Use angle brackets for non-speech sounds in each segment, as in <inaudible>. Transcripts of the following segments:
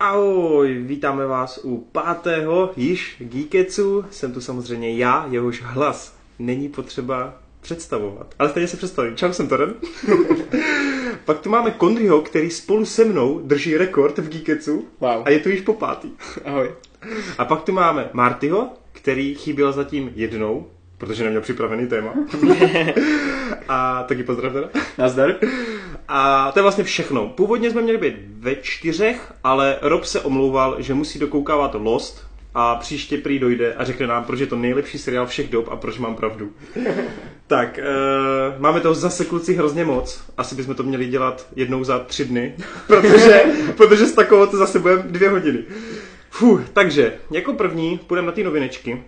Ahoj, vítáme vás u pátého již Geeketsu. Jsem tu samozřejmě já, jehož hlas není potřeba představovat. Ale stejně se představím. Čau, jsem Toren. <laughs> Pak tu máme Kondryho, který spolu se mnou drží rekord v Geeketsu. Wow. A je tu již po pátý. Ahoj. A pak tu máme Martyho, který chyběl zatím jednou, protože neměl připravený téma. <laughs> a taky pozdrav teda. Nazdar. A to je vlastně všechno. Původně jsme měli být ve čtyřech, ale Rob se omlouval, že musí dokoukávat Lost a příště prý dojde a řekne nám, proč je to nejlepší seriál všech dob a proč mám pravdu. <laughs> tak, uh, máme toho zase kluci hrozně moc. Asi bychom to měli dělat jednou za tři dny, <laughs> protože, protože s takovou to zase budeme dvě hodiny. Fuh, takže, jako první půjdeme na ty novinečky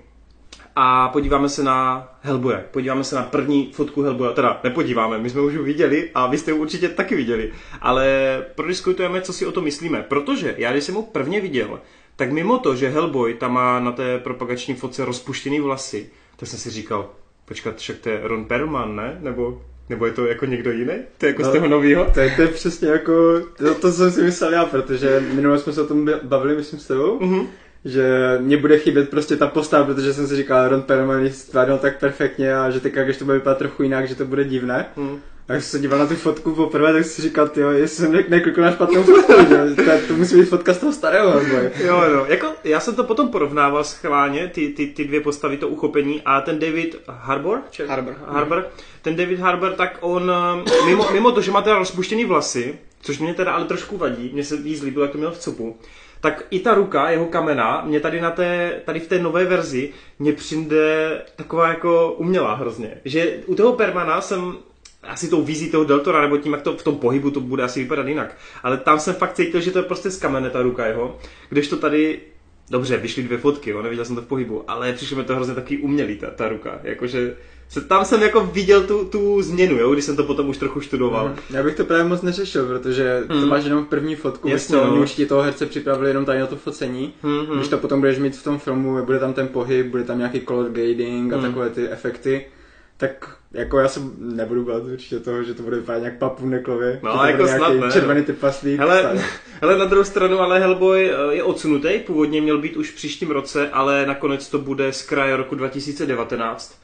a podíváme se na Hellboye. Podíváme se na první fotku Hellboye. Teda nepodíváme, my jsme už ji viděli a vy jste ji určitě taky viděli. Ale prodiskutujeme, co si o to myslíme. Protože já, když jsem ho prvně viděl, tak mimo to, že Hellboy tam má na té propagační fotce rozpuštěný vlasy, tak jsem si říkal, počkat, však to je Ron Perlman, ne? Nebo, nebo je to jako někdo jiný? To je jako no, z toho novýho? To je, to je přesně jako, to, to jsem si myslel já, protože minule jsme se o tom bavili, myslím, s tebou. Mm-hmm že mě bude chybět prostě ta postava, protože jsem si říkal, Ron Perlman stvárnil tak perfektně a že teďka, když to bude vypadat trochu jinak, že to bude divné. Hmm. A když jsem se díval na tu fotku poprvé, tak si říkal, jo, jestli jsem neklikl na špatnou fotku, že <laughs> to, to, musí být fotka z toho starého. Jo, jo, jako já jsem to potom porovnával schválně, ty, ty, ty dvě postavy, to uchopení a ten David Harbour, Či? Harbour. Harbour, ten David Harbour, tak on, mimo, mimo to, že má teda rozpuštěný vlasy, což mě teda ale trošku vadí, mně se víc líbilo, jak to měl v cupu, tak i ta ruka, jeho kamena, mě tady na té, tady v té nové verzi, mě přijde taková jako umělá hrozně. Že u toho Permana jsem asi tou vizí toho Deltora, nebo tím, jak to v tom pohybu to bude asi vypadat jinak. Ale tam jsem fakt cítil, že to je prostě z kamene ta ruka jeho, kdežto tady Dobře, vyšly dvě fotky, jo, neviděl jsem to v pohybu, ale přišlo mi to hrozně taky umělý, ta, ta ruka. Jakože se, tam jsem jako viděl tu, tu změnu, jo, když jsem to potom už trochu študoval. Mm. Já bych to právě moc neřešil, protože mm. to mhm. máš jenom v první fotku, Jasně, no. oni už ti toho herce připravili jenom tady na to focení. Mm-hmm. Když to potom budeš mít v tom filmu, bude tam ten pohyb, bude tam nějaký color grading a mm. takové ty efekty, tak jako já se nebudu bát určitě toho, že to bude vypadat nějak papu neklově. No, jako snad ne. Červený trpaslík. Hele, hele, na druhou stranu, ale Hellboy eh, je odsunutý, původně měl být už v příštím roce, ale nakonec to bude z kraje roku 2019.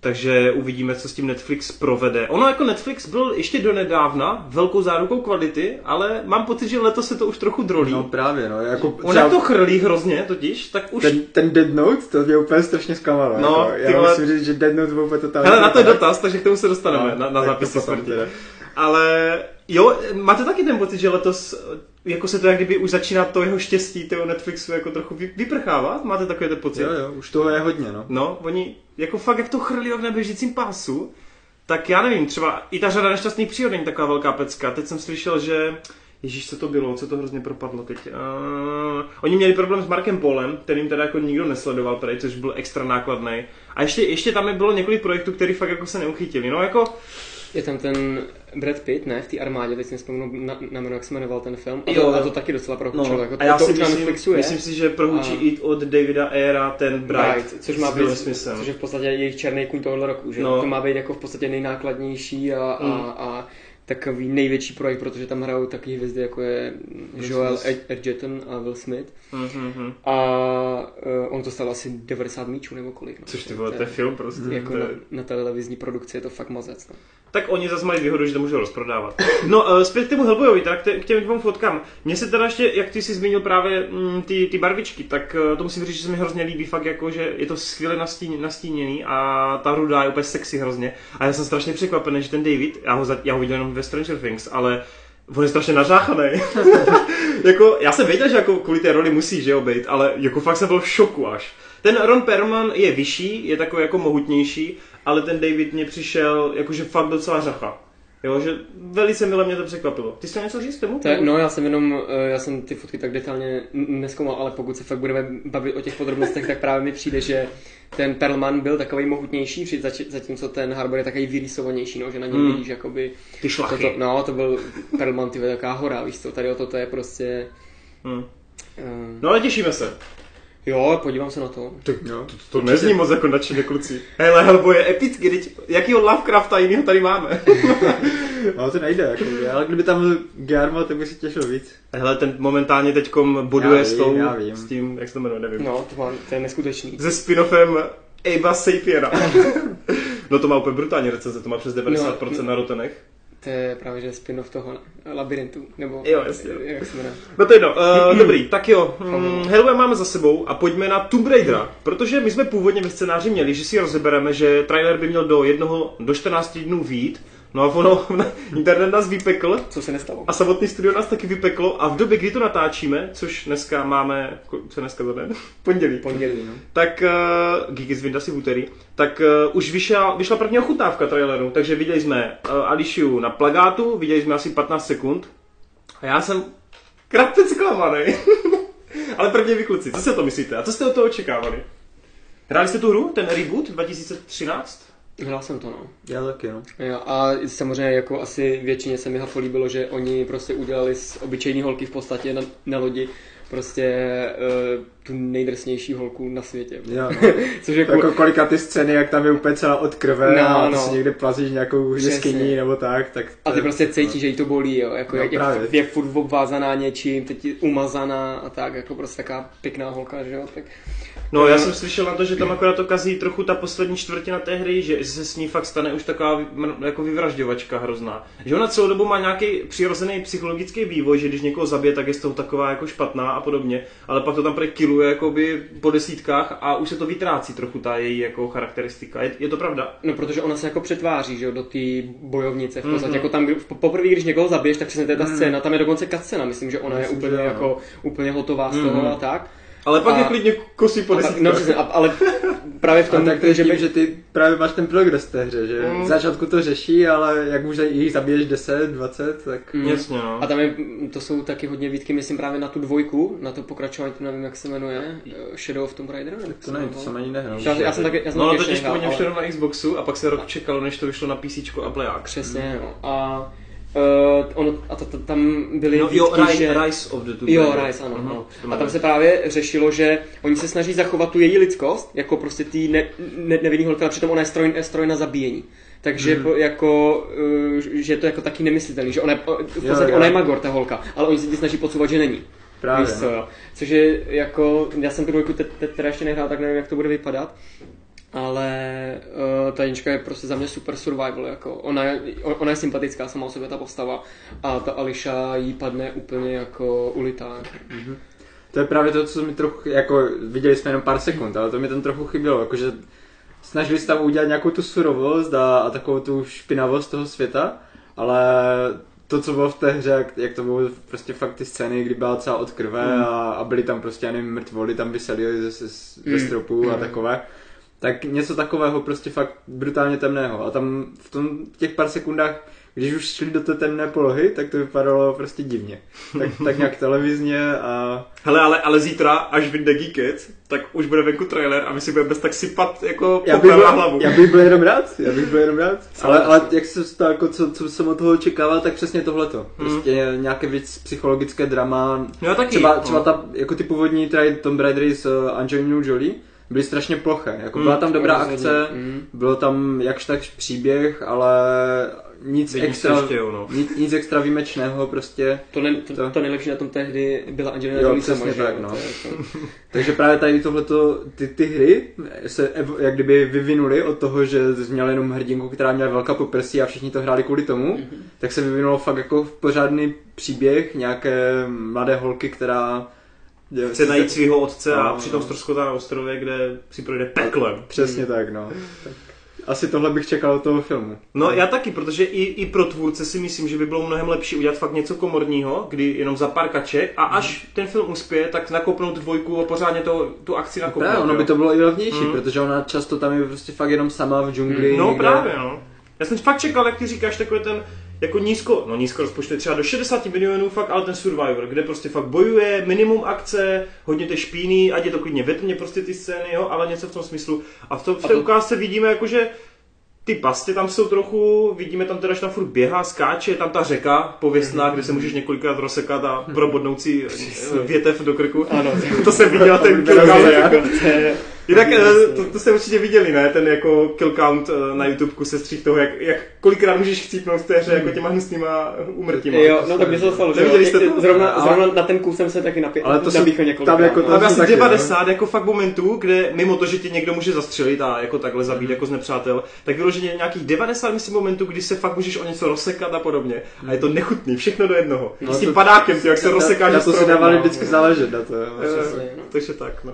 Takže uvidíme, co s tím Netflix provede. Ono jako Netflix byl ještě donedávna velkou zárukou kvality, ale mám pocit, že letos se to už trochu drolí. No právě, no. Jako On třeba... to chrlí hrozně totiž, tak už... Ten, ten Dead Note, to mě úplně strašně zklamalo. No, jako, já musím říct, že Dead Note byl úplně totálně... Hele, na to je dotaz, takže k tomu se dostaneme, no, na, na zápisy smrti. Ale jo, máte taky ten pocit, že letos jako se to jak kdyby už začíná to jeho štěstí toho Netflixu jako trochu vyprchávat? Máte takový ten pocit? Jo, jo, už toho je hodně, no. No, oni jako fakt jak to chrlí v neběžícím pásu, tak já nevím, třeba i ta řada nešťastných příhod není taková velká pecka. Teď jsem slyšel, že Ježíš, co to bylo, co to hrozně propadlo teď. Uh, oni měli problém s Markem Polem, ten jim teda jako nikdo nesledoval, prej, což byl extra nákladný. A ještě, ještě tam bylo několik projektů, které fakt jako se neuchytili. No jako, je tam ten Brad Pitt, ne, v té armádě, teď si nespomenu na, na jméno, jak se jmenoval ten film. A, to, a to taky docela prohučilo. No. Jako a já to si myslím, Netflixu je. myslím si, že prohučí a... i od Davida Aira ten Bright, Bright což má být, smyslem. což je v podstatě jejich černý kůň tohohle roku, že no. to má být jako v podstatě nejnákladnější a, mm. a, a takový největší projekt, protože tam hrajou takové hvězdy, jako je Joel Edgerton a Will Smith. Mm-hmm. A uh, on to stalo asi 90 míčů nebo kolik. No. Což ty vole, to je film prostě. Jako na, na televizní produkci je to fakt mazec. No tak oni zase mají výhodu, že to můžou rozprodávat. No, uh, zpět k tomu Hellboyovi, tak k těm dvou fotkám. Mně se teda ještě, jak ty jsi zmínil právě mm, ty, ty barvičky, tak uh, to musím říct, že se mi hrozně líbí fakt jako, že je to skvěle nastín, nastíněný a ta ruda je úplně sexy hrozně. A já jsem strašně překvapený, že ten David, já ho, za, já ho viděl jenom ve Stranger Things, ale on je strašně nařáchaný. <laughs> jako, já jsem věděl, že jako kvůli té roli musí, že jo, být, ale jako fakt jsem byl v šoku až. Ten Ron Perlman je vyšší, je takový jako mohutnější, ale ten David mě přišel, jakože fakt celá řacha. Jo, že velice milé mě to překvapilo. Ty jsi něco říct k tomu? To, no, já jsem jenom, eh, já jsem ty fotky tak detailně neskoumal, ale pokud se fakt budeme bavit o těch podrobnostech, tak právě mi přijde, že ten Perlman byl takový mohutnější, zatímco ten Harbor je takový vyrýsovanější, no, že na něm hmm. vidíš jakoby... Ty šlachy. To, no, to byl Perlman, ty taková hora, víš co, tady o to, to je prostě... Hmm. Uh... No ale těšíme se. Jo, podívám se na to. To, jo. to, to, to nezní moc jako nadšeně kluci. Hele, Hellboy je epický, teď jakýho Lovecrafta jinýho tady máme? <laughs> no to nejde, jako, ale kdyby tam byl Guillermo, tak by si těšil víc. Hele, ten momentálně teďkom boduje s, tou, s tím, jak se to jmenuje, nevím. No, to, má, to je neskutečný. Se spin-offem Eva Sapiera. <laughs> no to má úplně brutální recenze, to má přes 90% no, na rotenech. To je právě že spin-off toho labirintu, nebo jo, jasně. jak se jmenuje. No to je no, uh, dobrý, tak jo, hmm, máme za sebou a pojďme na Tomb Raidera, protože my jsme původně ve scénáři měli, že si rozebereme, že trailer by měl do jednoho, do 14 dnů vít, No a ono, <laughs> internet nás vypekl. Co se nestalo? A samotný studio nás taky vypeklo a v době, kdy to natáčíme, což dneska máme, co dneska za den? <laughs> Pondělí. Pondělí, no. Tak, uh, Geeky z Windows v úterý, tak uh, už vyšla, vyšla první ochutnávka traileru, takže viděli jsme uh, Alishiu na plagátu, viděli jsme asi 15 sekund a já jsem krátce zklamaný. <laughs> Ale prvně vy kluci, co si o to myslíte a co jste od toho očekávali? Hráli jste tu hru, ten reboot 2013? Hrál jsem to, no. Já taky, no. Jo, a samozřejmě jako asi většině se mi políbilo, že oni prostě udělali z obyčejní holky v podstatě na, na lodi prostě uh, tu nejdrsnější holku na světě. Jo, no. <laughs> Což jako... jako kolika ty scény, jak tam je úplně celá od krve no, a no. si někde plazíš nějakou jeskyní nebo tak, tak... A ty prostě cítíš, no. že jí to bolí, jo, jako no, jak, jak, je furt obvázaná něčím, teď umazaná a tak, jako prostě taková pěkná holka, že jo, tak... No, já jsem slyšel na to, že tam akorát to kazí trochu ta poslední čtvrtina té hry, že se s ní fakt stane už taková jako vyvražďovačka hrozná. Že ona celou dobu má nějaký přirozený psychologický vývoj, že když někoho zabije, tak je z toho taková jako špatná a podobně, ale pak to tam prý kiluje jakoby po desítkách a už se to vytrácí trochu ta její jako charakteristika. Je, je to pravda? No, protože ona se jako přetváří, že jo, do té bojovnice. V podstatě mm-hmm. jako tam poprvé, když někoho zabiješ, tak přesně to je ta mm. scéna, tam je dokonce scéna, myslím, že ona myslím, je úplně jako úplně hotová z toho mm. a tak. Ale pak a... je klidně kosí po desítkách. No přesně, ale právě v tom, tak to že, tím, by... že ty právě máš ten progres té hře, že mm. v začátku to řeší, ale jak už jich zabiješ 10, 20, tak... Mm. Jasně, no. A tam je, to jsou taky hodně výtky, myslím právě na tu dvojku, na to pokračování, to nevím, jak se jmenuje, Shadow of Tomb Raider? Tak to nevím, to jsem ani nehrál. Já, já, jsem taky, já jsem no, taky totiž původně ale... na Xboxu a pak se rok čekalo, než to vyšlo na PC a Playák. Přesně, no. A Uh, ono, a to, to, tam byly no, jo, Rise, že... Rise of the Tomb Jo, Rise, ano. Uh-huh. no. A tam se právě řešilo, že oni se snaží zachovat tu její lidskost, jako prostě tý ne, ne, nevinný holka, ale přitom ona je stroj, stroj na zabíjení. Takže mm. jako, uh, že je to jako taky nemyslitelný, že ona je, v podstatě jo, jo. ona je Magor, ta holka, ale oni se snaží podsouvat, že není. Právě. Víš co, no. jo. Což je jako, já jsem tu dvojku teda ještě nehrál, tak nevím, jak to bude vypadat ale uh, ta Jenička je prostě za mě super survival, jako ona je, ona je sympatická sama o sobě ta postava a ta Ališa jí padne úplně jako ulitá. Mm-hmm. To je právě to, co mi trochu, jako viděli jsme jenom pár sekund, ale to mi tam trochu chybělo, jakože snažili se tam udělat nějakou tu surovost a, a takovou tu špinavost toho světa, ale to, co bylo v té hře, jak, jak to bylo prostě fakt ty scény, kdy byla celá od krve mm. a, a byly tam prostě, já nevím, mrtvoly tam vysely ze, ze, ze mm. stropů mm. a takové, tak něco takového prostě fakt brutálně temného. A tam v tom těch pár sekundách, když už šli do té temné polohy, tak to vypadalo prostě divně. Tak, tak nějak televizně a... Hele, ale, ale zítra, až vyjde Geekets, tak už bude venku trailer a my si budeme bez tak sypat jako já bych byl, na hlavu. Já bych byl jenom rád, já bych byl jenom rád. <laughs> Ale, ale jak se to, jako, co, co jsem od toho očekával, tak přesně tohleto. Hmm. Prostě hmm. nějaké víc psychologické drama. Já taky. Třeba, třeba ta, jako ty původní Tomb Raider s uh, Angelinou Jolie, byly strašně ploché. Jako byla tam dobrá akce, mm. bylo tam jakž tak příběh, ale nic extra, no. nic, nic extra výjimečného prostě. To, ne, to, to, to nejlepší na tom tehdy byla Angelina Jolie přesně sama, tak, no. <laughs> Takže právě tady tohleto, ty, ty hry se jak kdyby vyvinuly od toho, že měl jenom hrdinku, která měla velká poprsí a všichni to hráli kvůli tomu, mm-hmm. tak se vyvinulo fakt jako pořádný příběh nějaké mladé holky, která chce najít svého otce no, a přitom ztroskotá na ostrově, kde si projde peklem. Přesně hmm. tak, no. Tak asi tohle bych čekal od toho filmu. No já taky, protože i, i pro tvůrce si myslím, že by bylo mnohem lepší udělat fakt něco komorního, kdy jenom za pár kaček a až hmm. ten film uspěje, tak nakopnout dvojku a pořádně to, tu akci nakopnout. No, ono by to bylo i levnější, hmm. protože ona často tam je prostě fakt jenom sama v džungli. Hmm. No někde. právě, no. Já jsem fakt čekal, jak ty říkáš, takový ten jako nízko, no nízko rozpočtu třeba do 60 milionů fakt, ale ten Survivor, kde prostě fakt bojuje, minimum akce, hodně té špíny, ať je to klidně ve tmě prostě ty scény, jo, ale něco v tom smyslu. A v, tom, v té to... ukázce vidíme jakože ty pasty tam jsou trochu, vidíme tam teda, že tam furt běhá, skáče, je tam ta řeka pověstná, kde se můžeš několikrát rozsekat a probodnout si větev do krku. Ano. <laughs> to jsem viděl ten jako, Jinak eh, to, to, jste určitě viděli, ne? Ten jako kill count eh, na YouTube se střih toho, jak, jak kolikrát můžeš chcípnout v té hře jako těma hnusnýma umrtíma. Jo, no tak by se to stalo, Neviděli jste to? Zrovna, ale... zrovna na ten kus jsem se taky napě- ale to napíchl několikrát. Tam jako to tam asi 90 ne? jako fakt momentů, kde mimo to, že tě někdo může zastřelit a jako takhle zabít mm. jako z nepřátel, tak vyloženě nějakých 90 myslím momentů, kdy se fakt můžeš o něco rozsekat a podobně. A je to nechutný, všechno do jednoho. No, s tím padákem, ty, jak se rozsekáš. Na to si dávali vždycky záležet na to. Takže tak, no.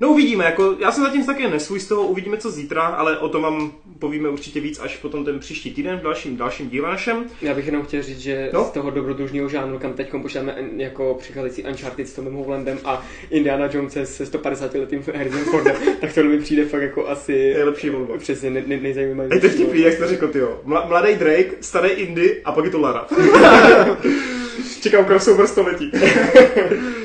No uvidíme, jako já jsem zatím taky nesvůj z toho, uvidíme co zítra, ale o tom vám povíme určitě víc až potom ten příští týden v dalším, dalším díle našem. Já bych jenom chtěl říct, že no? z toho dobrodružního žánru, kam teď počítáme jako přicházející Uncharted s Tomem Howlandem a Indiana Jones se 150 letým Harrison Fordem, <laughs> tak to mi přijde fakt jako asi nejlepší volba. Přesně ne, ne, nejzajímavější. Je to vtipný, jak jste řekl, tyjo. Mladý Drake, starý Indy a pak je to Lara. <laughs> Čekám crossover století. <laughs>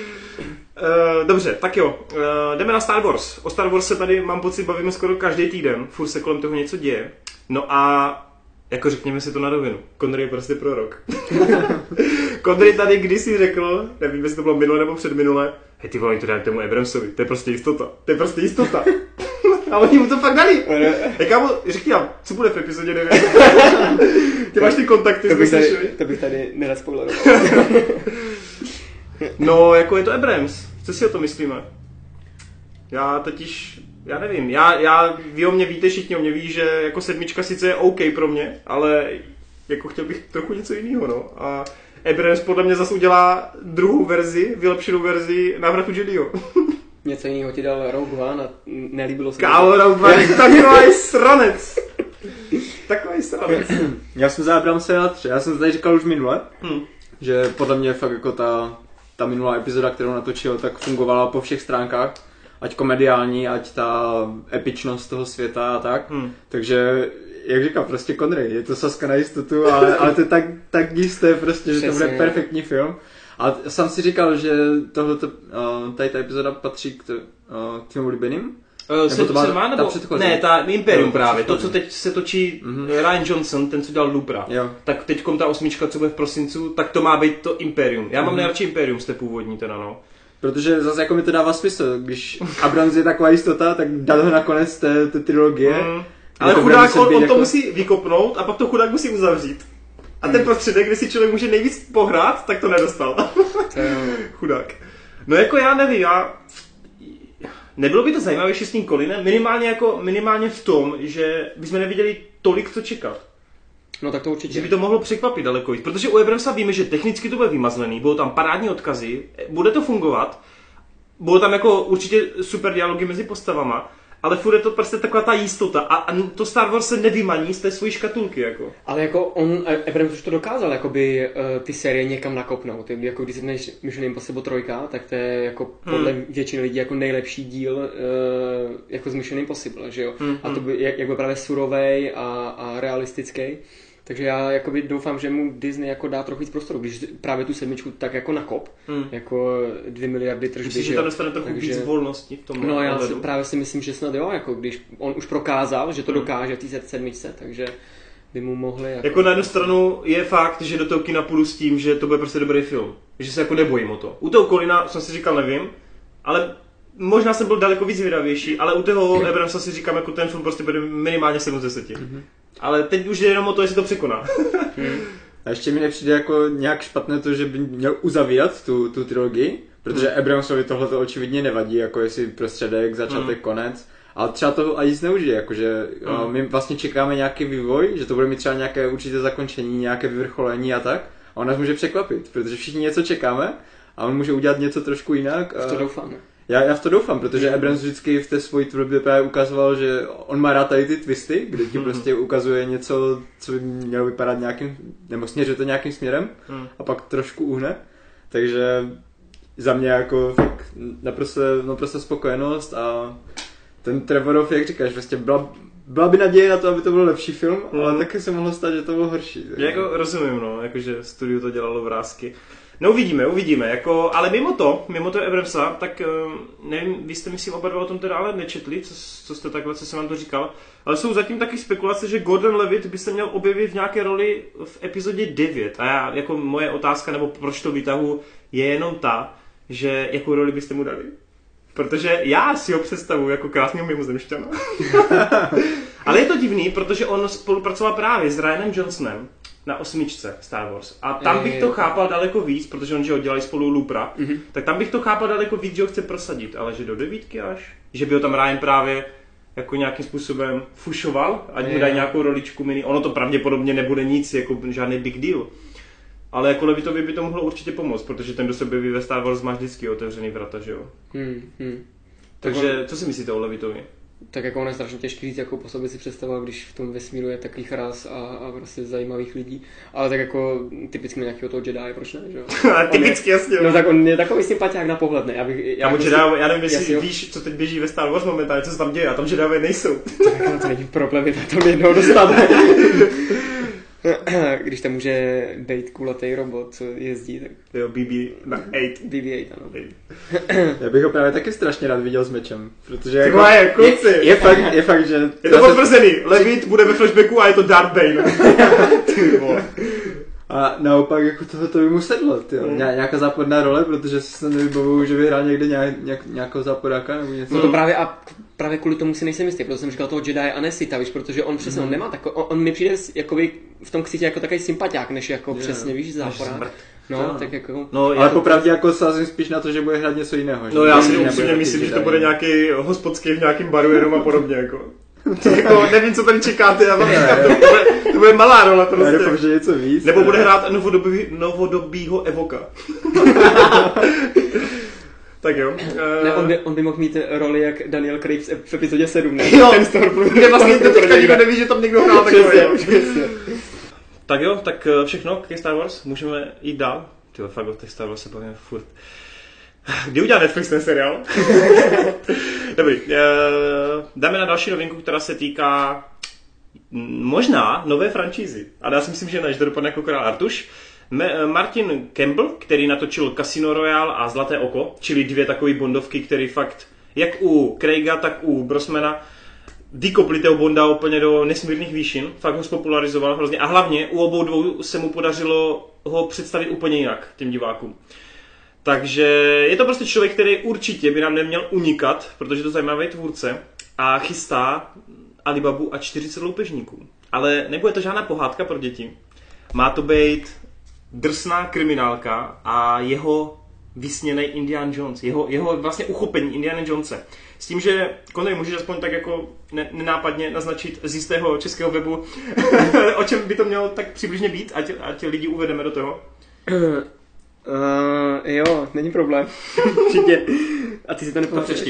Uh, dobře, tak jo, uh, jdeme na Star Wars. O Star Wars se tady, mám pocit, bavíme skoro každý týden, furt se kolem toho něco děje. No a jako řekněme si to na rovinu, Connery je prostě prorok. <laughs> Connery tady kdysi řekl, nevím, jestli to bylo minule nebo předminule, hej ty vole, to dáme tomu Abramsovi, to je prostě jistota, to je prostě jistota. <laughs> a oni mu to fakt dali. <laughs> Hej kámo, řekni nám, co bude v epizodě 9? ty máš ty kontakty, to bych tady, to bych tady nerad No, jako je to Abrams. Co si o to myslíme? Já totiž, já nevím, já, já, vy o mě víte, všichni o mě ví, že jako sedmička sice je OK pro mě, ale jako chtěl bych trochu něco jiného, no. A Abrams podle mě zase udělá druhou verzi, vylepšenou verzi návratu Jediho. <laughs> něco jiného ti dal Rogue One a nelíbilo se Kámo, Rogue <laughs> One je takový sranec. takový sranec. Já jsem za Abramse já jsem to tady říkal už minule, hmm. že podle mě fakt jako ta ta minulá epizoda, kterou natočil, tak fungovala po všech stránkách. Ať komediální, ať ta epičnost toho světa a tak. Hmm. Takže jak říkám, prostě Connery, je to saska na jistotu, ale, ale to je tak, tak jisté prostě, že Přesně, to bude perfektní film. A sám si říkal, že tohleto, uh, tady ta epizoda patří k, t, uh, k tvým oblíbeným. Uh, nebo to má, má, nebo, ta ne, ta Imperium právě, to, co teď se točí mm-hmm. Ryan Johnson, ten, co dělal Lupra, jo. tak teď ta osmička, co bude v prosincu, tak to má být to Imperium. Já mám mm-hmm. nejradši Imperium z té původní teda, no. Protože zase jako mi to dává smysl, když Abrams je taková jistota, tak dal ho nakonec té, té trilogie. Mm. Ale chudák, on, on jako... to musí vykopnout a pak to chudák musí uzavřít. A ten mm. prostředek, kde si člověk může nejvíc pohrát, tak to nedostal. <laughs> chudák. No jako já nevím, já Nebylo by to zajímavější s tím Colinem? Minimálně, jako, minimálně v tom, že bychom neviděli tolik, co čekat. No tak to určitě. Že by to mohlo překvapit daleko víc. Protože u Abramsa víme, že technicky to bude vymazlený, budou tam parádní odkazy, bude to fungovat, budou tam jako určitě super dialogy mezi postavama, ale furt je to prostě taková ta jistota a, a to Star Wars se nevymaní z té svojí škatulky, jako. Ale jako on, Abrams už to dokázal, jakoby uh, ty série někam nakopnout, jako když se Mission Impossible 3, tak to je jako podle hmm. většiny lidí jako nejlepší díl uh, jako z Mission Impossible, že jo? Hmm. A to hmm. by, jak, jak byl právě surovej a, a realistický. Takže já jakoby doufám, že mu Disney jako dá trochu víc prostoru, když právě tu sedmičku tak jako nakop, hmm. jako dvě miliardy tržby. Myslíš, že tam dostane trochu takže... víc volnosti v tom No já si, právě si myslím, že snad jo, jako když on už prokázal, že to hmm. dokáže v té sedmičce, takže by mu mohli... Jako... jako na jednu stranu je fakt, že do toho kina půjdu s tím, že to bude prostě dobrý film. Že se jako nebojím o to. U toho Kolina jsem si říkal, nevím, ale možná jsem byl daleko víc vydavější, ale u toho Abramsa si říkám, jako ten film prostě bude minimálně 7 z 10. Mm-hmm. Ale teď už jde jenom o to, jestli to překoná. hmm. <laughs> A ještě mi nepřijde jako nějak špatné to, že by měl uzavírat tu, tu trilogii, protože hmm. Abramsovi tohle to očividně nevadí, jako jestli prostředek, začátek, hmm. konec. Ale třeba to ani zneužije, jakože hmm. my vlastně čekáme nějaký vývoj, že to bude mít třeba nějaké určité zakončení, nějaké vyvrcholení a tak. A on nás může překvapit, protože všichni něco čekáme a on může udělat něco trošku jinak. A... V to doufáme. Já, já v to doufám, protože Abrams vždycky v té svojí tvorbě právě ukazoval, že on má rád tady ty twisty, kde ti mhm. prostě ukazuje něco, co by mělo vypadat nějakým, nebo směřuje to nějakým směrem mhm. a pak trošku uhne. Takže za mě jako fakt naprosto, naprosto spokojenost a ten Trevorov, jak říkáš, vlastně byla, byla by naděje na to, aby to byl lepší film, mm. ale taky se mohlo stát, že to bylo horší. Já jako rozumím, no, jakože studio to dělalo vrázky. No uvidíme, uvidíme, jako, ale mimo to, mimo to Abramsa, tak eh, nevím, vy jste myslím oba dva o tom teda ale nečetli, co, co jste takhle, co jsem vám to říkal, ale jsou zatím taky spekulace, že Gordon Levitt by se měl objevit v nějaké roli v epizodě 9 a já, jako moje otázka, nebo proč to vytahu, je jenom ta, že jakou roli byste mu dali? Protože já si ho představuji jako krásného mimozemšťana. <laughs> Ale je to divný, protože on spolupracoval právě s Ryanem Johnsonem na osmičce Star Wars. A tam bych to chápal daleko víc, protože on, že ho dělali spolu Lupra, mm-hmm. tak tam bych to chápal daleko víc, že ho chce prosadit, ale že do devítky až, že by ho tam Ryan právě jako nějakým způsobem fušoval, ať mu dají nějakou roličku mini. Ono to pravděpodobně nebude nic, jako žádný big deal. Ale jako Levitovi by to mohlo určitě pomoct, protože ten, kdo se objeví ve Star Wars, má vždycky otevřený vrata, že jo? Hmm, hmm. Takže co si myslíte o Levitovi? Tak jako ono je strašně těžký říct, jakou po sobě si představovat, když v tom vesmíru je takových ras a, a prostě zajímavých lidí. Ale tak jako typicky nějakého toho Jedi, proč ne, že jo? <laughs> typicky, jasně. No tak on je takový sympatiák na pohled, ne? Já, bych, já, já, Jedi, já nevím, jestli jasně, víš, co teď běží ve Star Wars momentálně, co se tam děje, a tam Jedi nejsou. <laughs> tak jako to není problém, je tam jednoho dostat. <laughs> <clears throat> Když tam může být kulatý robot, co jezdí, tak... Jo, BB, na 8. BB-8, ano. Já bych ho právě taky strašně rád viděl s mečem, protože jako, je, kluci. Je, je, fakt, je fakt, že... Je to potvrzený, se... Levit bude ve flashbacku a je to Darth Bane. <laughs> Ty A naopak jako toho to by mu sedlo, tyjo. Mm. nějaká záporná role, protože si se nevybavuju, že by hrál někde nějak, nějak, nějakého záporáka nebo něco. No to právě a právě kvůli tomu si nejsem jistý, protože jsem říkal toho Jedi a ne Sita, víš, protože on přesně, mm. on nemá tako, on, on mi přijde jakoby v tom ksítě jako takový sympatiák, než jako yeah. přesně, víš, záporák. No, no, tak jako... No, ale popravdě jako sázím spíš na to, že bude hrát něco jiného. No já si upřímně myslím, že to bude nějaký hospodský v nějakým baru jenom a podobně, jako. <laughs> jako, nevím, co tady čekáte, já vám říkám, to, bude, to bude malá rola prostě. Já doufám, že něco víc. Nebo bude hrát novodobý, novodobýho Evoka. <laughs> tak jo. Uh... Ne, on by, on by mohl mít roli jak Daniel Craig v epizodě 7, ne? Jo, <laughs> ten Stormtrooper. <laughs> Kde vlastně to teďka nikdo neví, že tam někdo hrál takový. Tak jo, tak eh, všechno k Star Wars, můžeme jít dál. Tyjo, fakt o těch Star Wars se bavíme furt. Kdy udělá Netflix ten seriál? <laughs> Dobrý, eh, dáme na další novinku, která se týká možná nové franšízy. Ale já si myslím, že než to dopadne jako král Artuš. Eh, Martin Campbell, který natočil Casino Royale a Zlaté oko, čili dvě takové bondovky, které fakt, jak u Craiga, tak u Brosmana, vykopli toho Bonda úplně do nesmírných výšin, fakt ho spopularizoval hrozně a hlavně u obou dvou se mu podařilo ho představit úplně jinak těm divákům. Takže je to prostě člověk, který určitě by nám neměl unikat, protože to zajímavý tvůrce a chystá Alibabu a 40 loupežníků. Ale nebude to žádná pohádka pro děti. Má to být drsná kriminálka a jeho vysněný Indiana Jones, jeho, jeho vlastně uchopení Indiana Jonese. S tím, že Connery můžeš aspoň tak jako nenápadně naznačit z jistého českého webu, <laughs> o čem by to mělo tak přibližně být, ať, ať lidi uvedeme do toho. Uh, jo, není problém. <laughs> Určitě. A ty si to nepamatuješ?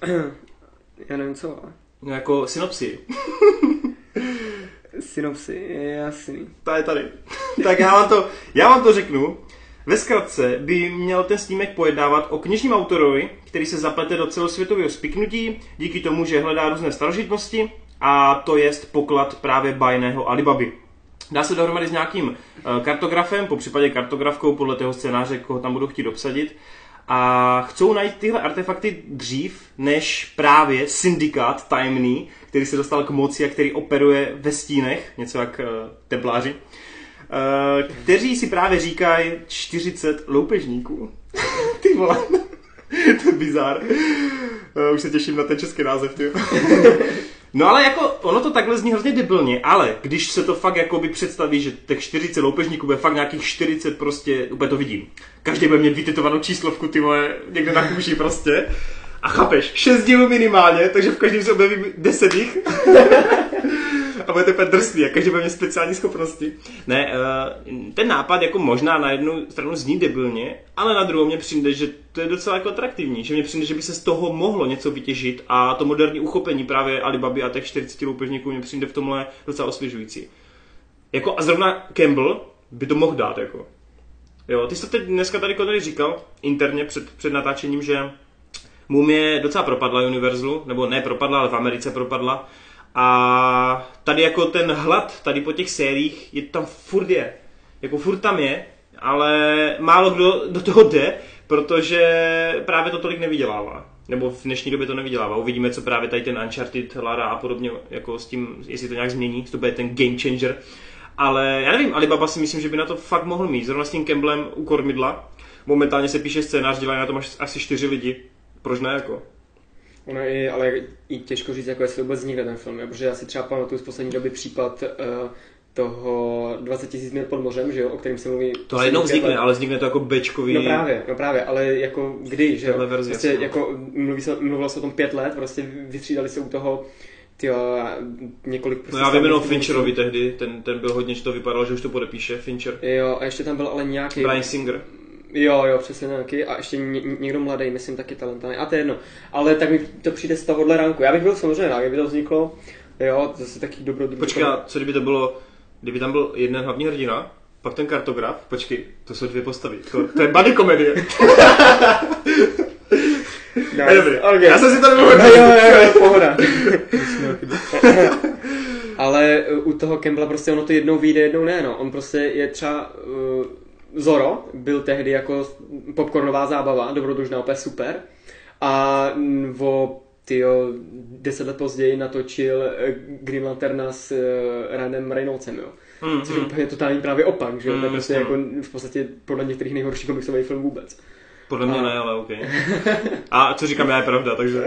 To Já nevím co. No jako synopsi. <laughs> synopsi, je jasný. To je tady. <laughs> tak já vám to, já vám to řeknu. Ve zkratce by měl ten snímek pojednávat o knižním autorovi, který se zaplete do celosvětového spiknutí díky tomu, že hledá různé starožitnosti a to jest poklad právě bajného Alibaby. Dá se dohromady s nějakým eh, kartografem, po případě kartografkou podle toho scénáře, koho tam budou chtít obsadit. A chcou najít tyhle artefakty dřív, než právě syndikát tajemný, který se dostal k moci a který operuje ve stínech, něco jak uh, templáři, uh, kteří si právě říkají 40 loupežníků. <laughs> Ty vole. <laughs> to je bizár. Uh, už se těším na ten český název, ty. <laughs> No ale jako, ono to takhle zní hrozně debilně, ale když se to fakt jako by představí, že těch 40 loupežníků bude fakt nějakých 40 prostě, úplně to vidím. Každý bude mít vytetovanou číslovku, ty moje, někde na kůži prostě. A chápeš, 6 dílů minimálně, takže v každém se objeví 10 jich. <laughs> a bude to drsný a každý bude speciální schopnosti. Ne, uh, ten nápad jako možná na jednu stranu zní debilně, ale na druhou mě přijde, že to je docela jako atraktivní, že mě přijde, že by se z toho mohlo něco vytěžit a to moderní uchopení právě Alibaby a těch 40 loupežníků mě přijde v tomhle docela osvěžující. Jako a zrovna Campbell by to mohl dát, jako. Jo, ty jsi to teď dneska tady Connery říkal interně před, před natáčením, že Mumie docela propadla Universalu, nebo ne propadla, ale v Americe propadla a tady jako ten hlad, tady po těch sériích, je tam furt je. Jako furt tam je, ale málo kdo do toho jde, protože právě to tolik nevydělává. Nebo v dnešní době to nevydělává. Uvidíme, co právě tady ten Uncharted, Lara a podobně, jako s tím, jestli to nějak změní, to bude ten game changer. Ale já nevím, Alibaba si myslím, že by na to fakt mohl mít. Zrovna s tím Campbellem u kormidla. Momentálně se píše scénář, dělají na tom až asi čtyři lidi proč ne jako? Ono je, ale i těžko říct, jako jestli vůbec vznikne ten film, jo? protože já si třeba pamatuju z poslední doby případ uh, toho 20 tisíc mil pod mořem, že jo, o kterém se mluví. To jednou vznikne, let. ale vznikne to jako bečkový. No právě, no právě, ale jako kdy, že jo? Verzi, prostě jako mluví se, mluvilo se o tom pět let, prostě vystřídali se u toho tyjo, několik prostě No já vím jenom Fincherovi tehdy, ten, ten byl hodně, že to vypadalo, že už to podepíše, Fincher. Jo, a ještě tam byl ale nějaký... Brian Singer. Jo, jo, přesně nějaký. A ještě ně, někdo mladý, myslím, taky talentovaný. A to je jedno. Ale tak mi to přijde z tohohle ránku. Já bych byl samozřejmě rád, kdyby to vzniklo. Jo, zase taky dobro. Počkej, co kdyby to bylo, kdyby tam byl jeden hlavní hrdina, pak ten kartograf, počkej, to jsou dvě postavy. To, to je buddy komedie. <laughs> Nice. Dobrý. Okay. Já jsem si to nemohl no, <laughs> jo, jo, jo, pohoda. <laughs> Ale u toho Campbella prostě ono to jednou vyjde, jednou ne, no. On prostě je třeba uh, Zoro byl tehdy jako popcornová zábava, dobrodružná, opět super. A o tyjo, deset let později natočil eh, Green Lanterna s uh, Ryanem Reynoldsem, jo. Mm, Což je mm. úplně totální právě opak, že mm, to je prostě jako v podstatě podle některých nejhorší komiksový film vůbec. Podle mě a... ne, ale OK. <laughs> A co říkám já je pravda, takže...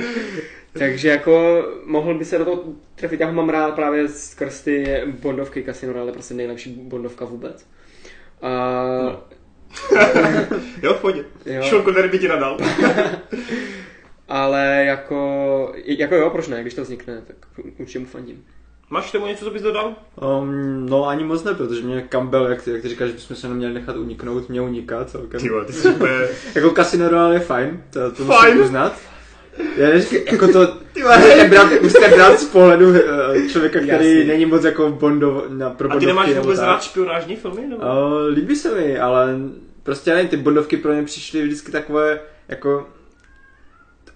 <laughs> takže jako mohl by se do toho trefit, já ho mám rád právě skrz ty Bondovky Casino Royale, prostě nejlepší Bondovka vůbec. A... No. <laughs> jo, v pohodě. Sean Connery by ti nadal. <laughs> Ale jako, jako jo, proč ne, když to vznikne, tak určitě mu fandím. Máš tomu něco, co bys dodal? Um, no ani moc ne, protože mě Campbell, jak ty, jak ty říkáš, že bychom se neměli nechat uniknout, mě uniká celkem. Ty ty jsi úplně... <laughs> jako Casino Royale je fajn, to, to musím uznat. Já neříkám, <laughs> jako to, musíte brát, musíte brát z pohledu uh, člověka, který Jasný. není moc jako Bondov, na, pro A ty nemáš vůbec rád špionážní filmy? Nebo? Uh, líbí se mi, ale prostě nevím, ty Bondovky pro mě přišly vždycky takové, jako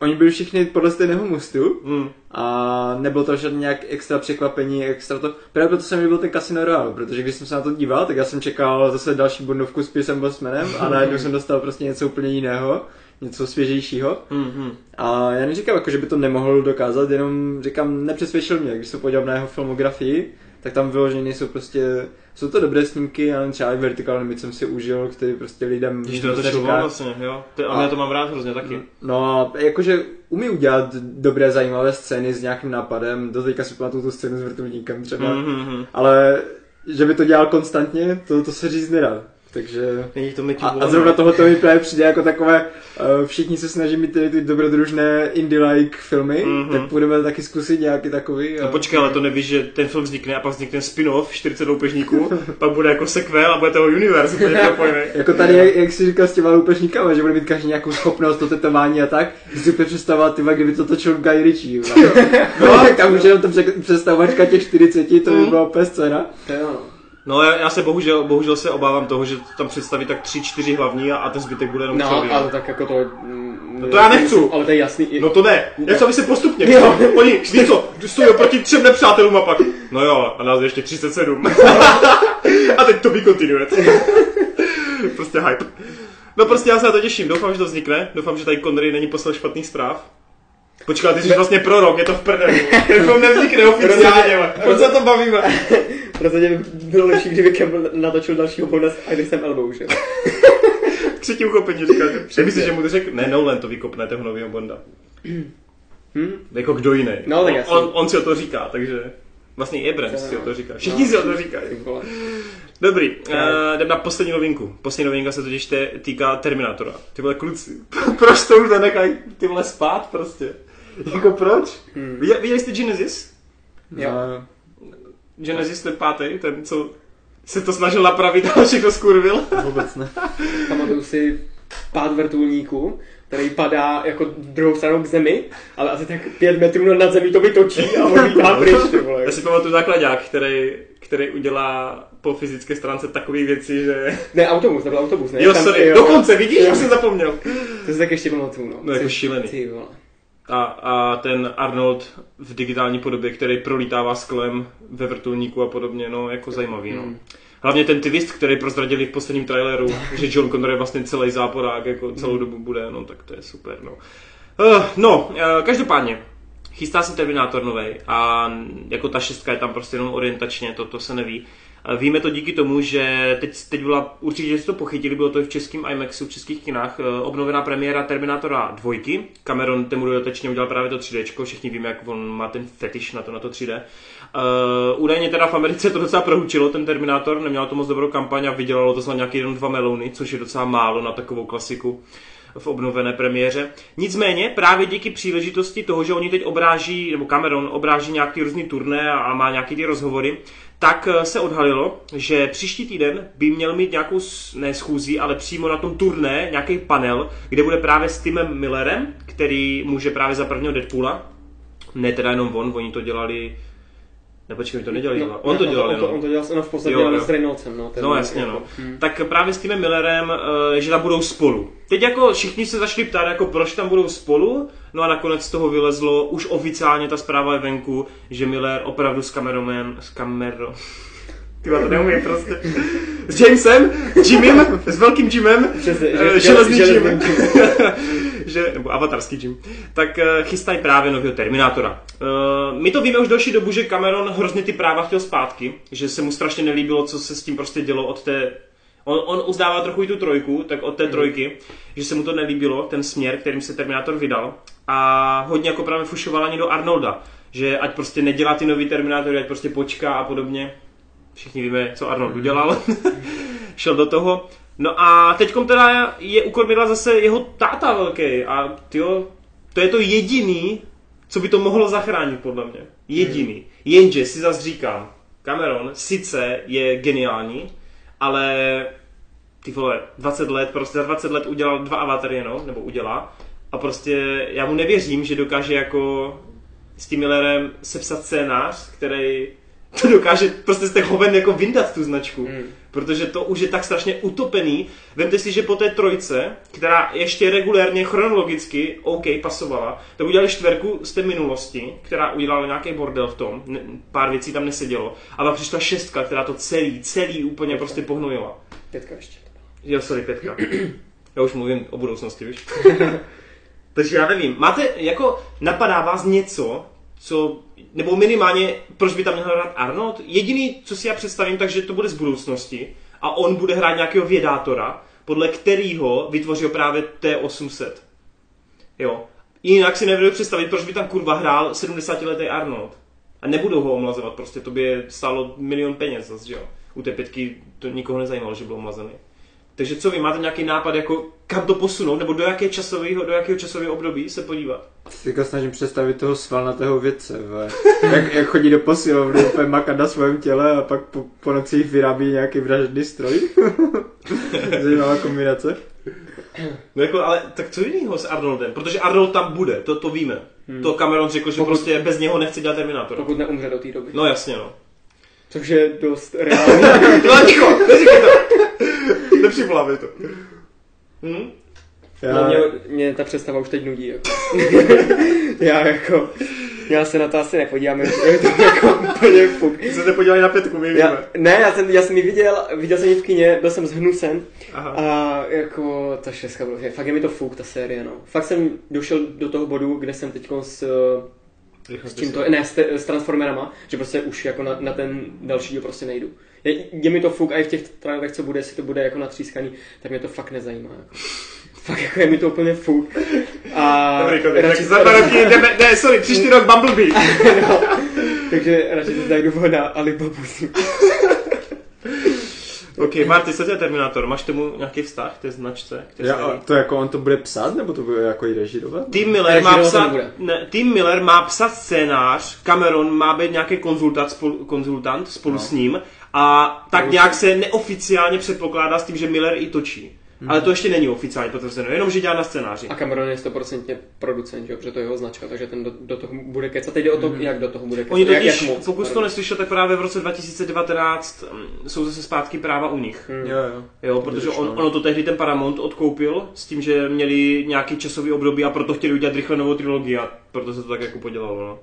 oni byli všichni podle stejného mustu mm. a nebylo to žádný nějak extra překvapení, extra to. Právě proto jsem líbil ten Casino Royale, protože když jsem se na to díval, tak já jsem čekal zase další bondovku s Piercem Bosmanem a najednou jsem dostal prostě něco úplně jiného něco svěžejšího. Mm-hmm. A já neříkám, jako, že by to nemohl dokázat, jenom říkám, nepřesvědčil mě, když se podívám na jeho filmografii, tak tam vyloženě jsou prostě, jsou to dobré snímky, já třeba i Vertical Limit jsem si užil, který prostě lidem... Když to to vlastně, jo. Ty, a, a já to mám rád hrozně taky. No, jakože umí udělat dobré, zajímavé scény s nějakým nápadem, do teďka si pamatuju tu scénu s vrtulníkem třeba, mm-hmm. ale že by to dělal konstantně, to, to se říct nedá. Takže... Není to a, a zrovna tohoto mi právě přijde jako takové, uh, všichni se snaží mít ty, ty dobrodružné indie-like filmy, mm-hmm. tak budeme taky zkusit nějaký takový. A... No počkej, ale to nevíš, že ten film vznikne a pak vznikne spin-off 40 loupežníků, <laughs> pak bude jako sequel a bude toho universe, úplně <laughs> Jako tady, jak, jak jsi říkal s těma loupežníkama, že bude mít každý nějakou schopnost, to tetování a tak, si úplně představovat, ty, kdyby to točil Guy Ritchie. no, <laughs> tak tam už jenom to představovačka těch 40, to by mhm. byla úplně scéna. To jo. No já, já se bohužel, bohužel se obávám toho, že tam představí tak tři, čtyři hlavní a, a ten zbytek bude jenom No, celý, ale tak jako to... Mm, no to já nechci. Ale to je jasný. No to ne. Já chci, aby se postupně. Jo. Oni, víš co, stojí proti třem nepřátelům a pak, no jo, a nás je ještě 37. <laughs> a teď to by continued. <laughs> prostě hype. No prostě já se na to těším, doufám, že to vznikne, doufám, že tady Connery není poslal špatných zpráv. Počkej, ty jsi vlastně prorok, je to v prdeli. <laughs> Film nevznikne oficiálně, proč se to bavíme? <laughs> Rozhodně by bylo lepší, kdyby Campbell natočil dalšího Bonda s Idrisem Elbou, že? <laughs> Třetí uchopení říkáte. Myslíš, že mu to řekl? Ne, Nolan to vykopne toho nového Bonda. <clears throat> Hmm? Jako kdo jiný. No, tak on, on, on, si o to říká, takže... Vlastně i Abrams si o to říká. Všichni no, si o to říkají. Dobrý, uh, jdem na poslední novinku. Poslední novinka se totiž týká Terminátora. Ty vole kluci, proč to už nenechají ty vole spát prostě? <laughs> jako proč? Hmm. Viděli jste Genesis? Jo. Genesis ten pátý, ten, co se to snažil napravit a všechno skurvil. <laughs> Vůbec ne. Pamatuju si pád vrtulníku, který padá jako druhou stranou k zemi, ale asi tak pět metrů nad zemí to vytočí a on lítá pryč, ty vole. Já si pamatuju základák, který, který udělá po fyzické stránce takové věci, že... Ne, autobus, to byl autobus, ne? Jo, sorry, jo. dokonce, vidíš, jo. jsem zapomněl. To si tak ještě pamatuju, no. No, jako šílený. Ty vole a, a ten Arnold v digitální podobě, který prolítává sklem ve vrtulníku a podobně, no jako zajímavý, no. Hmm. Hlavně ten twist, který prozradili v posledním traileru, <laughs> že John Connor je vlastně celý záporák, jako celou hmm. dobu bude, no tak to je super, no. Uh, no, uh, každopádně, chystá se Terminátor nový a jako ta šestka je tam prostě jenom orientačně, to, to se neví. Víme to díky tomu, že teď, teď byla, určitě jste to pochytili, bylo to i v českém IMAXu, v českých kinách, eh, obnovená premiéra Terminátora 2. Cameron temu dodatečně udělal právě to 3D, všichni víme, jak on má ten fetiš na to, na to 3D. Uh, eh, údajně teda v Americe to docela prohučilo, ten Terminátor, neměl to moc dobrou kampaň a vydělalo to za nějaký jeden, dva melouny, což je docela málo na takovou klasiku v obnovené premiéře. Nicméně právě díky příležitosti toho, že oni teď obráží, nebo Cameron obráží nějaký různý turné a má nějaký ty rozhovory, tak eh, se odhalilo, že příští týden by měl mít nějakou, ne schůzí, ale přímo na tom turné nějaký panel, kde bude právě s Timem Millerem, který může právě za prvního Deadpoola. Ne teda jenom on, oni to dělali ne, počkej, to nedělali no, On to dělal, on, to, on to dělal, no v podstatě dělal s Reynoldsem, no. no jasně, no. Hmm. Tak právě s tím Millerem, uh, že tam budou spolu. Teď jako všichni se začali ptát, jako proč tam budou spolu, no a nakonec z toho vylezlo, už oficiálně ta zpráva je venku, že Miller opravdu s Cameronem, s Camero, ty to neumím prostě. S Jamesem, Jimem, s velkým Jimem, Přesně, že, železný Jim, <laughs> že, nebo avatarský Jim, tak uh, chystají právě nového Terminátora. Uh, my to víme už další dobu, že Cameron hrozně ty práva chtěl zpátky, že se mu strašně nelíbilo, co se s tím prostě dělo od té On, on uzdává trochu i tu trojku, tak od té mhm. trojky, že se mu to nelíbilo, ten směr, kterým se Terminátor vydal. A hodně jako právě fušovala ani do Arnolda, že ať prostě nedělá ty nový Terminátory, ať prostě počká a podobně. Všichni víme, co Arnold udělal. <laughs> Šel do toho. No a teďkom teda je u Kormidla zase jeho táta velký a tyjo, to je to jediný, co by to mohlo zachránit podle mě. Jediný. Jenže si zase říkám, Cameron sice je geniální, ale ty vole, 20 let, prostě za 20 let udělal dva avatary jenom, nebo udělá. A prostě já mu nevěřím, že dokáže jako s tím Millerem sepsat scénář, který to dokáže prostě z těch hoven jako vyndat tu značku. Mm. Protože to už je tak strašně utopený. Vemte si, že po té trojce, která ještě regulérně chronologicky OK pasovala, to udělali čtverku z té minulosti, která udělala nějaký bordel v tom, ne, pár věcí tam nesedělo. A pak přišla šestka, která to celý, celý úplně prostě pohnojila. Pětka ještě. Jo, sorry, pětka. Já už mluvím o budoucnosti, víš? <laughs> Takže já nevím, máte, jako, napadá vás něco, co, nebo minimálně, proč by tam měl hrát Arnold? Jediný, co si já představím, takže to bude z budoucnosti a on bude hrát nějakého vědátora, podle kterého vytvořil právě T-800. Jo. Jinak si nevedu představit, proč by tam kurva hrál 70-letý Arnold. A nebudou ho omlazovat, prostě to by stálo milion peněz zase, jo. U té pětky to nikoho nezajímalo, že byl omlazený. Takže co vy, máte nějaký nápad, jako kam to posunout, nebo do, jaké časového, do jakého časového období se podívat? Teďka snažím představit toho svalnatého vědce, <laughs> jak, jak, chodí do posilovny, úplně makat na svém těle a pak po, po nocích vyrábí nějaký vražedný stroj. <laughs> Zajímavá kombinace. No jako, ale tak co jiného s Arnoldem? Protože Arnold tam bude, to, to víme. Hmm. To Cameron řekl, že pokud, prostě bez něho nechce dělat Terminátor. Pokud neumře do té doby. No jasně, no. Což je dost reálný. <laughs> no ticho, neříkej to. Nepřivolávej to. Hm? Já... No, mě, mě ta představa už teď nudí. Jako. <laughs> já jako... Já se na to asi nepodívám, je to jako úplně fuk. Ty se nepodívali na pětku, my já, Ne, já jsem, já jsem ji viděl, viděl jsem ji v kině, byl jsem zhnusen. Aha. A jako ta šestka bylo, fakt je mi to fuk, ta série, no. Fakt jsem došel do toho bodu, kde jsem teď s s čím to, ne, s, te, s Transformerama, že prostě už jako na, na ten další díl prostě nejdu. Je, je mi to fuk a i v těch trailerech, co bude, jestli to bude jako natřískaný, tak mě to fakt nezajímá. Jako. <laughs> Fakt jako je mi to úplně fuk. A Dobrý, radši, tak za dva roky jdeme, ne, sorry, příští rok Bumblebee. <laughs> no, takže radši si zajdu na Alibabu. <laughs> OK, Marty, co je Terminátor? Máš tomu nějaký vztah k té značce? K té Já, to jako on to bude psát, nebo to bude jako i režirovat? Tim Miller, má psat, ne, Tim Miller má psat scénář, Cameron má být nějaký konzultant spolu, konzultant spolu no. s ním a tak nějak se neoficiálně předpokládá s tím, že Miller i točí. Hmm. Ale to ještě není oficiálně potvrzeno, jenom že dělá na scénáři. A Cameron je 100% producent, jo, protože to je jeho značka, takže ten do, do toho bude kecat. Teď jde o to, hmm. jak do toho bude kecat. Oni totiž, jak, jak moc, pokud to neslyšel, tak právě v roce 2019 mm, jsou zase zpátky práva u nich. Hmm. Jo, jo. jo, protože on, ono to tehdy ten Paramount odkoupil s tím, že měli nějaký časový období a proto chtěli udělat rychle novou trilogii a proto se to tak jako podělalo. No.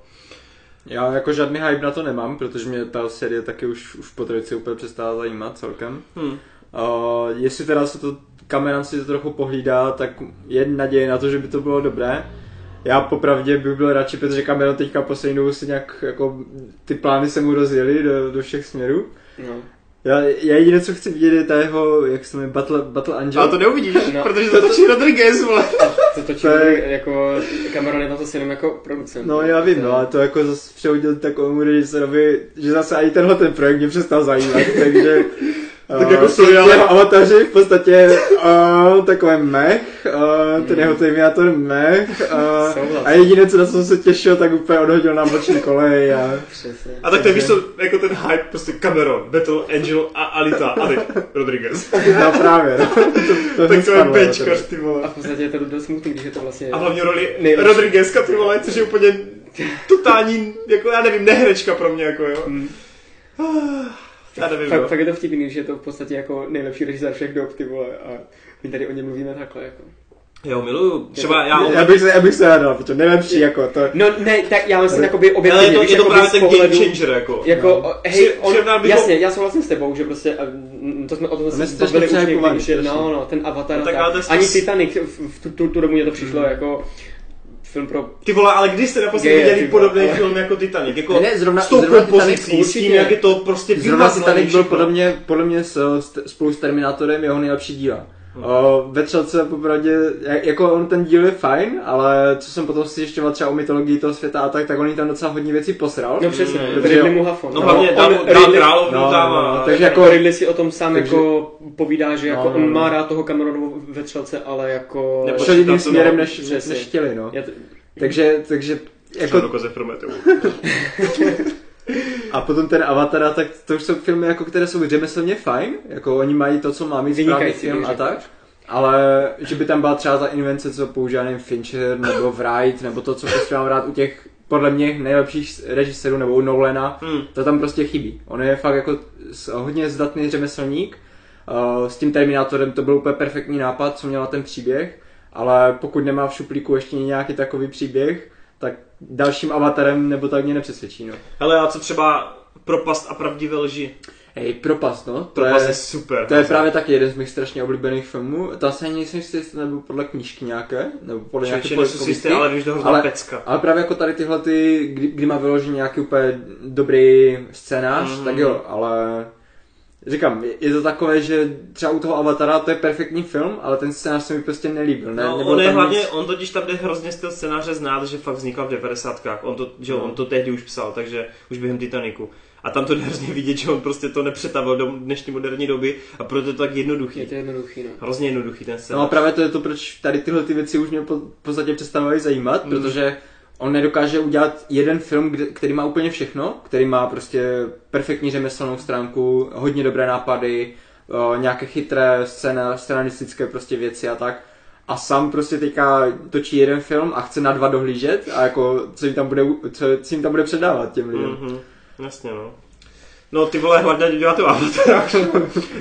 Já jako žádný hype na to nemám, protože mě ta série taky už, už po trojici úplně přestala zajímat celkem. Hmm. Uh, jestli teda se to Cameron si to trochu pohlídá, tak je naděje na to, že by to bylo dobré. Já popravdě bych byl radši, protože Cameron teďka poslední dobu si nějak, jako ty plány se mu rozjeli do, do všech směrů. No. Já, já jediné, co chci vidět, je ta jeho, jak se jmenuje, Battle, Battle Angel. Ale to neuvidíš, no. protože to točí Rodriguez, vole. To točí to je... jako Cameron je tam zase jenom jako producent. No já vím, no, ale to jako zase přehodil takovému režisérovi, že zase ani tenhle ten projekt mě přestal zajímat, takže tak jako seriál. Jeho avataři v podstatě uh, takové mech, uh, ten jeho Terminator mech uh, a jediné, co na co jsem se těšil, tak úplně odhodil na boční kolej a... Přesně. A tak to víš co, jako ten hype, prostě Cameron, Battle Angel a Alita, a teď Rodriguez. No právě, no. <laughs> to, to tak to je bečkař, ty vole. A v podstatě je to dost smutný, když je to vlastně... A hlavně roli nejlepší. Rodriguezka, ty vole, což je úplně totální, jako já nevím, nehrečka pro mě, jako jo. Hmm. Já nevím, fakt, fakt, je to vtipný, že je to v podstatě jako nejlepší režisér všech dob, ty vole, a my tady o něm mluvíme takhle, jako. Jo, miluju. Třeba já... Já bych se, já bych se hádal, protože nejlepší, jako to... No ne, tak já myslím jakoby objektivně. Ale je to, je to právě ten game changer, jako. Jako, no. hej, on, jasně, já souhlasím s tebou, že prostě, to jsme o tom se bavili už někdy, že no, no, ten Avatar, no, tak, ani Titanic v, tu, tu, tu dobu mě to přišlo, mm. jako film pro... Ty vole, ale kdy jste naposledy viděli podobný ale... film jako Titanic? Jako ne, zrovna, s tou zrovna kompozicí, s tím, jak je to prostě Zrovna Titanic byl podle mě, podle mě s, spolu s Terminátorem jeho nejlepší díla. O, ve třelce popravdě, jako on ten díl je fajn, ale co jsem potom si ještě třeba o mytologii toho světa a tak, tak on tam docela hodně věcí posral. No přesně, mm, Ridley mu hafon. No, no hlavně dá, dá královnu no, tam no, no, takže jako Ridley si o tom sám takže, jako povídá, že jako no, on má rád toho Cameronu ve třelce, ale jako... Nebo šel jiným směrem, než, než chtěli, no. Takže, takže jako... Dokoze Prometeu. <laughs> A potom ten Avatar, tak to už jsou filmy, jako, které jsou řemeslně fajn, jako oni mají to, co má mít správný film a tak. Ale že by tam byla třeba ta invence, co používá nevím, Fincher nebo Wright, nebo to, co prostě mám rád u těch podle mě nejlepších režisérů nebo u Nolana, hmm. to tam prostě chybí. On je fakt jako hodně zdatný řemeslník. Uh, s tím Terminátorem to byl úplně perfektní nápad, co měla ten příběh, ale pokud nemá v šuplíku ještě nějaký takový příběh, tak dalším avatarem nebo tak mě nepřesvědčí. No. Hele, a co třeba propast a pravdivé lži? Hej, propast, no. To propast je, je super. To je právě taky jeden z mých strašně oblíbených filmů. To asi ani nejsem si jestli nebo podle knížky nějaké, nebo podle nějaké pověstky. ale víš, ale, pecka. Ale právě jako tady tyhle, ty, kdy, kdy má vyložený nějaký úplně dobrý scénář, mm-hmm. tak jo, ale Říkám, je to takové, že třeba u toho Avatara to je perfektní film, ale ten scénář se mi prostě nelíbil. Ne? No, on je hlavně, nic... on totiž tam jde hrozně styl scénáře znát, že fakt vznikal v 90. On to, že no. on to tehdy už psal, takže už během Titaniku. A tam to jde hrozně vidět, že on prostě to nepřetavil do dnešní moderní doby a proto je to tak jednoduchý. Je to jednoduchý, no. Hrozně jednoduchý ten scénář. No a právě to je to, proč tady tyhle ty věci už mě po, v podstatě přestávají zajímat, mm. protože on nedokáže udělat jeden film, který má úplně všechno, který má prostě perfektní řemeslnou stránku, hodně dobré nápady, nějaké chytré scéna, scénaristické prostě věci a tak. A sám prostě teďka točí jeden film a chce na dva dohlížet a jako co jim tam bude, co, co jim tam bude předávat těm lidem. Mm-hmm. Jasně no. No ty vole, hlavně dělá to avatar.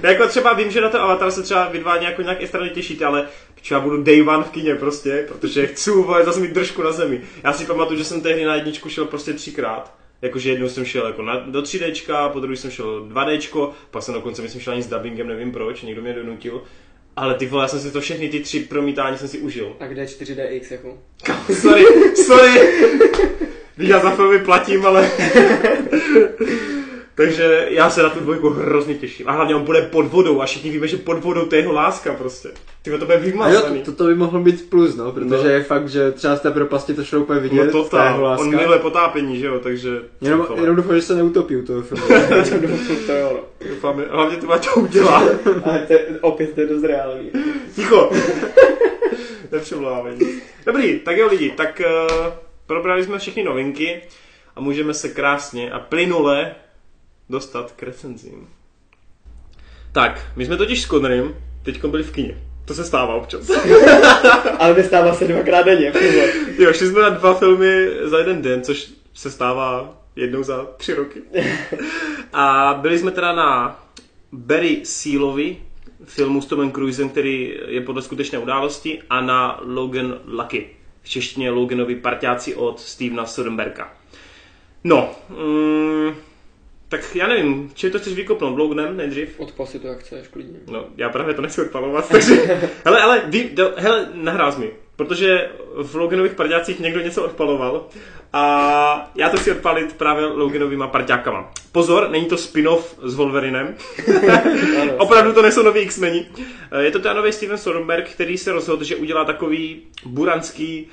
jako třeba vím, že na to avatar se třeba vy dva nějak, nějak extra těšíte, ale třeba budu day one v kině prostě, protože chci vole, zase mít držku na zemi. Já si pamatuju, že jsem tehdy na jedničku šel prostě třikrát. Jakože jednou jsem šel jako na, do 3D, po druhý jsem šel 2D, pak jsem dokonce myslím šel ani s dubbingem, nevím proč, někdo mě donutil. Ale ty vole, já jsem si to všechny ty tři promítání jsem si užil. A kde je 4DX jako? <laughs> sorry, sorry. <laughs> Víš, já za filmy platím, ale... <laughs> Takže já se na tu dvojku hrozně těším. A hlavně on bude pod vodou a všichni víme, že pod vodou to je jeho láska prostě. Ty to bude vymazaný. Jo, to, to, by mohlo být plus, no, protože no. je fakt, že třeba z té propasti to šlo úplně vidět. No to ta, on miluje potápění, že jo, takže... Jenom, jenom doufám, že se neutopí u toho filmu. <laughs> to jo, no. Doufám, hlavně to to udělá. <laughs> Ale to, opět to je dost reálný. Ticho. <laughs> Nepřemluvávej. Dobrý, tak jo lidi, tak uh, probrali jsme všechny novinky a můžeme se krásně a plynule dostat k recenzím. Tak, my jsme totiž s Connerem teď byli v kině. To se stává občas. <laughs> Ale nestává se dvakrát denně. jo, šli jsme na dva filmy za jeden den, což se stává jednou za tři roky. A byli jsme teda na Barry Sealovi, filmu s Tomem Cruisem, který je podle skutečné události, a na Logan Lucky, v češtině Loganovi parťáci od Stevena Soderberga. No, mm, tak já nevím, či to chceš vykopnout Lognem nejdřív? Odpal si to, jak chceš, klidně. No, já právě to nechci odpalovat, <laughs> takže... hele, ale, vy, do, hele, nahrál mi. protože v Loganových parťácích někdo něco odpaloval a já to chci odpalit právě Loganovýma parťákama. Pozor, není to spin-off s Wolverinem. <laughs> Opravdu to nejsou nový X-meni. Je to ten nový Steven Soderbergh, který se rozhodl, že udělá takový buranský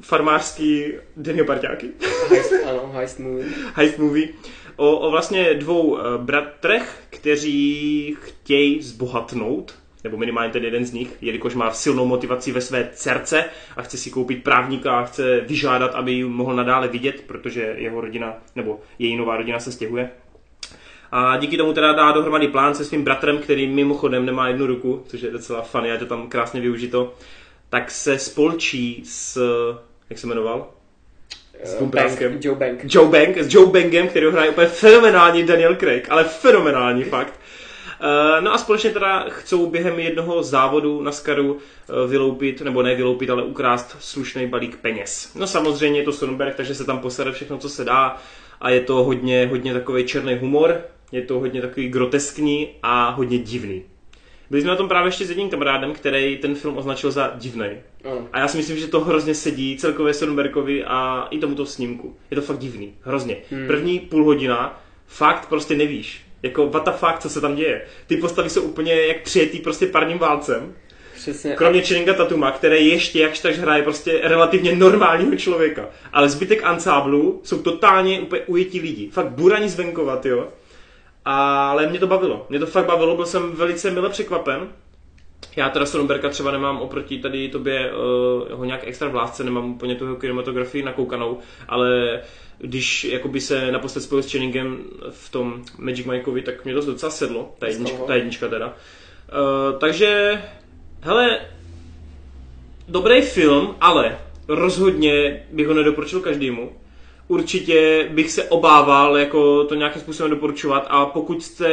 farmářský denní parťáky. Heist, ano, heist movie. <laughs> heist movie. O, o vlastně dvou uh, bratrech, kteří chtějí zbohatnout, nebo minimálně ten jeden z nich, jelikož má silnou motivaci ve své dcerce a chce si koupit právníka a chce vyžádat, aby ji mohl nadále vidět, protože jeho rodina, nebo její nová rodina se stěhuje. A díky tomu teda dá dohromady plán se svým bratrem, který mimochodem nemá jednu ruku, což je docela funny, je to tam krásně využito, tak se spolčí s, jak se jmenoval? S Bank, Joe Bank. Joe Bank, s Joe Bangem, který hraje úplně fenomenální Daniel Craig, ale fenomenální fakt. Eh, no a společně teda chcou během jednoho závodu na Skaru eh, vyloupit, nebo ne vyloupit, ale ukrást slušný balík peněz. No samozřejmě je to Sonnenberg, takže se tam posede všechno, co se dá a je to hodně, hodně takový černý humor, je to hodně takový groteskní a hodně divný. Byli jsme na tom právě ještě s jedním kamarádem, který ten film označil za divný. Ano. A já si myslím, že to hrozně sedí celkově Sonnenbergovi a i tomuto snímku. Je to fakt divný, hrozně. Hmm. První půl hodina fakt prostě nevíš. Jako what the fuck, co se tam děje. Ty postavy jsou úplně jak přijetý prostě parním válcem. Přesně. Kromě Channinga Tatuma, který ještě jakž tak hraje prostě relativně normálního člověka. Ale zbytek ansáblu jsou totálně úplně ujetí lidi. Fakt buraní z venkova, jo. Ale mě to bavilo. Mě to fakt bavilo, byl jsem velice mile překvapen. Já teda Sonnenberga třeba nemám oproti tady tobě uh, ho nějak extra v lásce, nemám úplně tu kinematografii nakoukanou, ale když jakoby se naposled spojil s Channingem v tom Magic Mikeovi, tak mě to docela sedlo, ta jednička, ta jednička teda. Uh, takže, hele, dobrý film, ale rozhodně bych ho nedoporučil každému. Určitě bych se obával jako to nějakým způsobem doporučovat a pokud jste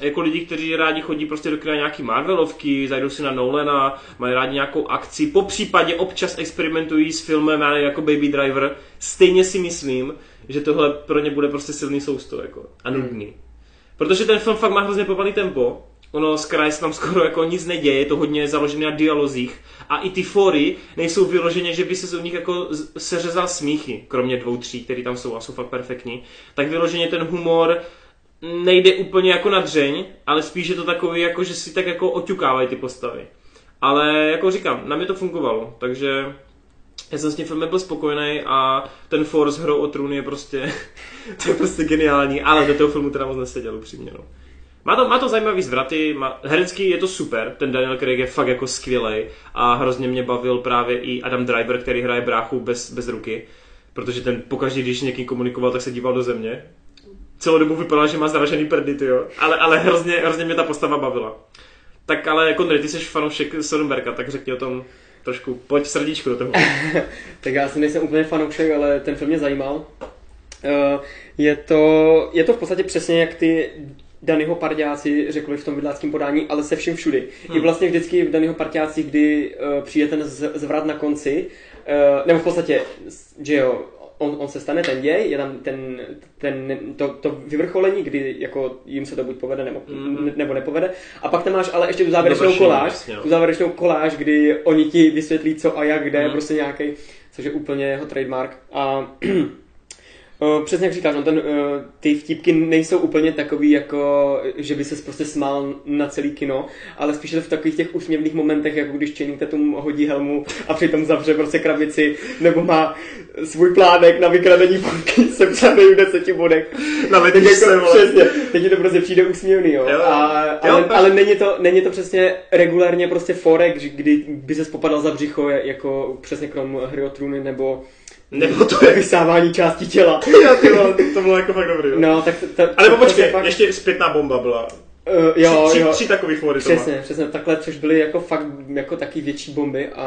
jako lidi, kteří rádi chodí prostě do kina nějaký Marvelovky, zajdou si na Nolana, mají rádi nějakou akci, po případě občas experimentují s filmem jako Baby Driver, stejně si myslím, že tohle pro ně bude prostě silný sousto jako, a nudný. Protože ten film fakt má hrozně pomalý tempo, ono z kraje se tam skoro jako nic neděje, je to hodně založené na dialozích a i ty fory nejsou vyloženě, že by se z nich jako seřezal smíchy, kromě dvou, tří, které tam jsou a jsou fakt perfektní, tak vyloženě ten humor nejde úplně jako na dřeň, ale spíš je to takový, jako že si tak jako oťukávají ty postavy. Ale jako říkám, na mě to fungovalo, takže já jsem s tím filmem byl spokojený a ten for s hrou o trůny je prostě, <laughs> to je prostě geniální, ale do toho filmu teda moc neseděl upřímně. No. Má to, má to zajímavý zvraty, má, herecký je to super, ten Daniel Craig je fakt jako skvělý a hrozně mě bavil právě i Adam Driver, který hraje bráchu bez, bez ruky, protože ten pokaždé, když někým komunikoval, tak se díval do země. Celou dobu vypadal, že má zaražený prdy, jo. Ale, ale hrozně, hrozně mě ta postava bavila. Tak ale Konry, ty jsi fanoušek Sonnenberga, tak řekni o tom trošku, pojď srdíčku do toho. <laughs> tak já si nejsem úplně fanoušek, ale ten film mě zajímal. Uh, je, to, je to v podstatě přesně jak ty Danyho parťáci řekli v tom vidláckém podání, ale se vším všudy. Hmm. I vlastně vždycky v Danyho parťáci, kdy uh, přijde ten z, zvrat na konci, uh, nebo v podstatě, že jo, on, on se stane ten děj, je tam ten, ten, to, to vyvrcholení, kdy jako jim se to buď povede nebo, mm. nebo nepovede. A pak tam máš ale ještě tu závěrečnou koláž, jasně, tu závěrečnou koláž, kdy oni ti vysvětlí co a jak, kde, mm. prostě nějaký, což je úplně jeho trademark. A <clears throat> Uh, přesně jak říkáš, no ten, uh, ty vtipky nejsou úplně takový, jako, že by se prostě smál na celý kino, ale spíš je to v takových těch úsměvných momentech, jako když Channing Tatum hodí helmu a přitom zavře prostě krabici, nebo má svůj plánek na vykradení banky <laughs> sepsaný v deseti bodech. Na letničce, jako, vole. přesně, teď to prostě přijde úsměvný, jo. Jo, A, jo, ale, ale není, to, není to přesně regulárně prostě forek, kdy by se popadal za břicho, jako přesně krom hry o trůny, nebo Nebo to je... vysávání části těla. <laughs> Já, ty vole, to bylo jako fakt dobrý. jo. No, tak... Ta, Ale to- počkej, to fakt- ještě zpětná bomba byla. Uh, jo, tři, jo. tři, tři takový fory to. Přesně, přesně, takhle, což byly jako fakt jako taky větší bomby a...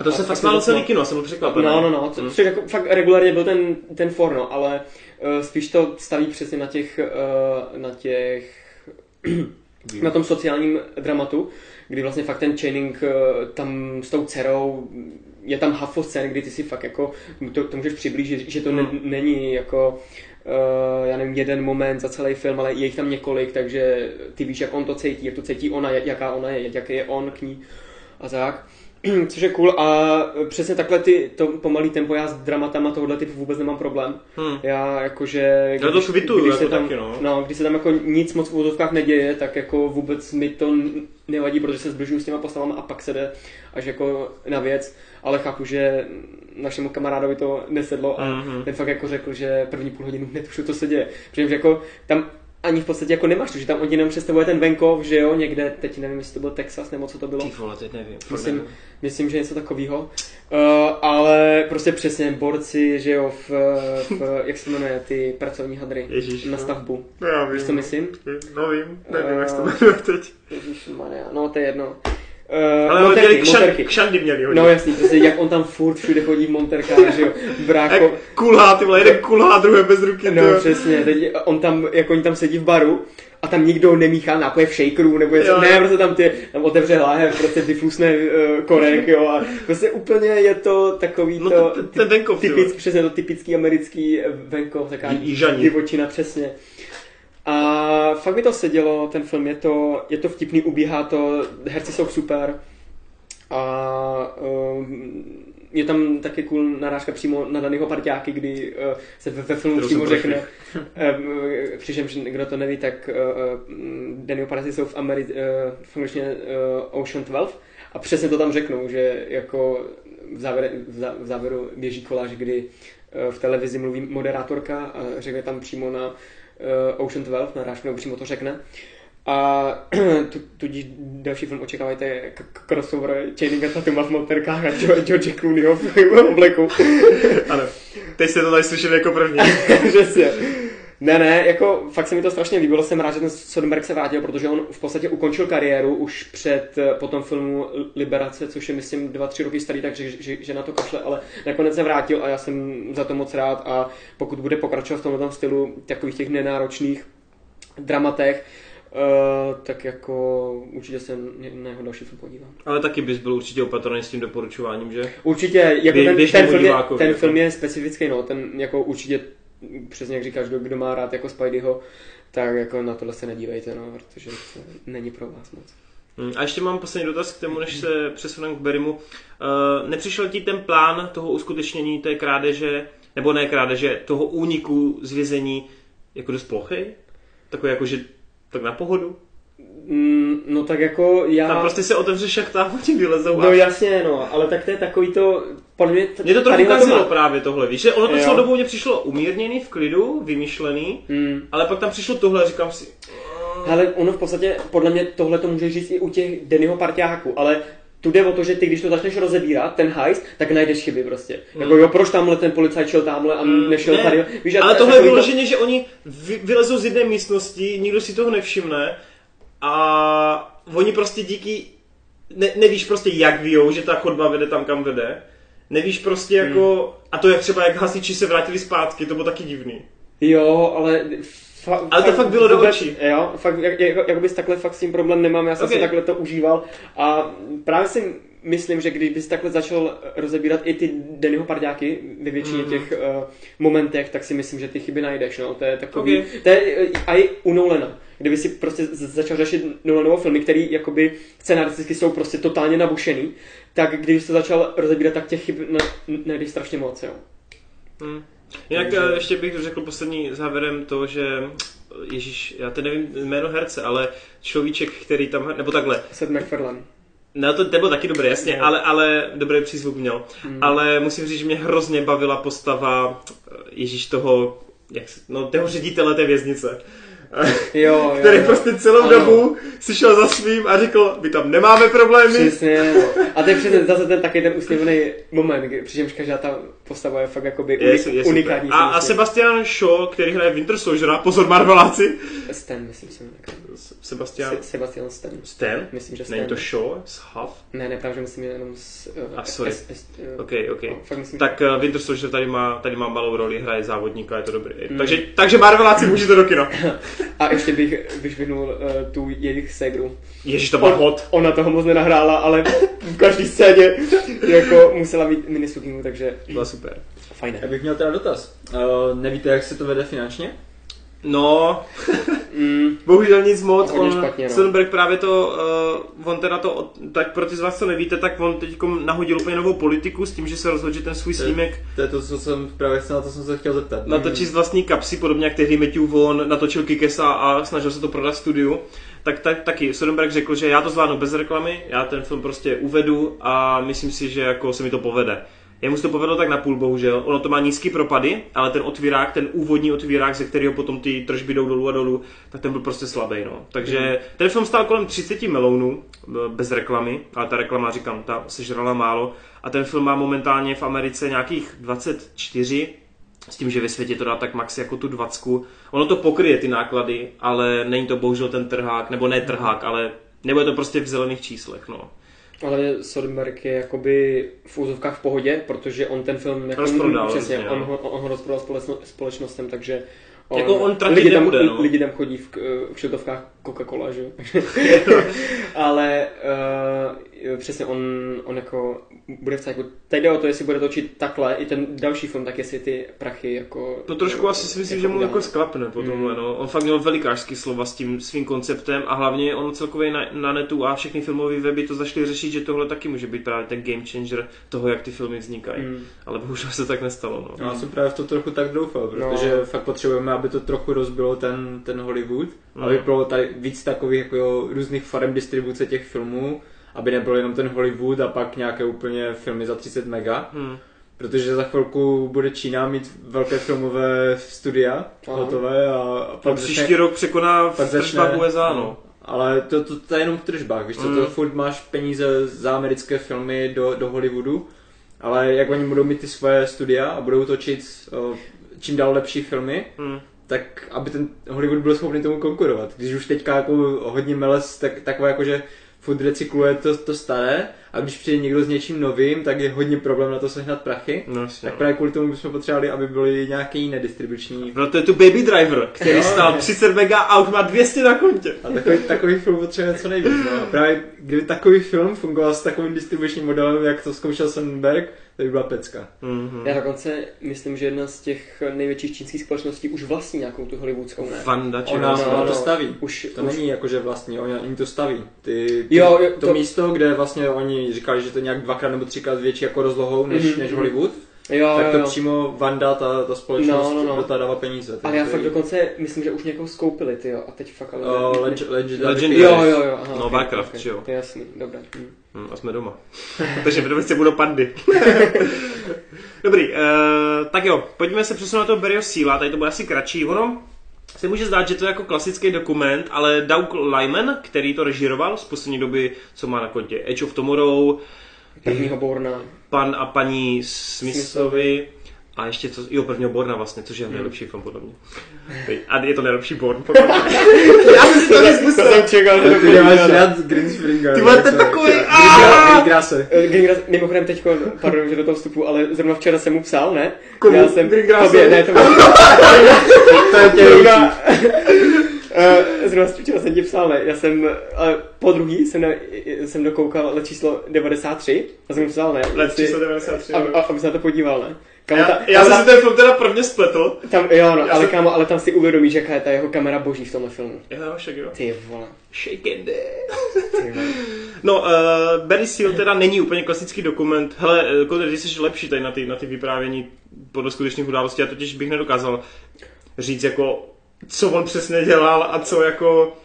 A to se fakt smálo celý kino, jsem byl překvapený. No, no, no, Hm. což jako fakt regulárně byl ten, ten forno, ale uh, spíš to staví přesně na těch, uh, na těch, <clears throat> na tom sociálním dramatu, kdy vlastně fakt ten Channing uh, tam s tou dcerou, je tam hafo scén, kdy ty si fakt jako, to, to můžeš přiblížit, že to ne, Hmm. není jako, uh, já nevím, jeden moment za celý film, ale je jich tam několik, takže ty víš, jak on to cítí, jak to cítí ona, jak- jaká ona je, jaký je on k ní a tak. <clears throat> což je cool a přesně takhle ty, to pomalý tempo, já s dramatama tohohle typu vůbec nemám problém. Hmm. Já jakože... Já to kvituju, když jako se tam, taky, no. no. když se tam jako nic moc v úvodovkách neděje, tak jako vůbec mi to nevadí, protože se zbližuju s těma postavama a pak se jde až jako na věc, ale chápu, že našemu kamarádovi to nesedlo a mm-hmm. ten fakt jako řekl, že první půl hodinu netušu, co se děje. Protože jako tam ani v podstatě jako nemáš to, že tam oni jenom představuje ten venkov, že jo, někde, teď nevím, jestli to byl Texas nebo co to bylo. Ty vole, teď nevím. Myslím, nevím. myslím, že něco takového. Uh, ale prostě přesně borci, že jo, v, v jak se jmenuje, ty pracovní hadry Ježíš, na stavbu. No, já vím. Víš, co myslím? No vím, nevím, uh, jak se to jmenuje teď. Ježíš, no to je jedno. Uh, ale moterky, měli kšan, kšandy měli hodně. No jasný, prostě jak on tam furt všude chodí v monterkách, že jo, bráko. Jak kulhá, ty vole, jeden kulhá, druhé bez ruky. No to. přesně, teď on tam, jak oni tam sedí v baru, a tam nikdo nemíchá nápoje v shakeru, nebo něco, ne, prostě tam ty, tam otevře láhev, prostě vyflusne uh, korek, jo, a prostě úplně je to takový no, to, ten, ten venkov, typický, přesně to typický americký venkov, taková divočina, přesně. A fakt mi to sedělo, ten film je to, je to vtipný, ubíhá to, herci jsou super. A um, je tam taky cool narážka přímo na daného parťáky, kdy uh, se ve, ve filmu Kterou přímo řekne, um, <laughs> přičemž kdo to neví, tak uh, Daniel Party jsou v, Ameri- uh, v angličtině uh, Ocean 12 a přesně to tam řeknou, že jako v, závěre, v, zá, v závěru běží koláž, kdy uh, v televizi mluví moderátorka a řekne tam přímo na uh, Ocean 12, narážku nebo přímo to řekne. A <clears throat> tudíž další film očekávajte crossover Channinga Tatuma v motorkách a George Clooneyho v <laughs> obleku. ano, teď jste to tady slyšeli jako první. <laughs> Přesně. Ne, ne, jako fakt se mi to strašně líbilo, jsem rád, že ten Soderbergh se vrátil, protože on v podstatě ukončil kariéru už před eh, po tom filmu Liberace, což je myslím dva, tři roky starý, takže že, že na to kašle, ale nakonec se vrátil a já jsem za to moc rád a pokud bude pokračovat v tomhle stylu takových těch nenáročných dramatech, Uh, tak jako určitě se na jeho další film podívám. Ale taky bys byl určitě opatrný s tím doporučováním, že? Určitě, jako Bě, ten, ten, film je, ten jako. film je specifický, no, ten jako určitě, přesně jak říkáš, kdo, kdo má rád jako Spideyho, tak jako na tohle se nedívejte, no, protože to není pro vás moc. Hmm, a ještě mám poslední dotaz k tomu, než se přesuneme k Berimu. Uh, nepřišel ti ten plán toho uskutečnění té krádeže, nebo ne krádeže, toho úniku z vězení jako dost plochy? Takový jako, že tak na pohodu? Mm, no tak jako já... Tam prostě se otevře šachta a oni vylezou. No jasně, no, ale tak to je takový to... Podle mě, t- mě to trochu má... právě tohle, víš, že ono to celou dobu mě přišlo umírněný, v klidu, vymyšlený, mm. ale pak tam přišlo tohle, říkám si... Ale ono v podstatě, podle mě tohle to může říct i u těch Dennyho parťáků, ale tu jde o to, že ty, když to začneš rozebírat, ten hajs, tak najdeš chyby prostě. Hmm. Jako jo, proč tamhle ten policajt šel tamhle a hmm. nešel ne. tady. Víš, Ale tohle je vyloženě, to... že oni vy, vylezou z jedné místnosti, nikdo si toho nevšimne a oni prostě díky, ne, nevíš prostě jak víjou, že ta chodba vede tam, kam vede. Nevíš prostě jako, hmm. a to jak třeba jak hasiči se vrátili zpátky, to bylo taky divný. Jo, ale Fa- Ale to fakt bylo do očí. Jo, fakt, jak, jak, jak bys takhle fakt s tím problém nemám, já jsem okay. si takhle to užíval a právě si myslím, že když bys takhle začal rozebírat i ty Dennyho parďáky ve většině mm. těch uh, momentech, tak si myslím, že ty chyby najdeš, no, to je takový, okay. to je uh, i u Nolana, kdyby si prostě začal řešit Nolanovo filmy, které jakoby scenaristicky jsou prostě totálně nabušený, tak když se začal rozebírat, tak těch chyb najdeš strašně moc, jo. Mm. Jinak Takže... Eh, ještě bych řekl poslední závěrem to, že Ježíš, já teď nevím jméno herce, ale človíček, který tam, nebo takhle. Seth MacFarlane. No to, to bylo taky dobré, jasně, no. ale, ale dobrý přízvuk měl. Mm. Ale musím říct, že mě hrozně bavila postava eh, Ježíš toho, jak, no, toho ředitele té věznice <laughs> jo, který jo, prostě celou ano. dobu si šel za svým a řekl, my tam nemáme problémy. Přesně, no. A to je přesně zase ten taky ten usměvný moment, přičemž každá ta postava je fakt jakoby unik, je, je unikátní. A, a Sebastian Shaw, který hraje Winter Soldiera, pozor Marveláci. Stan, myslím, jsem Sebastian. Se, Sebastian Stan. Stan? Myslím, že Stan. Není to Shaw? S Huff? Ne, ne, právě myslím jenom s... Uh, a sorry. S, s, uh, ok, ok. No, myslím, tak uh, Winter Soldier tady má, tady má malou roli, hraje závodníka, je to dobrý. Mm. Takže, takže Marveláci můžete do kina. <laughs> A ještě bych vyšvihnul uh, tu jejich segru. Ježíš, to byl hot. Ona toho moc nenahrála, ale v každé scéně jako musela mít minisukinu, takže... Byla super. Fajné. Já bych měl teda dotaz. Uh, nevíte, jak se to vede finančně? No, <laughs> mm. bohužel nic moc. On, špatně, no. Právě to, uh, on teda to, tak pro ty z vás, co nevíte, tak on teď nahodil úplně novou politiku s tím, že se rozhodl, že ten svůj snímek... To je to, co jsem právě na to jsem se chtěl zeptat. Natočí z vlastní kapsy, podobně jak tehdy Matthew Vaughn natočil Kikesa a snažil se to prodat studiu tak, tak taky Soderbergh řekl, že já to zvládnu bez reklamy, já ten film prostě uvedu a myslím si, že jako se mi to povede. Jemu se to povedlo tak na půl, bohužel. Ono to má nízký propady, ale ten otvírák, ten úvodní otvírák, ze kterého potom ty tržby jdou dolů a dolů, tak ten byl prostě slabý. No. Takže mm. ten film stál kolem 30 melounů bez reklamy, ale ta reklama, říkám, ta sežrala málo. A ten film má momentálně v Americe nějakých 24, s tím, že ve světě to dá tak max jako tu 20. Ono to pokryje ty náklady, ale není to bohužel ten trhák, nebo ne trhák, ale nebo je to prostě v zelených číslech. No. Ale Soderbergh je jakoby v úzovkách v pohodě, protože on ten film jako, rozprodal, přesně, vlastně, on, ho, on ho rozprodal společnostem, takže on, jako on lidi tam, nebude, no. lidi tam chodí v, v šiltovkách Coca-Cola, že <laughs> Ale uh, přesně on, on jako bude v jako, teď jde o to, jestli bude točit takhle i ten další film, tak jestli ty prachy jako... To trošku asi si myslím, jako že mu jako sklapne po tomhle, mm. no. On fakt měl velikářský slova s tím svým konceptem a hlavně on celkově na, na netu a všechny filmové weby to začali řešit, že tohle taky může být právě ten game changer toho, jak ty filmy vznikají. Mm. Ale bohužel se tak nestalo, no. Já jsem právě v to trochu tak doufal, protože no. fakt potřebujeme, aby to trochu rozbilo ten, ten Hollywood, mm. aby bylo tady víc takových jako různých farem distribuce těch filmů, aby nebyl jenom ten Hollywood a pak nějaké úplně filmy za 30 mega. Hmm. Protože za chvilku bude Čína mít velké filmové studia Aha. hotové a, a pak příští začne, rok překoná v tržbách USA, no. Ale to, to, to, je jenom v tržbách, víš co, mm. to hmm. furt máš peníze za americké filmy do, do Hollywoodu, ale jak oni budou mít ty svoje studia a budou točit uh, čím dál lepší filmy, mm tak aby ten Hollywood byl schopný tomu konkurovat. Když už teďka jako hodně meles, tak, takové jako, že furt recykluje to, to staré a když přijde někdo s něčím novým, tak je hodně problém na to sehnat prachy. No, tak no. právě kvůli tomu bychom potřebovali, aby byly nějaké jiné distribuční. Proto je tu Baby Driver, který no, stál 30 mega a už má 200 na kontě. A takový, takový film potřebuje co nejvíc. No. A právě kdyby takový film fungoval s takovým distribučním modelem, jak to zkoušel Sonnenberg, to by byla pecka. Mm-hmm. Já dokonce myslím, že jedna z těch největších čínských společností už vlastní nějakou tu hollywoodskou, ne? Vanda, či ona, ona to staví. Už, to už... není jako, že vlastní, oni, oni to staví. Ty, ty, jo, jo, to, to, místo, kde vlastně oni říkali, že to nějak dvakrát nebo třikrát větší jako rozlohou než, mm-hmm. než Hollywood, Jo, tak to jo. přímo Vanda, ta, ta společnost, no, no, no. ta dává peníze. Ale já fakt dokonce myslím, že už někoho skoupili, ty jo, a teď fakt ale... Uh, Leg- Legend, Legendary. Jo, jo, jo. Aha, no, okay, Warcraft, okay. jo. To je jasný, dobré. Hm. Hmm, a jsme doma. <laughs> Takže v se budou pandy. <laughs> Dobrý, uh, tak jo, pojďme se přesunout na toho Barryho Síla, tady to bude asi kratší. Ono se může zdát, že to je jako klasický dokument, ale Doug Lyman, který to režíroval z poslední doby, co má na kontě Edge of Tomorrow, Prvního Borna. Pan a paní Smithovi. A ještě co, jo, prvního Borna vlastně, což je hmm. nejlepší film podle mě. A je to nejlepší Born, podle mě. <laughs> Já jsem si to nezmyslel. To jsem čekal, že to máš rád Green Springer. Ty máte takový... Greengrasse. Greengrasse, mimochodem teďko, pardon, že do toho vstupu, ale zrovna včera jsem mu psal, ne? Komu? Já jsem... Greengrasse? Ne, to <laughs> To je tě Uh, zrovna včera jsem ti psal, ne? Já jsem, uh, po druhý jsem, ne, jsem dokoukal let číslo 93 a jsem psal, ne? Let číslo 93. Aby, aby se na to podíval, ne? Kámo, ta, já, já jsem si ten film teda prvně spletl. Tam, jo, no, ale, jsem... kámo, ale tam si uvědomíš, jaká je ta jeho kamera boží v tomhle filmu. Jo, však jo. Ty vole. Shaken No, uh, Barry Seal teda není úplně klasický dokument. Hele, Koder, ty jsi lepší tady na ty, na ty vyprávění podle skutečných událostí. Já totiž bych nedokázal říct jako co on přesně dělal a co jako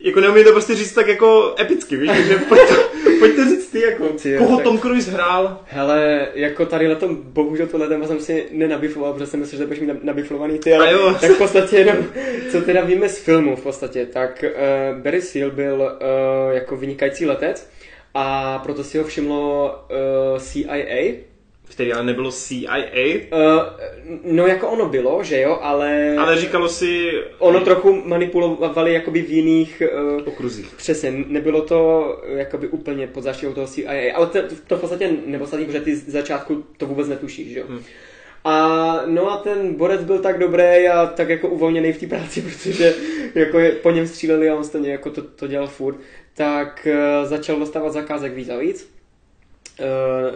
jako neumí to prostě říct tak jako epicky, víš, takže <laughs> pojďte, pojďte říct ty, jako, ty, koho tak, Tom Cruise hrál. Hele, jako tady letom, bohužel tohle téma jsem si nenabifoval, protože jsem myslel, že budeš mít nabiflovaný ty, ale jo. tak v podstatě jenom, co teda víme z filmu v podstatě, tak uh, Barry Seal byl uh, jako vynikající letec a proto si ho všimlo uh, CIA, který ale nebylo CIA? Uh, no jako ono bylo, že jo, ale... Ale říkalo si... Ono trochu manipulovali jakoby v jiných... Uh, okruzích. Přesně, nebylo to jakoby úplně pod záštitou toho CIA, ale to, to v podstatě nepodstatí, protože ty z začátku to vůbec netušíš, že jo. Hmm. A no a ten borec byl tak dobrý a tak jako uvolněný v té práci, <laughs> protože jako je, po něm stříleli a on stejně jako to, to dělal furt, tak uh, začal dostávat zakázek víc a víc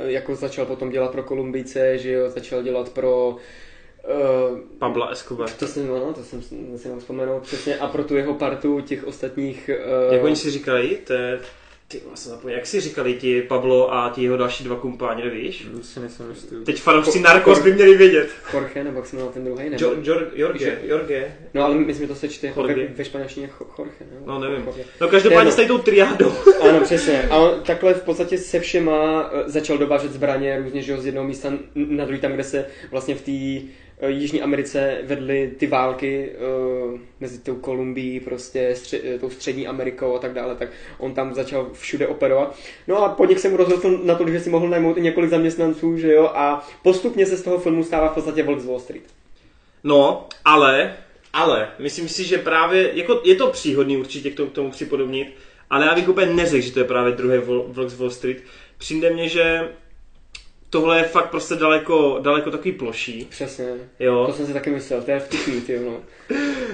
jako začal potom dělat pro Kolumbijce, že jo, začal dělat pro Uh, Pabla Escobar. To jsem, no, to jsem si mám vzpomenout přesně. A pro tu jeho partu těch ostatních... Uh, Jak oni si říkají? To je, ty vlastně zapomněl, jak si říkali ti Pablo a ti jeho další dva kumpáni, nevíš? No, si nejsem jistý. Teď fanoušci Narcos by měli vědět. Jorge, nebo jak se jmenal ten druhý, nebo? Jo, jo, Jorge, Jorge. No ale my jsme to sečte ve, ve španělštině Jorge, ne? No nevím. Jorge. No každopádně s tou triádou. <laughs> ano, přesně. A on takhle v podstatě se všema eh, začal dovážet zbraně různě, že jo, z jednoho místa na druhý, tam, kde se vlastně v té Jižní Americe vedly ty války uh, mezi tou Kolumbií, prostě stři, eh, tou střední Amerikou a tak dále, tak on tam začal všude operovat. No a podnik se mu rozhodl na to, že si mohl najmout i několik zaměstnanců, že jo, a postupně se z toho filmu stává v podstatě Volk z Wall Street. No, ale, ale, myslím si, že právě, jako je to příhodný určitě k tomu, k tomu připodobnit, ale já bych úplně neřekl, že to je právě druhý Volk z Wall Street. Přijde mně, že tohle je fakt prostě daleko, daleko takový ploší. Přesně. Jo. To jsem si taky myslel, to je vtipný, ty, no.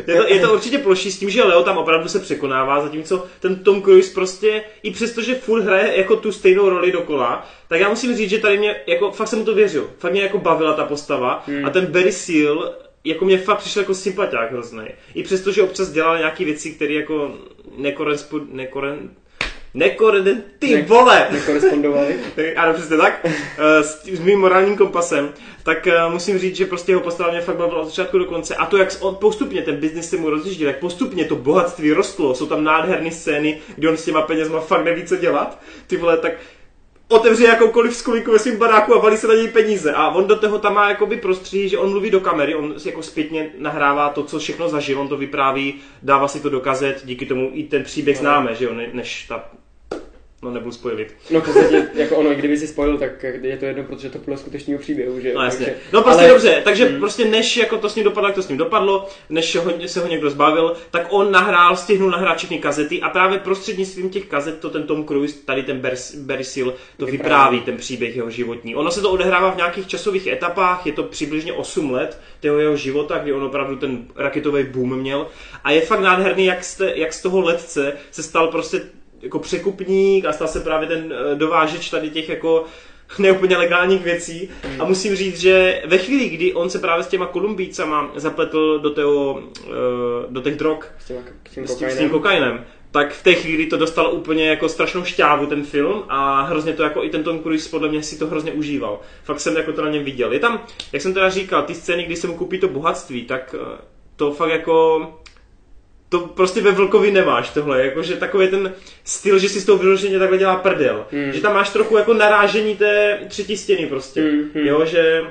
je, to, je to určitě ploší s tím, že Leo tam opravdu se překonává, zatímco ten Tom Cruise prostě, i přesto, že furt hraje jako tu stejnou roli dokola, tak já musím říct, že tady mě, jako fakt jsem mu to věřil. Fakt mě jako bavila ta postava hmm. a ten Barry Seal, jako mě fakt přišel jako sympatiák hrozný. I přesto, že občas dělal nějaké věci, které jako nekorespondují, nekoren, Nekore, ty ne, vole! Nekorespondovali. <laughs> ano, přesně tak. <laughs> Eh, s, s mým morálním kompasem. Tak uh, musím říct, že prostě jeho postava mě fakt bavila od začátku do konce. A to, jak on postupně ten biznis se mu rozjíždí, jak postupně to bohatství rostlo. Jsou tam nádherné scény, kde on s těma penězma fakt neví, co dělat. Ty vole, tak otevře jakoukoliv skulíku ve svém baráku a valí se na něj peníze. A on do toho tam má jakoby prostředí, že on mluví do kamery, on jako zpětně nahrává to, co všechno zažil, on to vypráví, dává si to dokazet, díky tomu i ten příběh no. známe, že jo, než ta No nebudu spojit. No v podstatě, jako ono, kdyby si spojil, tak je to jedno, protože to bylo skutečného příběhu, že? No jasně. Takže, no prostě ale... dobře, takže hmm. prostě než jako to s ním dopadlo, jak to s ním dopadlo, než ho, se ho někdo zbavil, tak on nahrál, stihnul nahrát všechny kazety a právě prostřednictvím těch kazet to ten Tom Cruise, tady ten Seal, to vypráví. vypráví ten příběh jeho životní. Ono se to odehrává v nějakých časových etapách, je to přibližně 8 let toho jeho života, kdy on opravdu ten raketový boom měl a je fakt nádherný, jak, jste, jak z toho letce se stal prostě jako překupník a stal se právě ten eh, dovážeč tady těch jako <laughs> neúplně legálních věcí. A musím říct, že ve chvíli, kdy on se právě s těma Kolumbícama zapletl do, toho, eh, do těch drog, s, těma, tím s, tím, s tím kokainem, tak v té chvíli to dostalo úplně jako strašnou šťávu ten film a hrozně to jako i ten Tom Cruise podle mě si to hrozně užíval. Fakt jsem jako to na něm viděl. Je tam, jak jsem teda říkal, ty scény, kdy se mu koupí to bohatství, tak eh, to fakt jako to prostě ve Vlkovi nemáš tohle, jakože takový ten styl, že si s tou vyloženě takhle dělá prdel. Mm. Že tam máš trochu jako narážení té třetí stěny prostě, mm, mm. jo, že...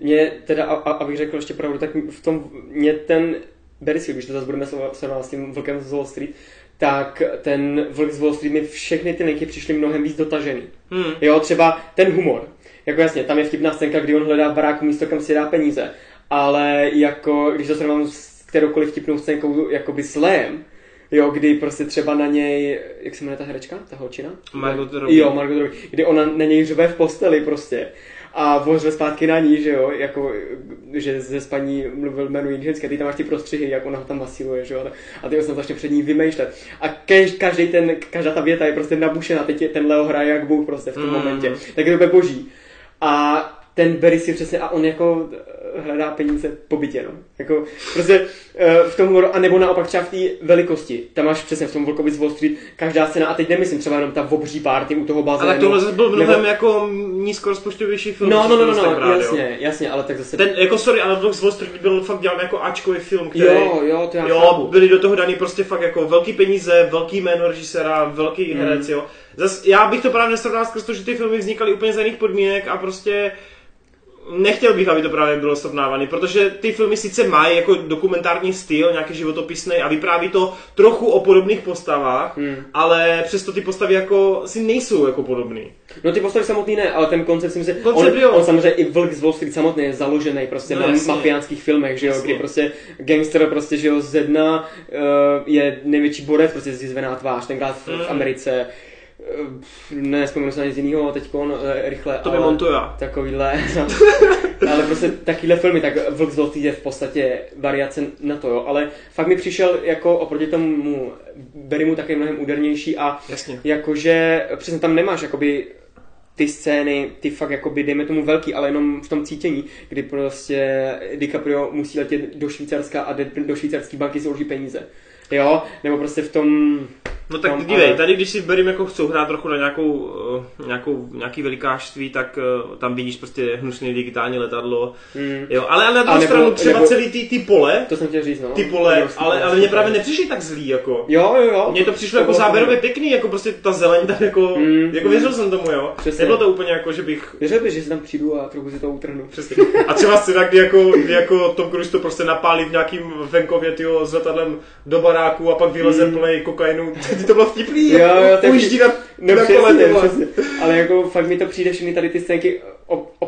Mě teda, a, abych řekl ještě pravdu, tak v tom, mě ten Berisky, když to zase budeme srovnávat s tím Vlkem z Wall Street, tak ten Vlk z Wall Street mi všechny ty linky přišly mnohem víc dotažený. Mm. Jo, třeba ten humor. Jako jasně, tam je vtipná scénka, kdy on hledá v baráku místo, kam si dá peníze. Ale jako, když to srovnám s kteroukoliv vtipnou scénkou jakoby slém, jo, kdy prostě třeba na něj, jak se jmenuje ta herečka, ta holčina? Margot Robbie. Jo, Margot Robbie, kdy ona na něj řve v posteli prostě a vořve zpátky na ní, že jo, jako, že ze spaní mluvil jméno jiný ženské, ty tam máš ty prostřihy, jak ona ho tam masíruje, že jo, a ty se začne před ní vymýšlet. A každý, každý ten, každá ta věta je prostě nabušená, teď je, ten Leo hraje jak Bůh prostě v tom mm. momentě, tak je to boží. A ten Barry si přesně, a on jako hledá peníze po bytě, no. Jako, prostě uh, v tom humoru, nebo naopak třeba v té velikosti. Tam máš přesně v tom Volkovi z Wall Street každá scéna, a teď nemyslím třeba jenom ta obří party u toho bazénu. Ale tohle zase byl mnohem nebo... jako nízkorozpočtovější film. No, no, no, no, no brát, jasně, jo. jasně, ale tak zase... Ten, jako sorry, ale Volk z Wall Street byl fakt dělán jako Ačkový film, který... Jo, jo, to já Jo, chápu. byli do toho daný prostě fakt jako velký peníze, velký jméno režisera, velký mm. herec, jo. Zas, já bych to právě nesrovnal skrz to, že ty filmy vznikaly úplně za jiných podmínek a prostě nechtěl bych, aby to právě bylo srovnávané, protože ty filmy sice mají jako dokumentární styl, nějaký životopisný a vypráví to trochu o podobných postavách, hmm. ale přesto ty postavy jako si nejsou jako podobný. No ty postavy samotný ne, ale ten koncept si myslím, koncept, on, on, samozřejmě i Vlk z Wall Street samotný je založený prostě no, na jasně. mafiánských filmech, že jo, jasně. kdy prostě gangster prostě, že jo, z jedna uh, je největší borec, prostě zjizvená tvář, tenkrát v, hmm. v Americe, Eh, ne, vzpomenu se na nic jiného teď e, rychle. To Montoya. Takovýhle, <laughs> no. ale prostě takovýhle filmy, tak Vlk zlotý je v podstatě variace na to, jo. Ale fakt mi přišel jako oproti tomu Berrymu taky mnohem údernější a Jasně. jakože přesně tam nemáš jakoby ty scény, ty fakt jakoby, dejme tomu velký, ale jenom v tom cítění, kdy prostě DiCaprio musí letět do Švýcarska a jde do švýcarský banky zloží peníze. Jo, nebo prostě v tom... No tak tom, dívej, ale... tady když si berím jako chcou hrát trochu na nějakou, uh, nějakou, nějaký velikářství, tak uh, tam vidíš prostě hnusné digitální letadlo. Mm. Jo, ale, ale na druhou stranu třeba nebo, celý ty, ty pole, to jsem chtěl říct, no. ty pole, ale, ale mě právě nepřišli tak zlý, jako. Jo, jo, jo. Mně to přišlo to jako záběrově pěkný, jako prostě ta zeleň tam jako, mm. jako věřil jsem tomu, jo. Přesně. Nebylo to úplně jako, že bych... Věřil bych, že si tam přijdu a trochu si to utrhnu. Přesně. A třeba scéna, kdy jako, kdy jako Tom Cruise to prostě napálí v nějakým venkově, tyjo, s letadlem do baráku a pak vyleze mm. plný kokainu. <laughs> Ty to bylo vtipný, jo, jo, ujíždí na, no, na přesně, přesně. Ale jako fakt mi to přijde všechny tady ty scénky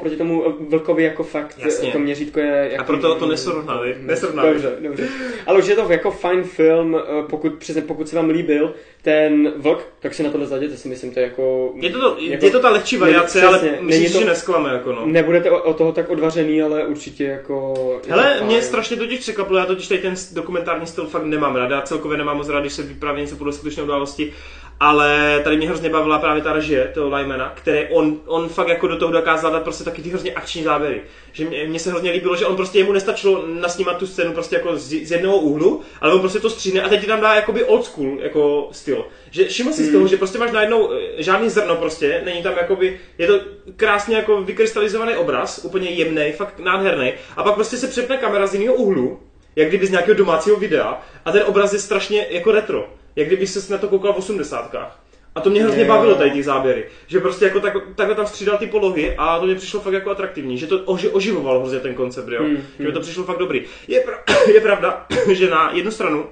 oproti tomu Vlkovi jako fakt Jasně. to měřítko je... Jako, a proto to nesrovnali. nesrovnali. Dobře, dobře. Ale už je to jako fajn film, eh, pokud, přesně, pokud se vám líbil ten Vlk, tak si na to zajděte, si myslím, to je jako... Je to, to, jako, je to ta lehčí variace, ne, ale myslím, to, že nesklame. Jako no. Nebudete o, o, toho tak odvařený, ale určitě jako... Hele, mě strašně totiž překvapilo, já totiž tady ten dokumentární styl fakt nemám já celkově nemám moc rád, když se vypráví něco podle skutečné události, ale tady mě hrozně bavila právě ta režie toho Lymana, který on, on fakt jako do toho dokázal dát prostě taky ty hrozně akční záběry. Že mě, mě se hrozně líbilo, že on prostě jemu nestačilo nasnímat tu scénu prostě jako z, z jednoho úhlu, ale on prostě to stříhne a teď ti tam dá jakoby old school jako styl. Že všiml si hmm. z toho, že prostě máš najednou eh, žádný zrno prostě, není tam jakoby, je to krásně jako vykrystalizovaný obraz, úplně jemný, fakt nádherný. A pak prostě se přepne kamera z jiného úhlu, jak kdyby z nějakého domácího videa a ten obraz je strašně jako retro jak kdyby se na to koukal v osmdesátkách. A to mě hrozně yeah. bavilo tady ty záběry. Že prostě jako tak, takhle tam střídal ty polohy a to mě přišlo fakt jako atraktivní. Že to oži, oživovalo hrozně ten koncept, jo. Mm, že mi to přišlo fakt dobrý. Je, pra- <clears throat> je pravda, <clears throat> že na jednu stranu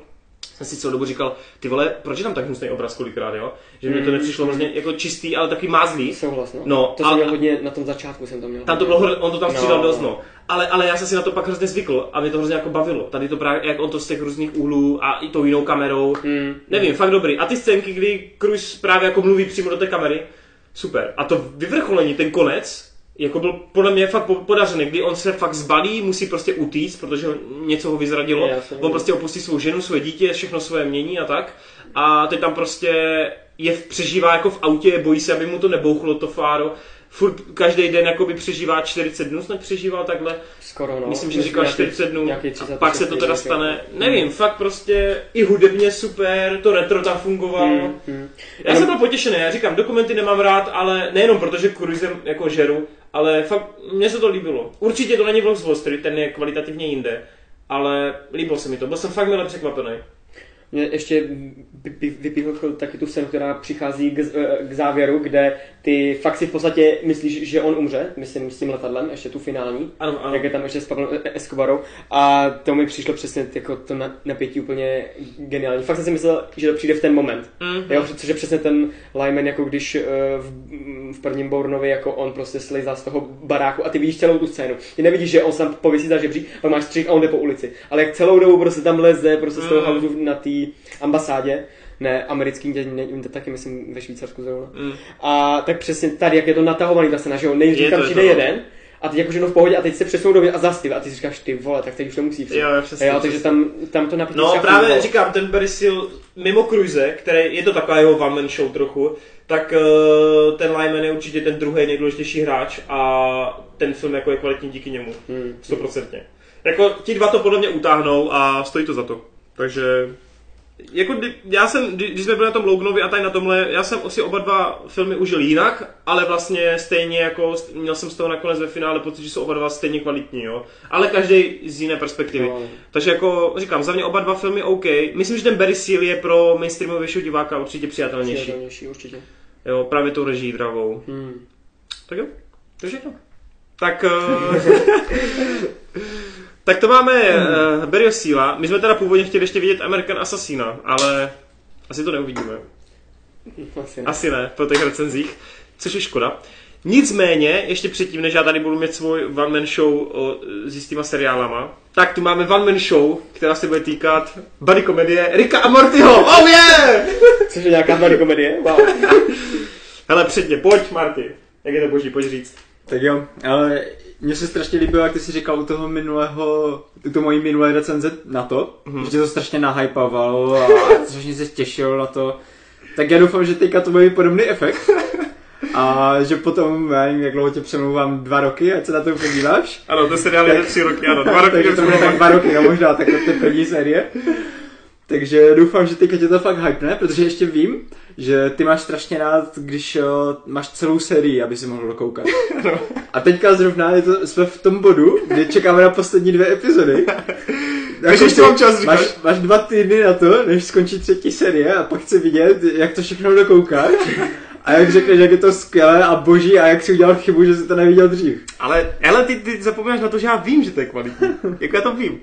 jsem si celou dobu říkal, ty vole, proč je tam tak hnusný obraz kolikrát, jo? Že mi to mm, nepřišlo hrozně mm. jako čistý, ale taky mázlý. Souhlas, no. no to jsem měl hodně, na tom začátku jsem to měl. Tam to bylo, on to tam střídal no, dost, no. Ale, ale já jsem si na to pak hrozně zvykl a mě to hrozně jako bavilo. Tady to právě, jak on to z těch různých úhlů a i tou jinou kamerou. Mm. Nevím, mm. fakt dobrý. A ty scénky, kdy Cruise právě jako mluví přímo do té kamery, super. A to vyvrcholení, ten konec, jako byl podle mě fakt podařený, kdy on se fakt zbalí, musí prostě utíct, protože něco ho vyzradilo. Je, on prostě opustí svou ženu, své dítě, všechno svoje mění a tak. A teď tam prostě je přežívá jako v autě, bojí se, aby mu to nebouchlo to fáro furt každý den jakoby přežívá 40 dnů, snad přežíval takhle. Skoro no. Myslím, že říkal 40 dnů, a pak se to teda stane. Nevím, hmm. fakt prostě i hudebně super, to retro tam fungovalo. Hmm, hmm. Já jsem byl potěšený, já říkám, dokumenty nemám rád, ale nejenom protože kurizem jako žeru, ale fakt mně se to líbilo. Určitě to není vlog z Wall Street, ten je kvalitativně jinde, ale líbilo se mi to, byl jsem fakt milé překvapený mě ještě vypíchl taky tu scénu, která přichází k, k závěru, kde ty fakt si v podstatě myslíš, že on umře, myslím s tím letadlem, ještě tu finální, ano, ano. jak je tam ještě s Pavlem Escobarou a to mi přišlo přesně jako to napětí úplně geniální. Fakt jsem si myslel, že to přijde v ten moment, mm-hmm. jo, protože přesně ten Lyman, jako když uh, v, v prvním Bournovi, jako on prostě slizá z toho baráku a ty vidíš celou tu scénu. Ty nevidíš, že on sám pověsí za žebřík, pak máš střih a on jde po ulici, ale jak celou dobu prostě tam leze, prostě z toho mm. houseu na té ambasádě, ne americký, ne, taky myslím ve Švýcarsku zrovna. Mm. A tak přesně tady, jak je to natahovaný ta scéna, že jo, nejdřív tam přijde jeden, a teď jakože no v pohodě a teď se přesunou do a zastaví a ty si říkáš ty vole, tak teď už to musí přijít. Jo, přesně. Jo, takže tam, tam to napětí No právě fungovalo. říkám, ten Barry Seal mimo Cruise, který je to taková jeho one man show trochu, tak uh, ten Lyman je určitě ten druhý nejdůležitější hráč a ten film jako je kvalitní díky němu. Hmm. Stoprocentně. Hmm. Jako ti dva to podle mě utáhnou a stojí to za to. Takže jako já jsem, když jsme byli na tom Loganovi a tady na tomhle, já jsem si oba dva filmy užil jinak, ale vlastně stejně jako, měl jsem z toho nakonec ve finále pocit, že jsou oba dva stejně kvalitní, jo. Ale každý z jiné perspektivy. No. Takže jako říkám, za mě oba dva filmy OK. Myslím, že ten Barry Seal je pro mainstreamovějšího diváka určitě přijatelnější. Přijatelnější, určitě. Jo, právě tou reží dravou. Hmm. Tak jo, to je všechno. Tak... Uh... <laughs> <laughs> Tak to máme uh, Barryho Seala. My jsme teda původně chtěli ještě vidět American Assassina, ale asi to neuvidíme. <laughs> Asi ne. Asi ne, po těch recenzích, což je škoda. Nicméně, ještě předtím, než já tady budu mít svůj one man show o, s jistýma seriálama, tak tu máme one man show, která se bude týkat buddy komedie Rika a Mortyho. Oh yeah! <laughs> Což je nějaká buddy komedie? Wow. <laughs> Hele, předně, pojď Marty. Jak je to boží, pojď říct. Tak jo, ale mně se strašně líbilo, jak ty si říkal u toho minulého, u toho mojí minulé recenze na to, mm-hmm. že tě to strašně nahypovalo a <laughs> strašně se těšil na to. Tak já doufám, že teďka to bude podobný efekt. A že potom, já nevím, jak dlouho tě přemlouvám, dva roky, ať se na to podíváš. Ano, to seriál je tři roky, ano, dva <laughs> roky. Takže to bude tak dva roky, no možná, tak to je první série. Takže doufám, že teďka tě to fakt hypne, protože ještě vím, že ty máš strašně rád, když o, máš celou sérii, aby si mohl dokoukat. <laughs> No. A teďka zrovna je to, jsme v tom bodu, kdy čekáme na poslední dvě epizody. <laughs> Takže ještě mám čas máš, máš dva týdny na to, než skončí třetí série a pak chci vidět, jak to všechno dokoukáš. A jak řekneš, jak je to skvělé a boží a jak si udělal chybu, že jsi to neviděl dřív. Ale, ale ty, ty zapomínáš na to, že já vím, že to je kvalitní. Jak já to vím.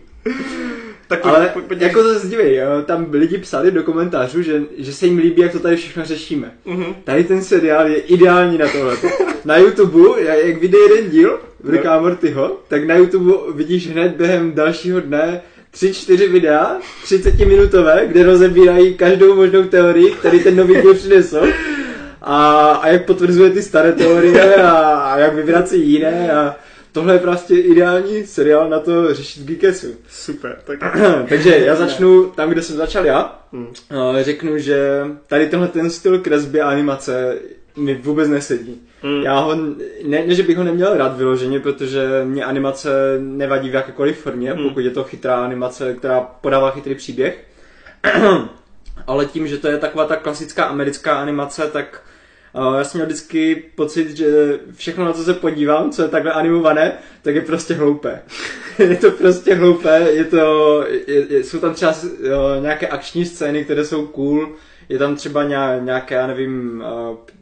Tak Ale pojď, jako to zdívej, tam lidi psali do komentářů, že, že se jim líbí, jak to tady všechno řešíme. Uh-huh. Tady ten seriál je ideální na tohle. na YouTube, jak vyjde jeden díl Ricka no. Mortyho, tak na YouTube vidíš hned během dalšího dne tři, čtyři videa, 30 minutové, kde rozebírají každou možnou teorii, který ten nový díl přinesl. A, a jak potvrzuje ty staré teorie a, a jak vyvrací jiné a tohle je prostě ideální seriál na to řešit Geekesu. Super. Tak... <clears throat> Takže já začnu tam, kde jsem začal já. Hmm. Řeknu, že tady tenhle ten styl kresby a animace mi vůbec nesedí. Hmm. Já ho, ne, ne, že bych ho neměl rád vyloženě, protože mě animace nevadí v jakékoliv formě, hmm. pokud je to chytrá animace, která podává chytrý příběh. <clears throat> Ale tím, že to je taková ta klasická americká animace, tak já jsem měl vždycky pocit, že všechno, na co se podívám, co je takhle animované, tak je prostě hloupé. <laughs> je to prostě hloupé, je to, je, je, jsou tam třeba jo, nějaké akční scény, které jsou cool, je tam třeba nějaké, já nevím,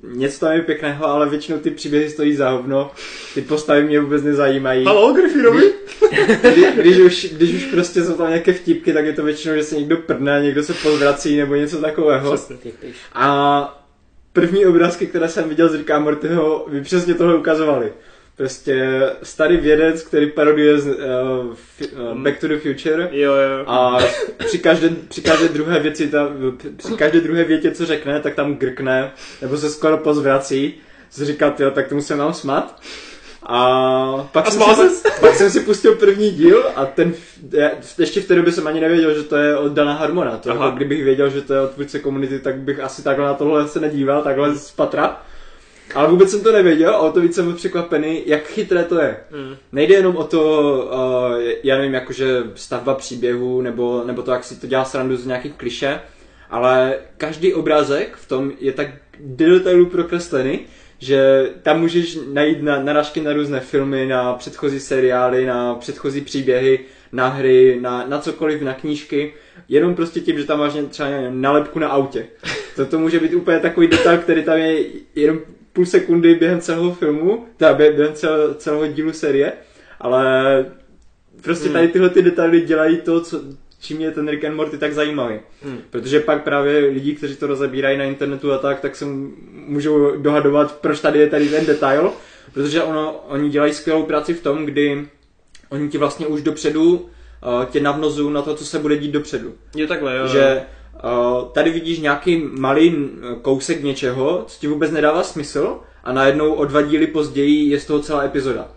něco tam je pěkného, ale většinou ty příběhy stojí za hovno, ty postavy mě vůbec nezajímají. Halo, Griffinovi? <laughs> Kdy, když, už, když už prostě jsou tam nějaké vtipky, tak je to většinou, že se někdo prdne, někdo se pozvrací nebo něco takového. Přesně. A první obrázky, které jsem viděl z Ricka Mortyho, by přesně tohle ukazovali. Prostě starý vědec, který paroduje z, uh, uh, Back to the Future jo, jo. a při každé, při každé druhé věci, ta, při každé druhé větě, co řekne, tak tam grkne, nebo se skoro pozvrací, si říkat, jo, tak tomu se mám smát. A pak, a jsem si, <laughs> pak jsem si pustil první díl a ten, ještě v té době jsem ani nevěděl, že to je od Dana Harmona. To jako, kdybych věděl, že to je od tvůrce komunity, tak bych asi takhle na tohle se nedíval, takhle z patra. Ale vůbec jsem to nevěděl a o to víc jsem byl překvapený, jak chytré to je. Mm. Nejde jenom o to, uh, já nevím, jakože stavba příběhu, nebo, nebo to, jak si to dělá srandu z nějakých kliše, ale každý obrázek v tom je tak do detailu prokreslený, že tam můžeš najít na, narážky na různé filmy, na předchozí seriály, na předchozí příběhy, na hry, na, na cokoliv, na knížky, jenom prostě tím, že tam máš třeba nalepku na autě. <laughs> To, to může být úplně takový detail, který tam je jenom půl sekundy během celého filmu, teda během celého, celého dílu série, ale prostě hmm. tady tyhle ty detaily dělají to, co, čím je ten Rick and Morty tak zajímavý. Hmm. Protože pak právě lidi, kteří to rozebírají na internetu a tak, tak se můžou dohadovat, proč tady je tady ten detail, protože ono, oni dělají skvělou práci v tom, kdy oni ti vlastně už dopředu uh, tě navnozují na to, co se bude dít dopředu. Je takhle, jo. Že uh, tady vidíš nějaký malý kousek něčeho, co ti vůbec nedává smysl a najednou o dva díly později je z toho celá epizoda.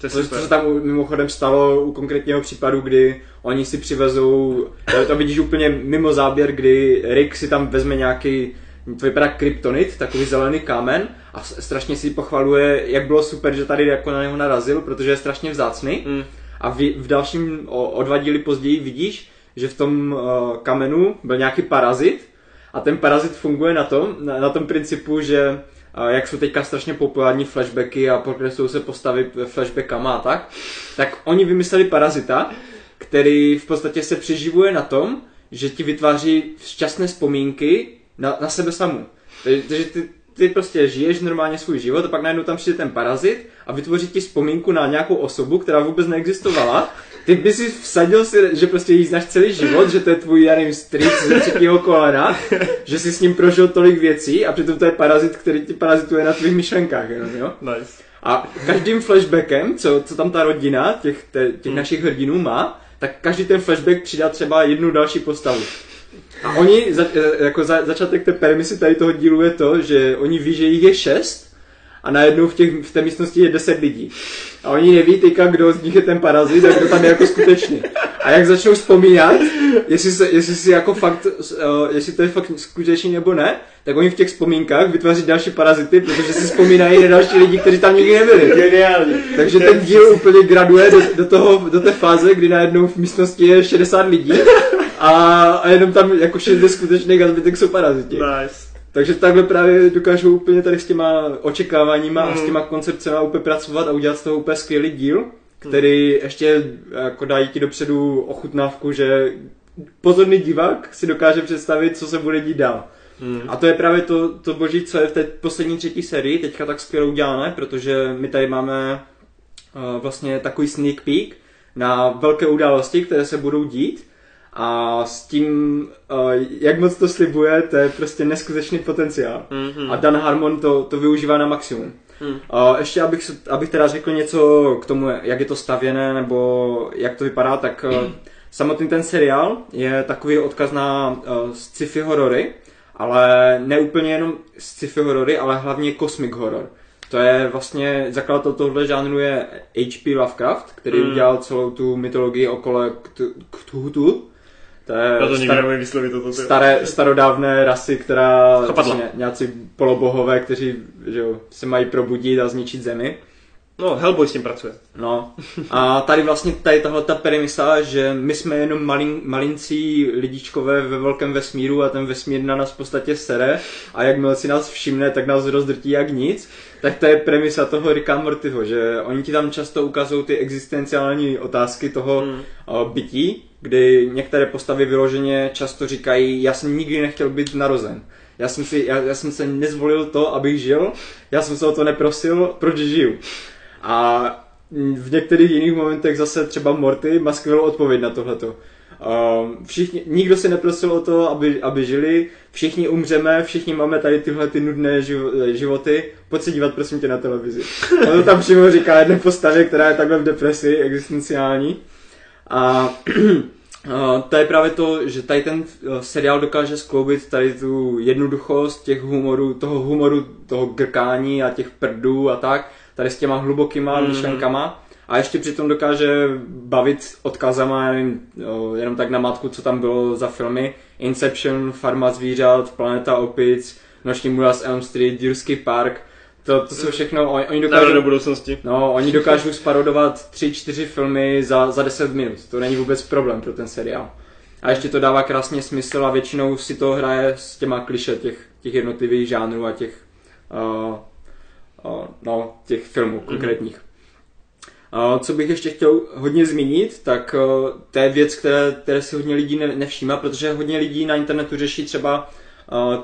To, to, to se tam mimochodem stalo u konkrétního případu, kdy oni si přivezou, to vidíš úplně mimo záběr, kdy Rick si tam vezme nějaký, to vypadá kryptonit, takový zelený kámen a strašně si pochvaluje, jak bylo super, že tady jako na něho narazil, protože je strašně vzácný. Mm. A v, v dalším, o, o dva díly později vidíš, že v tom uh, kamenu byl nějaký parazit a ten parazit funguje na tom, na, na tom principu, že jak jsou teďka strašně populární flashbacky a progresují se postavy flashbackama a tak, tak oni vymysleli parazita, který v podstatě se přeživuje na tom, že ti vytváří šťastné vzpomínky na, na sebe samu. Takže ty, ty prostě žiješ normálně svůj život a pak najednou tam přijde ten parazit a vytvoří ti vzpomínku na nějakou osobu, která vůbec neexistovala. Ty by si vsadil si, že prostě jí znáš celý život, že to je tvůj, já nevím, strýc ze třetího kolena, že jsi s ním prožil tolik věcí a přitom to je parazit, který ti parazituje na tvých myšlenkách, jenom, jo? Nice. A každým flashbackem, co, co tam ta rodina těch, těch mm. našich hrdinů má, tak každý ten flashback přidá třeba jednu další postavu. A oni, za, jako za, začátek té premisy tady toho dílu je to, že oni ví, že jich je šest a najednou v, těch, v té místnosti je 10 lidí. A oni neví teďka, kdo z nich je ten parazit a kdo tam je jako skutečně. A jak začnou vzpomínat, jestli, se, jestli si jako fakt, uh, jestli to je fakt skutečný nebo ne, tak oni v těch vzpomínkách vytváří další parazity, protože si vzpomínají na další lidi, kteří tam nikdy nebyli. Geniální. Takže ten díl úplně graduje do, do, toho, do té fáze, kdy najednou v místnosti je 60 lidí a, a jenom tam jako 60 skutečných a zbytek jsou paraziti. Nice. Takže takhle právě dokážou úplně tady s těma očekáváníma mm. a s těma koncepcemi úplně pracovat a udělat z toho úplně skvělý díl, který mm. ještě jako dají ti dopředu ochutnávku, že pozorný divák si dokáže představit, co se bude dít dál. Mm. A to je právě to, to boží, co je v té poslední třetí sérii teďka tak skvěle udělané, protože my tady máme uh, vlastně takový sneak peek na velké události, které se budou dít a s tím, uh, jak moc to slibuje, to je prostě neskutečný potenciál. Mm-hmm. A Dan Harmon to, to využívá na maximum. Mm. Uh, ještě abych, abych teda řekl něco k tomu, jak je to stavěné, nebo jak to vypadá, tak uh, samotný ten seriál je takový odkaz na uh, sci-fi horory, ale ne úplně jenom sci-fi horory, ale hlavně cosmic horror. To je vlastně, zakladatel tohle žánru je H.P. Lovecraft, který mm. udělal celou tu mytologii okolo Cthulhu. To je to star- vyslovit toto. Staré, starodávné rasy, která vlastně nějací polobohové, kteří že jo, se mají probudit a zničit zemi. No, Hellboy s tím pracuje. No. A tady vlastně tady tahle ta premisa, že my jsme jenom malin, malincí lidičkové ve velkém vesmíru a ten vesmír na nás v podstatě sere a jakmile si nás všimne, tak nás rozdrtí jak nic. Tak to je premisa toho Ricka Mortyho, že oni ti tam často ukazují ty existenciální otázky toho hmm. bytí, kdy některé postavy vyloženě často říkají, já jsem nikdy nechtěl být narozen. Já jsem, si, já, já jsem se nezvolil to, abych žil, já jsem se o to neprosil, proč žiju. A v některých jiných momentech zase třeba Morty má skvělou odpověď na tohleto. Um, všichni, nikdo si neprosil o to, aby, aby žili, všichni umřeme, všichni máme tady tyhle ty nudné životy, pojď se dívat prosím tě na televizi. <laughs> On to tam přímo říká jedné postavě, která je takhle v depresi existenciální. <clears throat> A to je právě to, že tady ten eh, seriál dokáže skloubit tady tu jednoduchost těch humorů, toho humoru, toho grkání a těch prdů a tak, tady s těma hlubokýma mm. myšlenkama a ještě přitom dokáže bavit odkazama, nevím, jenom tak na matku, co tam bylo za filmy. Inception, Farma zvířat, Planeta opic, Noční můra z Elm Street, Jurský park, to, to jsou všechno, oni, oni dokážou... do budoucnosti. No, oni dokážou sparodovat tři, čtyři filmy za, za 10 minut. To není vůbec problém pro ten seriál. A ještě to dává krásně smysl a většinou si to hraje s těma kliše těch, těch jednotlivých žánrů a těch, uh, uh, no, těch filmů mm-hmm. konkrétních. Uh, co bych ještě chtěl hodně zmínit, tak uh, to je věc, které, které si hodně lidí ne, nevšímá, protože hodně lidí na internetu řeší třeba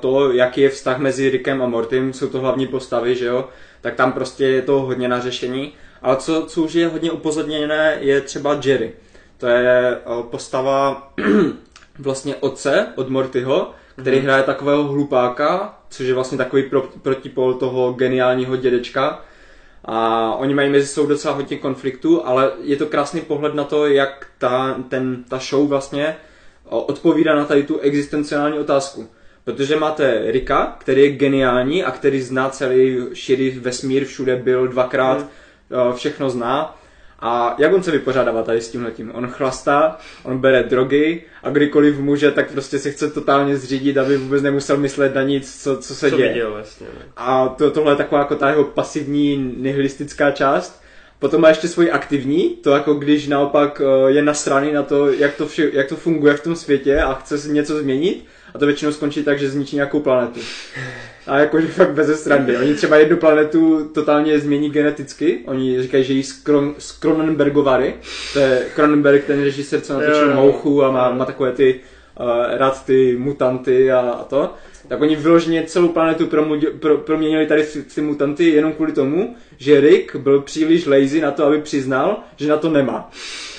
to, jaký je vztah mezi Rickem a Mortym, jsou to hlavní postavy, že jo, tak tam prostě je to hodně na řešení. Ale co, co už je hodně upozorněné, je třeba Jerry. To je postava <clears throat> vlastně otce od Mortyho, který mm-hmm. hraje takového hlupáka, což je vlastně takový pro, protipol toho geniálního dědečka. A oni mají mezi sebou docela hodně konfliktů, ale je to krásný pohled na to, jak ta, ten, ta show vlastně odpovídá na tady tu existenciální otázku. Protože máte Rika, který je geniální a který zná celý širý vesmír, všude byl dvakrát, hmm. všechno zná. A jak on se vypořádává tady s tímhletím? On chlastá, on bere drogy a kdykoliv může, tak prostě se chce totálně zřídit, aby vůbec nemusel myslet na nic, co, co se co děje. Viděl, vlastně, ne? A to, tohle je taková jako ta jeho pasivní nihilistická část. Potom má ještě svoji aktivní, to jako když naopak eh, je nasraný na to, jak to, vše, jak to funguje v tom světě a chce něco změnit a to většinou skončí tak, že zničí nějakou planetu. A jakože fakt bez strandy. Oni třeba jednu planetu totálně změní geneticky. Oni říkají, že jí z, Kronenbergovary. To je Kronenberg, ten režisér, co natočil Mouchu a má, má takové ty uh, rád ty mutanty a, a to tak oni vyloženě celou planetu pro, pro, proměnili tady ty mutanty jenom kvůli tomu, že Rick byl příliš lazy na to, aby přiznal, že na to nemá.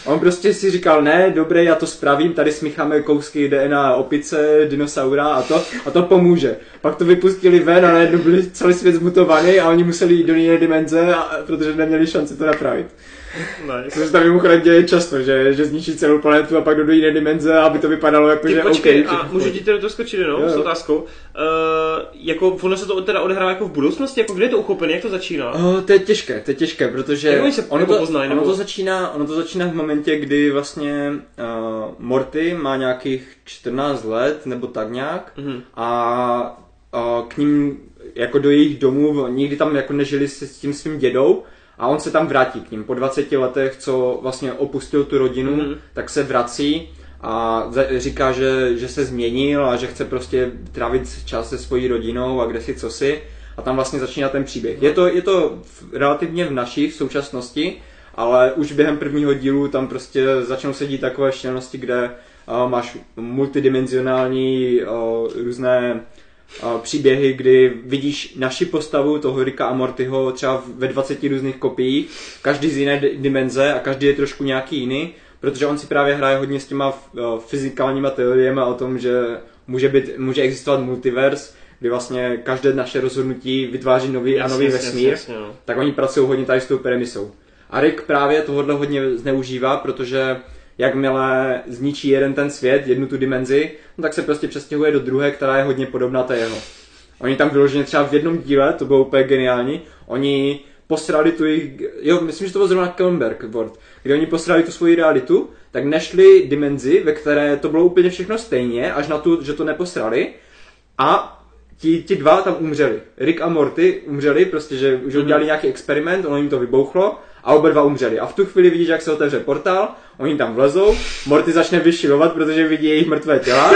On prostě si říkal, ne, dobré, já to spravím, tady smícháme kousky DNA opice, dinosaura a to, a to pomůže. Pak to vypustili ven a najednou byli celý svět zmutovaný a oni museli jít do jiné dimenze, a, protože neměli šanci to napravit. Nice. Což se tam mimochodem děje často, že, že zničí celou planetu a pak do jiné dimenze, aby to vypadalo jako, Ty že počkej, okay, a můžu ti teda to skočit jenom jo, s otázkou. Uh, jako ono se to teda odehrává jako v budoucnosti, jako kde je to uchopené, jak to začíná? Uh, to je těžké, to je těžké, protože jak se ono, jako to, poznají, ono, to začíná, ono to začíná v momentě, kdy vlastně uh, Morty má nějakých 14 let, nebo tak nějak, uh-huh. a uh, k ním jako do jejich domů, nikdy tam jako nežili s, s tím svým dědou, a on se tam vrátí k ním. Po 20 letech, co vlastně opustil tu rodinu, mm-hmm. tak se vrací a říká, že, že se změnil a že chce prostě trávit čas se svojí rodinou a kde si co si. A tam vlastně začíná ten příběh. Je to, je to relativně v naší v současnosti, ale už během prvního dílu tam prostě začnou se dít takové štěnosti, kde uh, máš multidimenzionální uh, různé příběhy, kdy vidíš naši postavu, toho Rika a Mortyho třeba ve 20 různých kopiích, každý z jiné dimenze a každý je trošku nějaký jiný, protože on si právě hraje hodně s těma fyzikálníma teoriemi o tom, že může, být, může existovat multivers, kdy vlastně každé naše rozhodnutí vytváří nový jasně, a nový vesmír, jasně, jasně, no. tak oni pracují hodně tady s tou premisou. A Rick právě tohohle hodně zneužívá, protože jakmile zničí jeden ten svět, jednu tu dimenzi, no tak se prostě přestěhuje do druhé, která je hodně podobná té jeho. Oni tam vyloženě třeba v jednom díle, to bylo úplně geniální, oni posrali tu jejich, jo, myslím, že to byl zrovna Kellenberg Word, kdy oni posrali tu svoji realitu, tak nešli dimenzi, ve které to bylo úplně všechno stejně, až na tu, že to neposrali a ti, ti dva tam umřeli. Rick a Morty umřeli, prostě, že už udělali nějaký experiment, ono jim to vybouchlo a oba dva umřeli. A v tu chvíli vidíš, jak se otevře portál, oni tam vlezou, Morty začne vyšilovat, protože vidí jejich mrtvé těla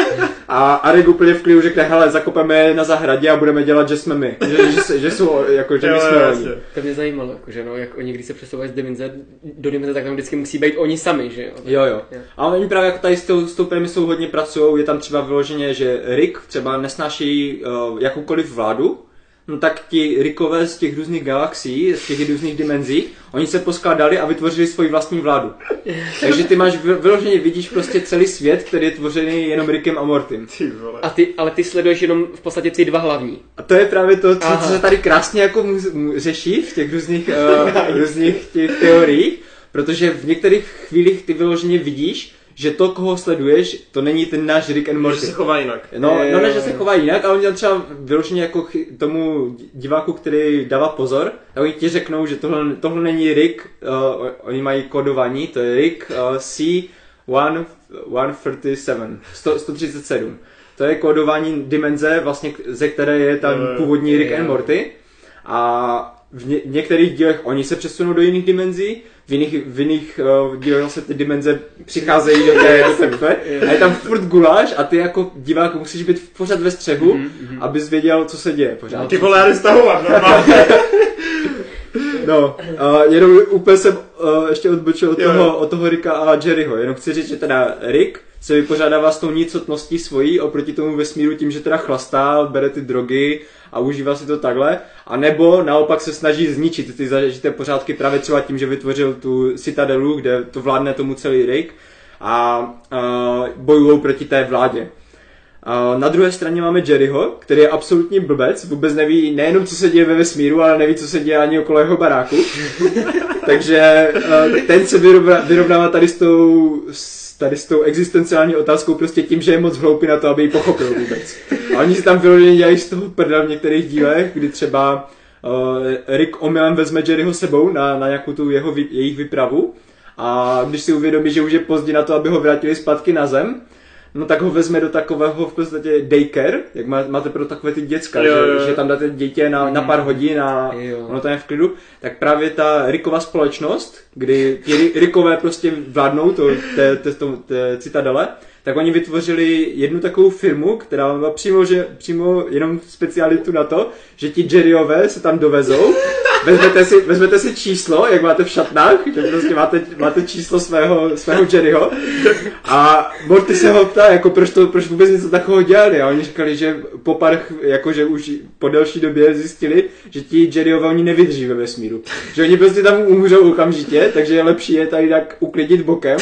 a Arik úplně v klidu řekne, hele, zakopeme na zahradě a budeme dělat, že jsme my. Že, že, že jsou, jako, že my jsme oni. To mě zajímalo, jako, že no, jak oni, když se přesouvají z dimenze do dimenze, tak tam vždycky musí být oni sami, že jo? Jo, jo. A oni právě jako tady s tou, s tou premisou hodně pracují, je tam třeba vyloženě, že Rick třeba nesnáší uh, jakoukoliv vládu, no tak ti Rikové z těch různých galaxií, z těch různých dimenzí, oni se poskládali a vytvořili svoji vlastní vládu. Takže ty máš vyloženě, vidíš prostě celý svět, který je tvořený jenom Rickem a Mortym. A ty, ale ty sleduješ jenom v podstatě ty dva hlavní. A to je právě to, co, co se tady krásně jako mu, mu řeší v těch různých, uh, různých těch teoriích, protože v některých chvílích ty vyloženě vidíš, že to, koho sleduješ, to není ten náš Rick and Morty. Že se chová jinak. No, je, no ne, že se chová jinak, ale oni tam třeba vyloženě jako tomu diváku, který dává pozor, tak oni ti řeknou, že tohle, tohle není Rick, uh, oni mají kodování, to je Rick uh, C137, 137. To je kódování dimenze, vlastně, ze které je tam původní Rick and Morty. A v ně- některých dílech oni se přesunou do jiných dimenzí, v jiných, v jiných uh, dílech zase ty dimenze přicházejí do té, do té a je tam furt guláš a ty jako divák musíš být pořád ve střehu, mm-hmm. abys věděl, co se děje pořád. Ty vole, já stahovat, <laughs> No, uh, jenom úplně jsem uh, ještě odbočil od toho, od toho Ricka a Jerryho. Jenom chci říct, že teda Rick se vypořádává s tou nicotností svojí oproti tomu vesmíru tím, že teda chlastá, bere ty drogy a užívá si to takhle, a nebo naopak se snaží zničit ty zažité pořádky právě třeba tím, že vytvořil tu citadelu, kde to vládne tomu celý Rick a uh, bojují proti té vládě. Uh, na druhé straně máme Jerryho, který je absolutní blbec, vůbec neví nejenom, co se děje ve vesmíru, ale neví, co se děje ani okolo jeho baráku. <laughs> Takže uh, ten se vyrovnává tady s tou, tady s tou existenciální otázkou prostě tím, že je moc hloupý na to, aby ji pochopil vůbec. A oni si tam vyloženě dělají z toho prdel v některých dílech, kdy třeba uh, Rick omylem vezme Jerryho sebou na, na nějakou tu jeho, jejich vypravu a když si uvědomí, že už je pozdě na to, aby ho vrátili zpátky na zem, no tak ho vezme do takového v podstatě daycare, jak má, máte pro takové ty děcka, jo, že, jo. že tam dáte dítě na, na pár hodin a jo. ono to je v klidu, tak právě ta Ricková společnost, kdy ti Rickové prostě vládnou to, té, té, té, té citadele, tak oni vytvořili jednu takovou firmu, která má přímo, že, přímo jenom specialitu na to, že ti Jerryové se tam dovezou vezmete si, vezmete si číslo, jak máte v šatnách, že prostě máte, máte číslo svého, svého Jerryho a Morty se ho ptá, jako proč, to, proč vůbec něco takového dělali a oni říkali, že po pár, jakože už po delší době zjistili, že ti Jerryové oni nevydrží ve vesmíru. Že oni prostě tam umřou okamžitě, takže je lepší je tady tak uklidit bokem.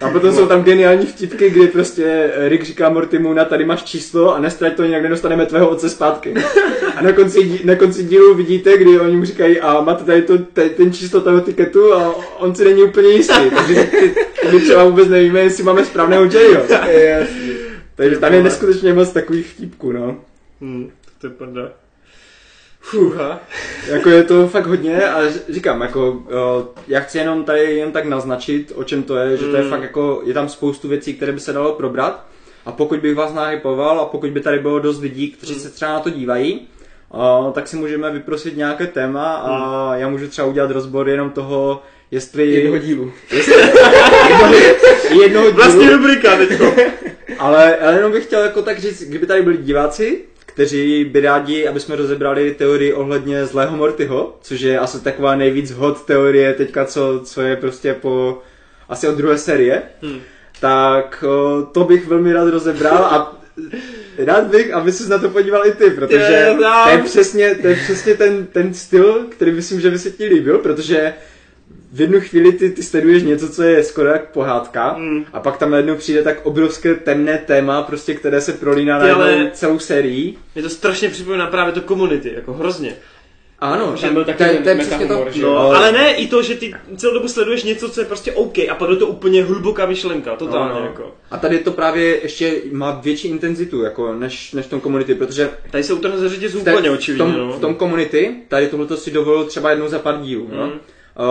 A potom jsou tam geniální vtipky, kdy prostě Rick říká Mortimu, na tady máš číslo a nestrať to, jinak nedostaneme tvého otce zpátky. A na konci, na konci dílu vidíte, kdy oni mu říkají, a máte tady to, ten, ten číslo toho tiketu a on si není úplně jistý. <laughs> Takže ty, my třeba vůbec nevíme, jestli máme správného Jerryho. <laughs> Takže tam je neskutečně moc takových vtipků, no. Hmm, to je pravda. Fuha. <laughs> jako je to fakt hodně a říkám, jako já chci jenom tady jen tak naznačit, o čem to je, že to je mm. fakt jako, je tam spoustu věcí, které by se dalo probrat a pokud bych vás nahypoval a pokud by tady bylo dost lidí, kteří mm. se třeba na to dívají, uh, tak si můžeme vyprosit nějaké téma a mm. já můžu třeba udělat rozbor jenom toho, jestli... Jednoho dílu. Jestli, jednoho, <laughs> jednoho dílu. Vlastně rubrika teďko. <laughs> ale, ale jenom bych chtěl jako tak říct, kdyby tady byli diváci, kteří by rádi, aby jsme rozebrali teorii ohledně zlého Mortyho, což je asi taková nejvíc hot teorie teďka, co, co je prostě po asi od druhé série, hmm. tak o, to bych velmi rád rozebral a rád bych, aby se na to podíval i ty, protože to je přesně, to je přesně ten, ten styl, který myslím, že by se ti líbil, protože v jednu chvíli ty, ty sleduješ něco, co je skoro jak pohádka mm. a pak tam najednou přijde tak obrovské temné téma, prostě, které se prolíná na celou sérii. Je to strašně připomíná právě to komunity, jako hrozně. Ano, že byl taky je přesně to. No, ale ne i to, že ty celou dobu sleduješ něco, co je prostě OK a pak je to úplně hluboká myšlenka, totálně no, no. jako. A tady to právě ještě má větší intenzitu, jako než, než v tom komunity, protože... Tady se utrhne ze řetěz úplně očividně, v tom, no. v tom komunity, tady tohle si dovolil třeba jednou za pár dílů, no. mm. no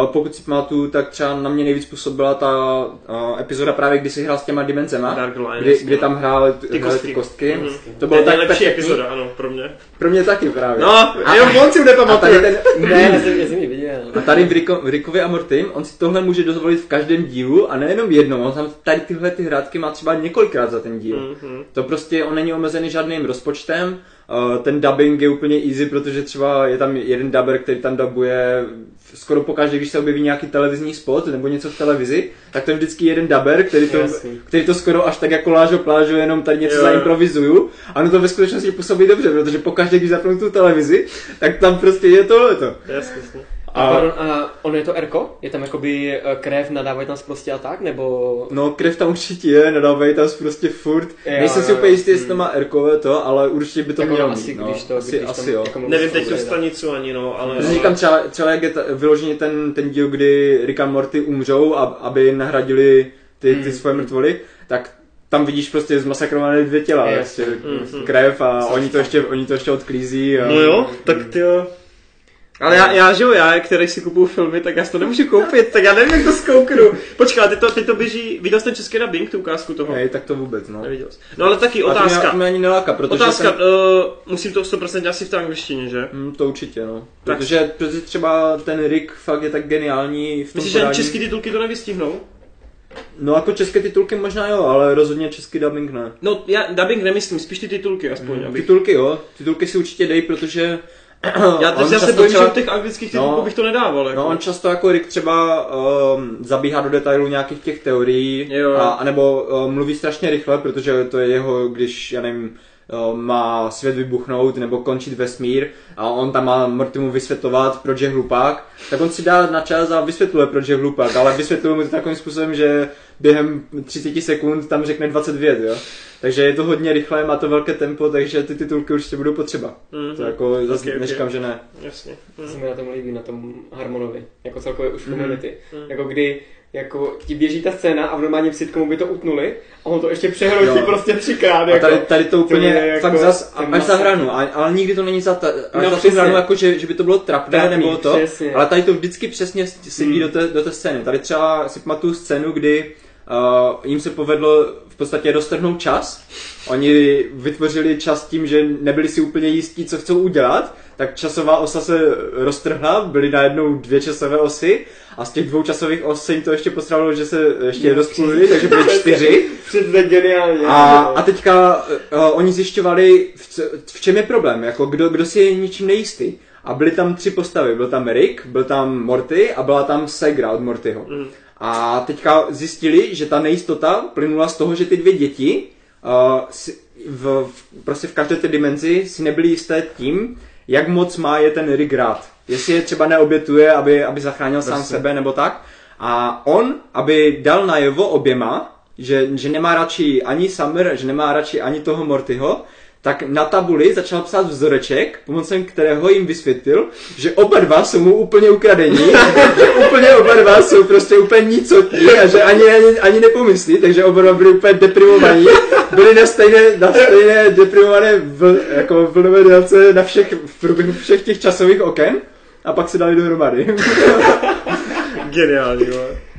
pokud si pamatuju, tak třeba na mě nejvíc působila ta uh, epizoda právě, kdy si hrál s těma dimenzema, Dark kdy, kdy tam hrál ty kostky. Ty kostky. Mm-hmm. To bylo tak nejlepší epizoda, ano, pro mě. Pro mě taky právě. No, a, jo, on si nepamatuje. <laughs> Ne, já jsem, jsem viděl. A tady v, Ricko, v Rickovi a Mortym, on si tohle může dovolit v každém dílu a nejenom jednou, on tam tady tyhle ty hrátky má třeba několikrát za ten díl. Mm-hmm. To prostě, on není omezený žádným rozpočtem, Uh, ten dubbing je úplně easy, protože třeba je tam jeden dubber, který tam dubuje skoro pokaždé, když se objeví nějaký televizní spot nebo něco v televizi, tak to je vždycky jeden dubber, který to, který to skoro až tak jako lážo plážo, jenom tady něco zaimprovizuju. A ono to ve skutečnosti působí dobře, protože pokaždé, když zapnu tu televizi, tak tam prostě je tohleto. Jasně, jasně. A, pardon, a ono je to Erko? Je tam jakoby eh, krev, nadávají tam prostě a tak, nebo... No krev tam určitě je, nadávají tam prostě furt. Jo, Nejsem si úplně jistý, jestli to má Erkové to, ale určitě by to jako mělo asi, mít, no. když to, asi, když asi tam, jo. Jako Nevím teď tu stanicu ani, no, ale... ale... Říkám třeba, třeba jak je ta, vyloženě ten, ten díl, kdy Rick a Morty umřou, a, aby nahradili ty, ty mm. svoje mrtvoly, tak tam vidíš prostě zmasakrované dvě těla, yes. prostě, mm, krev a oni to, ještě, oni to ještě odklízí. A... No jo, tak ty jo. Ale já, já, že jo, já, který si kupuju filmy, tak já si to nemůžu koupit, tak já nevím, jak to zkouknu. Počkej, ty to, ty to běží, viděl jsi ten český dubbing, tu ukázku toho? Hej, tak to vůbec, no. Neviděl jsi. No ale taky otázka. A to mě, ani neláka, protože Otázka, jsem... uh, musím to 100% asi v té angličtině, že? Mm, to určitě, no. Protože, tak. protože třeba ten Rick fakt je tak geniální v tom Myslíš, že český titulky to nevystihnou? No jako české titulky možná jo, ale rozhodně český dubbing ne. No já dubbing nemyslím, spíš ty titulky aspoň. Mm, abych... Titulky jo, titulky si určitě dej, protože <clears throat> já, teď já se bojím, třeba... že u těch anglických titulků no, bych to nedával. Jako. No on často jako Rick třeba um, zabíhá do detailu nějakých těch teorií, jo. a, anebo um, mluví strašně rychle, protože to je jeho, když, já nevím, má svět vybuchnout nebo končit vesmír a on tam má Mortimu vysvětlovat, proč je hlupák, tak on si dá na čas a vysvětluje, proč je hlupák, ale vysvětluje mu to takovým způsobem, že během 30 sekund tam řekne 20 vět, jo. Takže je to hodně rychlé, má to velké tempo, takže ty titulky určitě budou potřeba. Mm-hmm. To jako zase okay, neříkám, okay. že ne. Jasně. Mm. Se mi na tom líbí, na tom Harmonovi, jako celkově už komunity. Mm. Jako kdy jako ti běží ta scéna a v normálním sitcomu by to utnuli a on to ještě přehrotí prostě třikrát. Jako. A tady, tady to úplně to jako fakt zas, až za hranu, ale nikdy to není za, ta, no, za tu hranu, jako že, že by to bylo trapné Trapný, nebo to, přesně. ale tady to vždycky přesně sedí mm. do, té, do té scény. Tady třeba si pamatuju scénu, kdy uh, jim se povedlo v podstatě roztrhnout čas. Oni vytvořili čas tím, že nebyli si úplně jistí, co chcou udělat, tak časová osa se roztrhla, byly najednou dvě časové osy a z těch dvou časových os se jim to ještě postravilo, že se ještě rozpluli, takže byly <laughs> čtyři. Přesně geniálně. A, a teďka uh, oni zjišťovali, v, v čem je problém, jako kdo, kdo si je ničím nejistý. a byly tam tři postavy. Byl tam Rick, byl tam Morty a byla tam Segra od Mortyho. Mm. A teďka zjistili, že ta nejistota plynula z toho, že ty dvě děti uh, si, v, v, prostě v každé té dimenzi si nebyli jisté tím, jak moc má je ten Rick rád. Jestli je třeba neobětuje, aby, aby zachránil prostě. sám sebe nebo tak. A on, aby dal najevo oběma, že, že nemá radši ani Summer, že nemá radši ani toho Mortyho, tak na tabuli začal psát vzoreček, pomocem kterého jim vysvětlil, že oba dva jsou mu úplně ukradení, <laughs> že úplně oba dva jsou prostě úplně nicotní a že ani, ani, ani nepomyslí, takže oba dva byli úplně deprimovaní, byli na stejné, na stejné deprimované vl, jako vlnové délce na všech, v průběhu všech těch časových oken a pak se dali dohromady. Geniální,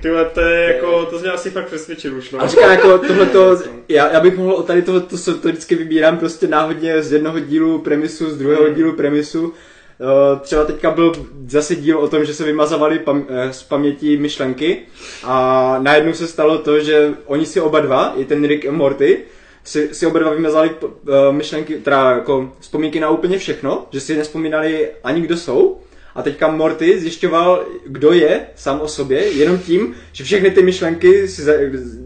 ty to je jako, to mě asi fakt přesvědčil už, no. A říká jako tohleto, já, já bych mohl o tady toho, to, to vždycky vybírám prostě náhodně z jednoho dílu premisu, z druhého hmm. dílu premisu. Třeba teďka byl zase díl o tom, že se vymazovali pam, eh, z paměti myšlenky a najednou se stalo to, že oni si oba dva, i ten Rick a Morty, si, si oba dva vymazali uh, myšlenky, teda jako vzpomínky na úplně všechno, že si nespomínali ani kdo jsou a teďka Morty zjišťoval, kdo je sám o sobě, jenom tím, že všechny ty myšlenky si za,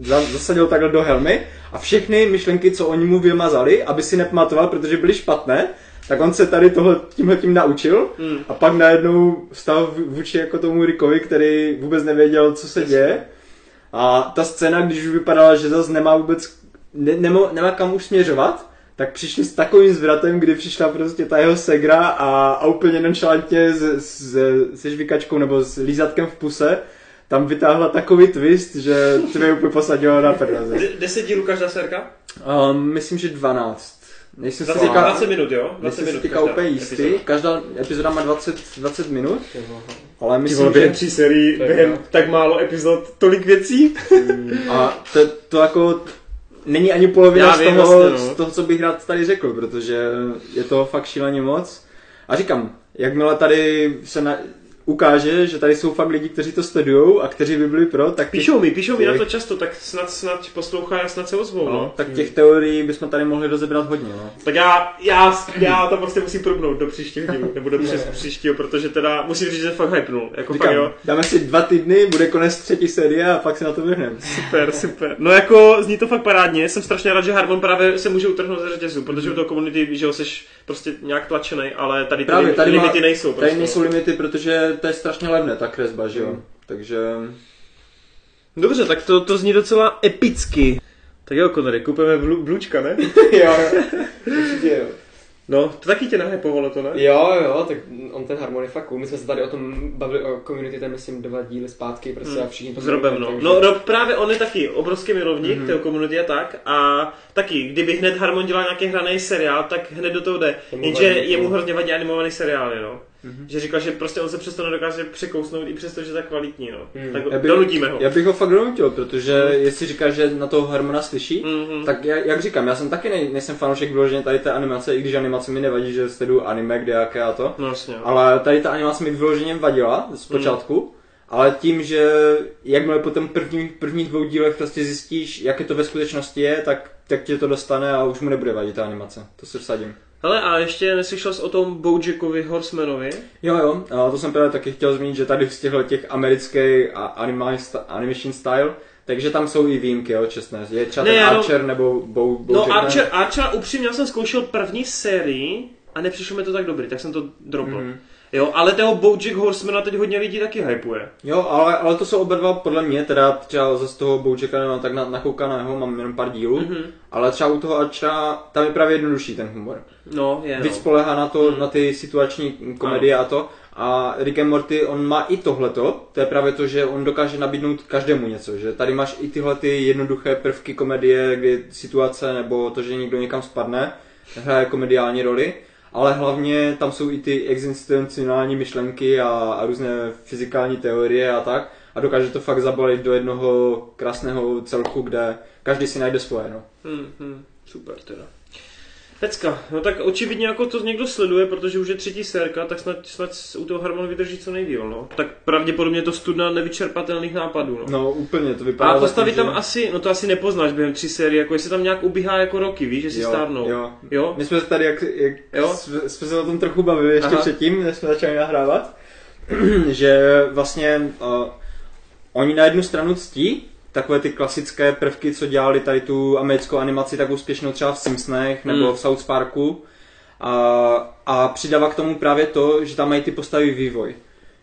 za, zasadil takhle do helmy a všechny myšlenky, co oni mu vymazali, aby si nepamatoval, protože byly špatné, tak on se tady toho tímhle tím naučil hmm. a pak najednou stal vůči jako tomu Rickovi, který vůbec nevěděl, co se děje. A ta scéna, když už vypadala, že zase nemá vůbec, ne, nemá, nemá kam už směřovat, tak přišli s takovým zvratem, kdy přišla prostě ta jeho segra a, a úplně nonchalantně s, s, se žvikačkou nebo s lízatkem v puse tam vytáhla takový twist, že to mě úplně posadilo na prdaze. Deset dílů každá serka? Um, myslím, že 12. Nejsem 20, si týka, 20 minut, jo? 20 minut. Týka úplně jistý. Epizoda. Každá epizoda má 20, 20 minut. Ale myslím, že... Během tří sérií, během tak málo epizod, tolik věcí. A to, to jako není ani polovina z, toho, vlastně, no. z toho, co bych rád tady řekl, protože je to fakt šíleně moc. A říkám, jakmile tady se na, ukáže, že tady jsou fakt lidi, kteří to sledují a kteří by byli pro, tak... Píšou mi, píšou mi na to často, tak snad, snad poslouchá a snad se ozvou, no. no. Tak těch hmm. teorií bychom tady mohli rozebrat hodně, no. Tak já, já, já to prostě musím probnout do příštího dílu, nebo do přes <laughs> příštího, protože teda musím říct, že fakt hypnul. Jako Říkám, fakt, jo. Dáme si dva týdny, bude konec třetí série a pak se na to vrhneme. Super, <laughs> super. No jako zní to fakt parádně, jsem strašně rád, že Harmon právě se může utrhnout ze řetězu, protože u toho komunity, že ho seš prostě nějak tlačený, ale tady, tady, Právě, tady limity má, nejsou. Prostě. Tady nejsou limity, protože to je strašně levné ta kresba, že jo. Hmm. Takže... Dobře, tak to, to zní docela epicky. Tak jo, Konory, kupujeme blu, blučka, ne? <laughs> jo, určitě jo. No, to taky tě nahypovalo to, ne? Jo, jo, tak on ten harmon je fakt cool. My jsme se tady o tom bavili o community, ten myslím dva díly zpátky, prostě hmm. a všichni to S Robem, no. Takže... No, Rob právě on je taky obrovský milovník mm-hmm. té komunity a tak. A taky, kdyby hned Harmon dělal nějaký hraný seriál, tak hned do toho jde. Jenže jemu hrozně vadí animovaný seriály, no. Mm-hmm. Že říkal, že prostě on se přesto nedokáže překousnout i přesto, že je tak kvalitní, no. Mm. Tak já bych, donutíme ho. Já bych ho fakt donutil, protože mm. jestli říká, že na toho Harmona slyší, mm-hmm. tak já, jak říkám, já jsem taky nej, nejsem fanoušek vyloženě tady té animace, i když animace mi nevadí, že sleduju anime, kde jaké a to. No, jasně. Ale tady ta animace mi vyloženě vadila z počátku. Mm. Ale tím, že jakmile po tom první, prvních dvou dílech prostě zjistíš, jaké to ve skutečnosti je, tak, tak tě to dostane a už mu nebude vadit ta animace. To se vsadím. Hele, a ještě neslyšel jsi o tom Bojackovi Horsemanovi? Jo, jo, a to jsem právě taky chtěl zmínit, že tady z těchto těch amerických animation style, takže tam jsou i výjimky, jo, čestné. Je třeba ne, ten Archer no, nebo Bo, Bojack, No Archer, Archer upřímně, já jsem zkoušel první sérii a nepřišlo mi to tak dobrý, tak jsem to dropl. Mm-hmm. Jo, ale toho Bojack Horsemana teď hodně lidí taky hypuje. Jo, ale, ale to jsou oba dva podle mě, teda třeba ze z toho Bojacka nemám tak na, nakoukaného, mám jenom pár dílů, mm-hmm. ale třeba u toho Archera, tam je právě jednodušší ten humor. No, je. Víc no. spolehá na to, mm. na ty situační komedie ano. a to. A Rick and Morty, on má i tohleto, to je právě to, že on dokáže nabídnout každému něco, že tady máš i tyhle ty jednoduché prvky komedie, kdy situace nebo to, že někdo někam spadne, hraje komediální roli ale hlavně tam jsou i ty existenciální myšlenky a, a různé fyzikální teorie a tak a dokáže to fakt zabalit do jednoho krásného celku, kde každý si najde svoje, no. Hmm, hmm, super teda. Pecka, no tak očividně jako to někdo sleduje, protože už je třetí sérka, tak snad, snad u toho Harmon vydrží co nejdíl, no. Tak pravděpodobně to studna nevyčerpatelných nápadů, no. No úplně, to vypadá A postavy zatím, tam že- asi, no to asi nepoznáš během tři série, jako jestli tam nějak ubíhá jako roky, víš, že si stárnou. Jo. jo? My jsme se tady, jak, jak Jo? jsme, jsme se o tom trochu bavili ještě Aha. předtím, než jsme začali nahrávat, <clears throat> že vlastně uh, oni na jednu stranu ctí takové ty klasické prvky, co dělali tady tu americkou animaci tak úspěšnou třeba v Simpsonech nebo Hmm. v South Parku a, a přidává k tomu právě to, že tam mají ty postavy vývoj.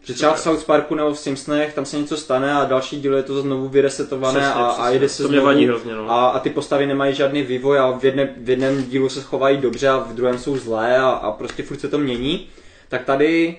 Že třeba v South Parku nebo v Simpsonech tam se něco stane a další díl je to znovu vyresetované Přesně, a, a přesně. jede se To znovu. hrozně, no. A, a ty postavy nemají žádný vývoj a v, jedne, v jednom dílu se chovají dobře a v druhém jsou zlé a, a prostě furt se to mění. Tak tady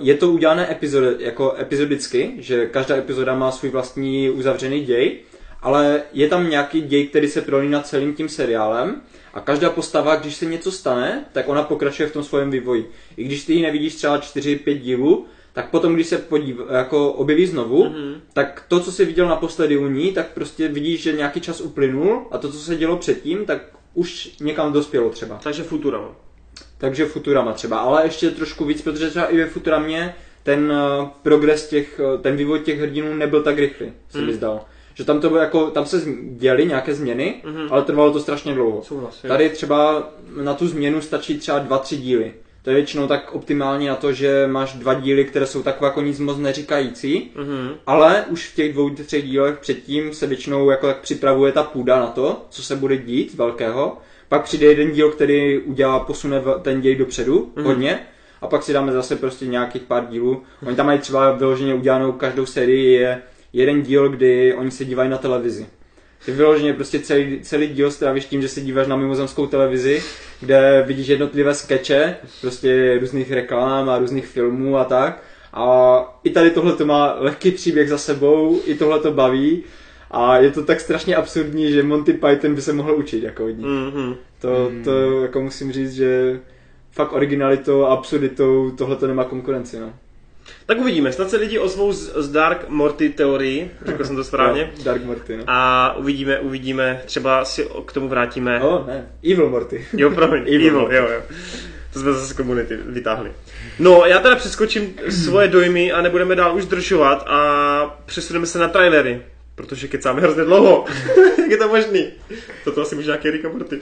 je to udělané epizod, jako epizodicky, že každá epizoda má svůj vlastní uzavřený děj, ale je tam nějaký děj, který se prolíná celým tím seriálem a každá postava, když se něco stane, tak ona pokračuje v tom svém vývoji. I když ty ji nevidíš třeba 4-5 dílů, tak potom, když se podív, jako objeví znovu, Mhm. tak to, co jsi viděl naposledy u ní, tak prostě vidíš, že nějaký čas uplynul a to, co se dělo předtím, tak už někam dospělo třeba. Takže Futurama. Takže Futurama třeba, ale ještě trošku víc, protože třeba i ve Futuramě ten uh, progres těch, uh, ten vývoj těch hrdinů nebyl tak rychlý, se mi Hmm. zdal. Že tam to bylo jako, tam se děly nějaké změny, Mhm. ale trvalo to strašně dlouho. Souhlas. Tady třeba na tu změnu stačí třeba dva, tři díly. To je většinou tak optimální na to, že máš dva díly, které jsou takové jako nic moc neříkající, Mhm. ale už v těch dvou, třech dílech předtím se většinou jako tak připravuje ta půda na to, co se bude dít velkého. Pak přijde jeden díl, který udělá, posune ten děj dopředu Mhm. hodně. A pak si dáme zase prostě nějakých pár dílů. Oni tam mají třeba vyloženě udělanou každou sérii je jeden díl, kdy oni se dívají na televizi. Ty vyloženě prostě celý, celý díl strávíš tím, že se díváš na mimozemskou televizi, kde vidíš jednotlivé skeče, prostě různých reklam a různých filmů a tak. A i tady tohle to má lehký příběh za sebou, i tohle to baví. A je to tak strašně absurdní, že Monty Python by se mohl učit jako od nich. Mhm. To, Hmm. to jako musím říct, že fakt originalitou a absurditou tohle to nemá konkurenci. No. Tak uvidíme, snad se lidi ozvou z, z Dark Morty teorii, řekl jsem to správně. Jo, Dark Morty, no. A uvidíme, uvidíme, třeba si k tomu vrátíme. Oh, ne. Evil Morty. Jo, promiň, <laughs> Evil Evil, Morty. jo, jo. To jsme zase z komunity vytáhli. No, já teda přeskočím svoje dojmy a nebudeme dál už zdržovat a přesuneme se na trailery. Protože kecáme hrozně dlouho. <laughs> Jak je to možný? Toto asi může nějaký Rick a Morty.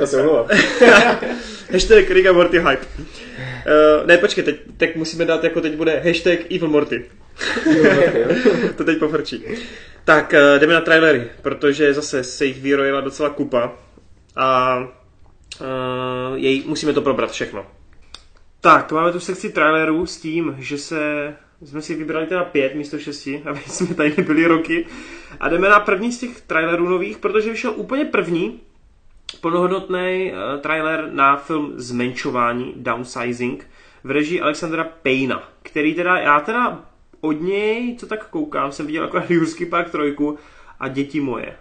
Já se omlouvám. <laughs> Hashtag Rick a Morty hype. Uh, ne, počkej, teď, teď musíme dát, jako teď bude hashtag Evil Morty. <laughs> to teď pofrčí. Tak, uh, jdeme na trailery, protože zase se jich vyrojila docela kupa a uh, jej, musíme to probrat všechno. Tak, máme tu sekci trailerů s tím, že se jsme si vybrali teda pět místo šesti, <laughs> aby jsme tady nebyli roky. A jdeme na první z těch trailerů nových, protože vyšel úplně první plnohodnotný uh, trailer na film Zmenšování, Downsizing, v režii Alexandra Payna, který teda, já teda od něj, co tak koukám, jsem viděl jako <laughs> Jurský park trojku a Děti moje.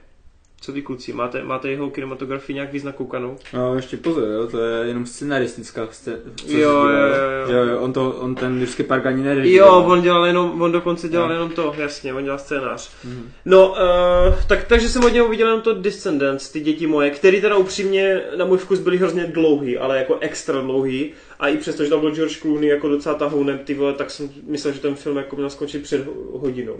Co ty kluci, máte, máte jeho kinematografii nějak víc nakoukanou? No, ještě pozor, jo, to je jenom scenaristická scé- co se Jo, jo, jo, jo. Jo, on, to, on ten Jurský park ani nerežíroval. Jo, on dělal jenom, on dokonce dělal No. jenom to, jasně, on dělal scénář. Mhm. No, uh, tak, takže jsem od něho viděl jenom to Descendants, ty děti moje, který teda upřímně na můj vkus byly hrozně dlouhý, ale jako extra dlouhý. A i přesto, že tam byl George Clooney jako docela tahounem, ty vole, tak jsem myslel, že ten film jako měl skončit před ho- hodinou.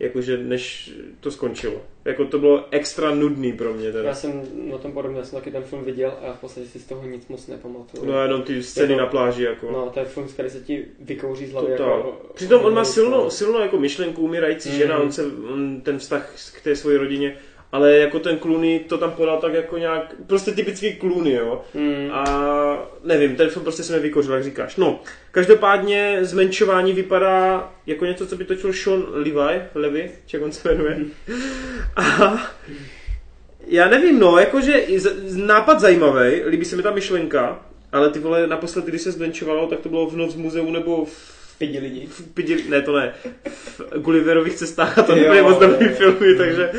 Jakože než to skončilo. Jako to bylo extra nudný pro mě teda. Já jsem na tom podobně, já jsem taky ten film viděl a v podstatě si z toho nic moc nepamatuju. No jenom ty scény Jako- na pláži jako. No, to je film, který se ti vykouří z hlavy. Jako, Přitom on má silnou, silnou jako myšlenku, umírající Mhm. žena, on se, on, ten vztah k té své rodině, ale jako ten Clooney to tam podal tak jako nějak, prostě typický Clooney, jo. Mm. A nevím, ten film prostě se mi vykořil, jak říkáš. No, každopádně zmenšování vypadá jako něco, co by točil Sean Levi, Levy, jak on se jmenuje. <laughs> A já nevím, no, jakože nápad zajímavý, líbí se mi ta myšlenka, ale ty vole, naposledy, když se zmenšovalo, tak to bylo v Noc muzeu nebo v Pidi lidi. v pidi, ne to ne, v Gulliverových cestách a to nebyly moc dobrý filmy, takže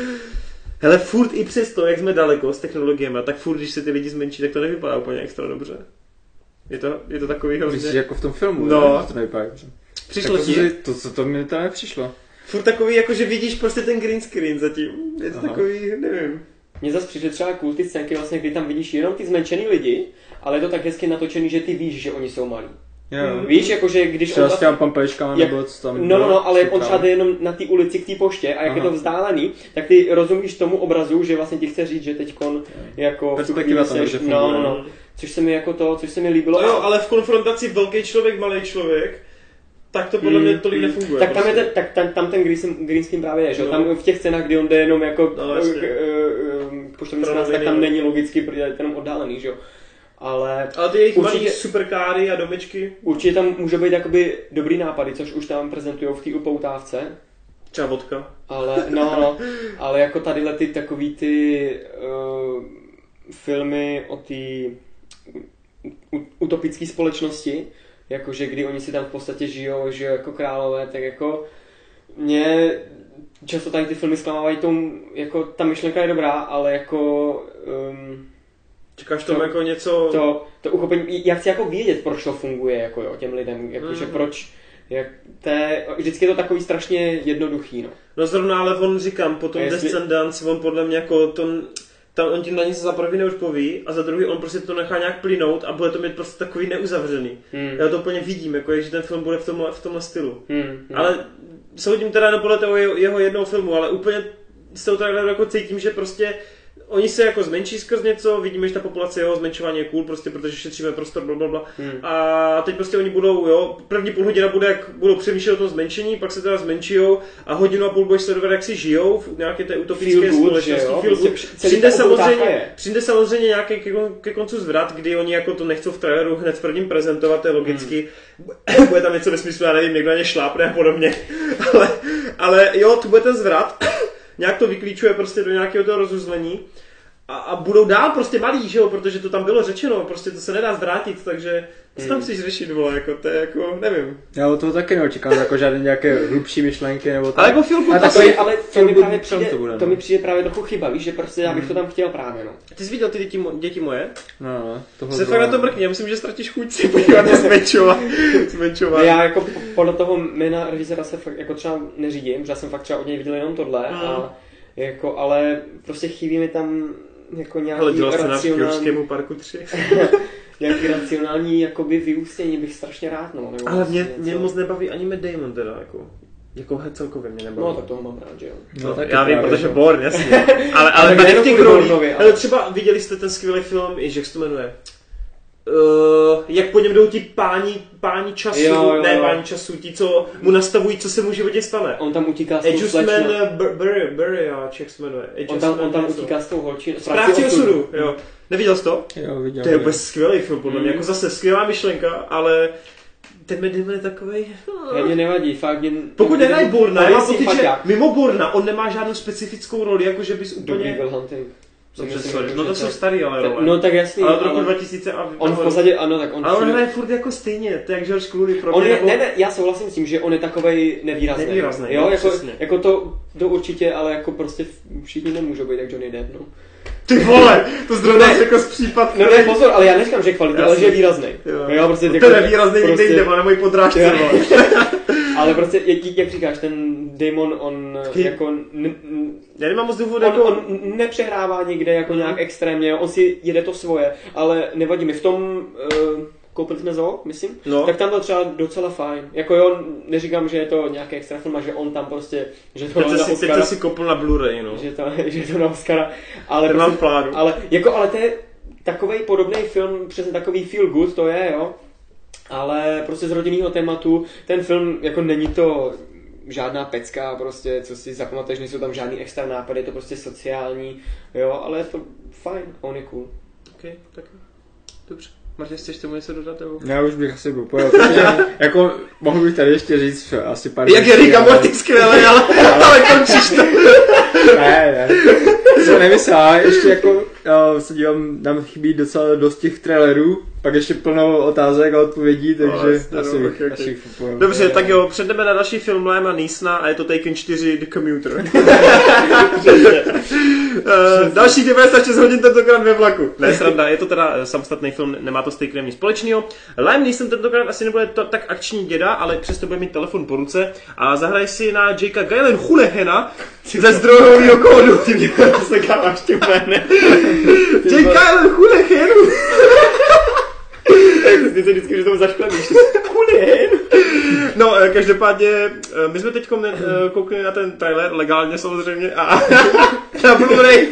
hele, furt i přesto, jak jsme daleko s technologiemi, tak furt, když se ty lidi zmenší, tak to nevypadá úplně extra dobře. Je to, je to takový Myslíš, hrozně... že jako v tom filmu, No. no. to nevypadá dobře. Přišlo Tak ti? To, to, to, to mi teda nepřišlo. Furt takový, jako že vidíš prostě ten green screen zatím. Je to Aha. takový, nevím. Mně zase přišly třeba cool ty scénky, vlastně, kdy tam vidíš jenom ty zmenšený lidi, ale je to tak hezky natočený, že ty víš, že oni jsou malí. Jo. Víš, jakože když Třeba on s těma pampeliškama jak- nebo co tam No, no, no, ale jak on třeba jde jenom na té ulici k té poště a jak Aha. je to vzdálený, tak ty rozumíš tomu obrazu, že vlastně ti chce říct, že teďkon jako v tu Perspektiva tam seš, dobře no, funguje. no, no, což se mi jako to, což se mi líbilo. No jo, ale v konfrontaci velký člověk, malý člověk, tak to podle Mm, mě tolik mm. nefunguje. Tak tam, je prostě. ten, tak tam, tam ten Green, Green právě je, že? jo? No. Tam v těch scénách, kdy on jde jenom jako No, no, jasně. k, k, k poštovní Pranou stráž, tak tam není logicky, protože je to jenom oddálený, že jo? Ale Ale ty jejich Určitě- superkáry a domečky, určitě tam může být jakoby dobrý nápady, což už tam prezentují v té upoutávce. třeba vodka. Ale, no, no, <laughs> ale jako tadyhle ty takový ty uh, filmy o té utopické společnosti, jakože kdy oni si tam v podstatě žijou, že jako králové, tak jako mě často tady ty filmy zklamávají tom, jako ta myšlenka je dobrá, ale jako um, Čekáš tomu To- jako něco... to, to uchopení, já chci jako vědět, proč to funguje jako jo, těm lidem, jakože Mhm. proč, jak té, vždycky je to takový strašně jednoduchý, no. No zrovna, ale on říkám, potom jestli- Descendants, on podle mě jako to, tam on ti na nic za prvý neodpoví a za druhý on prostě to nechá nějak plynout a bude to mít prostě takový neuzavřený. Hmm. Já to úplně vidím, jako že ten film bude v tomhle, v tomhle stylu. Hmm, hmm. Ale soudím teda podle toho jeho, jeho jednoho filmu, ale úplně z toho traileru jako cítím, že prostě oni se jako zmenší skrz něco, vidíme, že ta populace jeho zmenšování je cool, prostě protože šetříme prostor, blablabla. Hmm. A teď prostě oni budou, jo, první půl hodina bude, jak budou přemýšlet o tom zmenšení, pak se teda zmenšijou a hodinu a půl budeš sledovat, jak si žijou v nějaké té utopické Feel společnosti. jo? Feel good. Prostě Přijde samozřejmě, přijde samozřejmě nějaký ke, ke koncu zvrat, kdy oni jako to nechcou v traileru hned v prvním prezentovat, to je logicky. Hmm. bude tam něco ve smyslu, já nevím, někdo na ně šlápne a podobně. <laughs> ale, ale jo, tu bude ten zvrat. Nějak to vyklíčuje prostě do nějakého toho rozuzlení. A, a budou dál prostě malí, že jo, protože to tam bylo řečeno, prostě to se nedá zvrátit, takže co tam Hmm. chceš řešit, vole, jako to je jako, nevím. Já od toho taky neočekám jako žádné nějaké hlubší myšlenky nebo tak. Ale jako feel good A asi- takový- ale, ale to mi právě přijde, to bude, to no. mi přijde právě trochu chyba, víš, že prostě já bych to tam chtěl právě, no. Ty jsi viděl ty děti, mo- děti moje? No, no, tohle Se fakt na to mrkni, já myslím, že ztratíš chuť si podívat na zmenšování. zmenšování. <laughs> Já jako po- podle toho jména režiséra se fakt jako třeba neřídím, že já jsem fakt třeba od něj viděl jenom tohle, a jako, ale prostě chybí mi tam jako nějaký Ale dělal racionální, Jurskému parku 3. <laughs> nějaký racionální jakoby vyústění bych strašně rád, no. Nebo Ale mě, mě moc nebaví ani Matt Damon teda, jako. Jako he- celkově mě nebaví. No, tak toho mám rád, že jo. No, taky já vím, protože že- Born, jasně. <laughs> Ale, ale Ale tady v těch ale- Ale třeba viděli jste ten skvělý film, jež jak se to jmenuje? Uh, jak po něm jdou ti páni, páni času, Jo, jo, ne jo. páni času, ti, co mu nastavují, co se mu v životě stane. On tam utíká s tou Adjustment slečnou. Burry, Burry, či jak se jmenuje. On tam, on tam utíká s tou holčinou. Správci osudu, jo. Neviděl jsi to? Jo, viděl. To je vůbec skvělý film, podle mě. Mm. Jako zase skvělá myšlenka, ale ten Damon je takovej... Ne, mě nevadí, fakt mě... Pokud nehraje Burna, Ale já mám pocit, že mimo Burna on nemá žádnou specifickou roli, jako že bys Dobrý úplně... Will Hunting. No to to- jsou starý ale role. No tak jasný, ale od roku ale 2000 a... on v podstatě, ano, tak on... Ale on hraje furt jako stejně, to je jak George Clooney pro On mě, je, nebo- ne, ne, já souhlasím s tím, že on je takovej nevýrazný. Nevýrazný, jo, no, jako, přesně. jako to, to určitě, ale jako prostě všichni nemůžou být jak Johnny Depp, no. Ty vole, to zrovna Ne. jako z případ. No ne, pozor, ale já neříkám, že je kvalitní, ale že je výrazný. Jo. jo prostě, to je výrazný prostě... nikde jinde, má na můj podrážce, <laughs> ale prostě, jak, jak říkáš, ten Damon, on Taky- jako, n, n, Já nemám moc důvod on, jako... on nepřehrává nikde jako Mhm. nějak extrémně, on si jede to svoje, ale nevadí mi. V tom, uh, koupili jsme zoo, myslím, No. tak tam to třeba docela fajn. Jako jo, neříkám, že je to nějaký extra film a že on tam prostě, že to Teď na si, teď Oscara, si kopl na Blu-ray, no. že, to, <laughs> že je to na Oscara, ale, Ten mám prostě, plánu. ale, jako, ale to je takový podobný film, přesně takový feel good to je, jo. Ale prostě z rodinného tématu, ten film, jako není to žádná pecka, prostě, co si zapamatuješ, nejsou tam žádný extra nápady, je to prostě sociální, jo, ale je to fajn, on je cool. Okay, tak dobře. Martin, chceš tomu něco dodat? Nebo? Já už bych asi byl pojel, protože <laughs> jako mohl bych tady ještě říct asi pár Jak je ale- Morty skvělý, ale, <laughs> ale končíš to. Ne, ne. To jsem nemyslel, ale ještě jako já se dívám, nám chybí docela dost těch trailerů, pak ještě plno otázek a odpovědí, takže No, asi, no, okay, okay. asi okay. Dobře, tak jo, přejdeme na další film Lema Neesona a je to Taken 4 The Commuter. uh, <laughs> <laughs> další 96 hodin tentokrát ve vlaku. Ne, sranda, je to teda eh, samostatný film, nemá to s Takenem nic společného. Liam Neeson tentokrát asi nebude to, tak akční děda, ale přesto bude mít telefon po ruce a zahraje si na Jakea Galen Hulehena ze zdrojového kódu. Ty mě zakáváš tím jménem. Jake Galen Hulehen! <laughs> Ty se vždycky, že tomu zaškleníš. Hulehen. No, eh, každopádně, eh, my jsme teď koukli na ten trailer, legálně samozřejmě, a <laughs> na Blu-ray.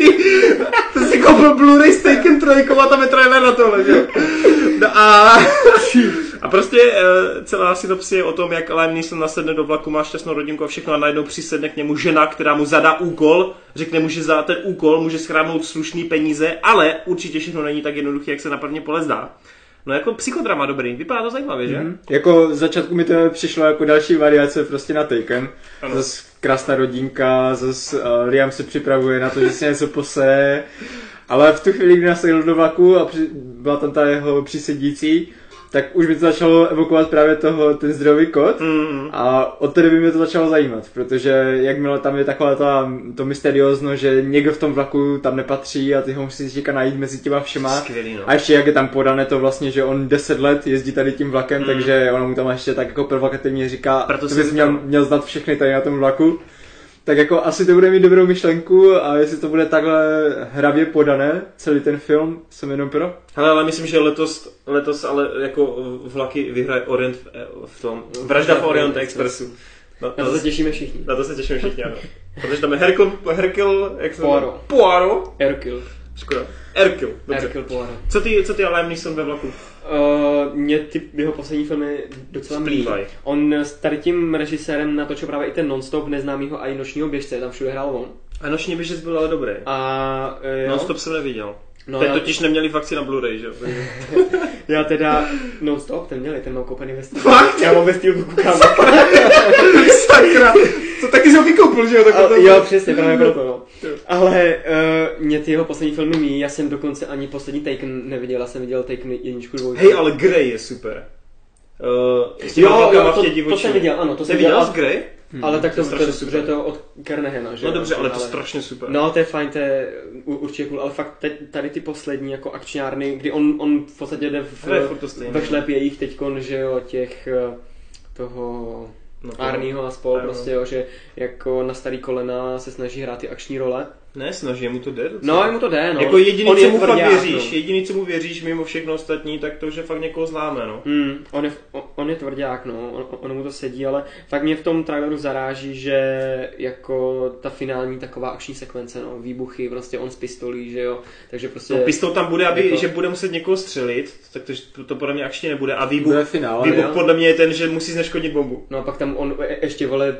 Ty jsi koupil Blu-ray s Taken 3 a tam je trailer na tohle, že? No a, a prostě eh, celá synopsie je o tom, jak Liam Neeson nasedne do vlaku, má šťastnou rodinku a všechno a najednou přisedne k němu žena, která mu zadá úkol, řekne mu, že za ten úkol může schránout slušný peníze, ale určitě všechno není tak jednoduché, jak se na první pole zdá. No jako psychodrama dobrý, vypadá to zajímavě, že? Mm-hmm. Jako začátku mi to přišlo jako další variace prostě na Taken. Ano. Zase krásná rodinka, zase uh, Liam se připravuje na to, že si něco posere. Ale v tu chvíli, kdy nasedl do vlaku a při, byla tam ta jeho přísedící, tak už mi to začalo evokovat právě toho, ten zdrojový kód Mm. a od té doby mě to začalo zajímat, protože jakmile tam je taková ta, to mysteriózno, že někdo v tom vlaku tam nepatří a ty ho musíš říkat najít mezi těma všema. Skvělý, no. A ještě jak je tam podané to vlastně, že on 10 let jezdí tady tím vlakem, Mm. takže ona mu tam ještě tak jako provokativně říká, Proto to bys měl, měl znát všechny tady na tom vlaku. Tak jako asi to bude mít dobrou myšlenku a jestli to bude takhle hravě podané, celý ten film, jsem jenom pro. Hele, ale myslím, že letos, letos ale jako vlaky vyhraje Orient v, v tom, Vražda v Orient Expressu. Na, Na to se těšíme všichni. na to se těšíme všichni, ano. Protože tam je Hercule, Hercule, jak se? Poirot. Poirot. Erkil. Škoda. Hercule, dobře. Erkil Poirot. Co ty, co ty a Liam Neeson ve vlaku? Uh, mě ty jeho poslední filmy docela. Splývaj. On s tady tím režisérem natočil právě i ten non-stop neznámýho a i nočního běžce, tam všude hrál on. A noční běžec byl ale dobrý. A uh, Non-stop jsem neviděl. No, Teď já, totiž neměli v akci na Blu-ray, že jo? <laughs> já teda non-stop, ten měli, ten mám koupený ve stylu. Fakt? Já mám ve stylu koukám. <laughs> Sakra! To taky jsi ho vykoupil, že jo? Tak A, to... jo, přesně, právě proto, no. Ale uh, mě ty jeho poslední filmy mí, já jsem dokonce ani poslední Taken neviděl, já jsem viděl Taken jedničku, dvojku. Hej, ale Grey je super. Uh, jo, jo, to, to jsem viděl, ano, to Jsi jsem viděl viděl. z Grey? Ale tak to je to, to, strašně to, super. to, to od Kernehena, že No dobře, ale to je strašně super. No, to je fajn, to je určitě cool, ale fakt teď, tady ty poslední jako akčňárny, kdy on, on v podstatě jde v, je ve šlepě jich teďkon, že jo, těch eh, toho No, to- Arního a spol, Ano. prostě jo, že jako na starý kolena se snaží hrát ty akční role. Ne, snaží, mu to jde docela. No, jemu to jde, no. Jako jediný, on co je mu fakt věříš, no. jediný, co mu věříš mimo všechno ostatní, tak to, že fakt někoho zláme, no. Hmm, on, je, on- on je tvrdák, no, on, on mu to sedí, ale fakt mě v tom traileru zaráží, že jako ta finální taková akční sekvence, no, výbuchy, prostě on s pistolí, že jo, takže prostě... No, pistol tam bude, aby, Jako- že bude muset někoho střelit, tak to, to, podle mě akčně nebude. A výbuch, Bude finále, výbuch jo. podle mě je ten, že musí zneškodnit bombu. No a pak tam on e- ještě vole,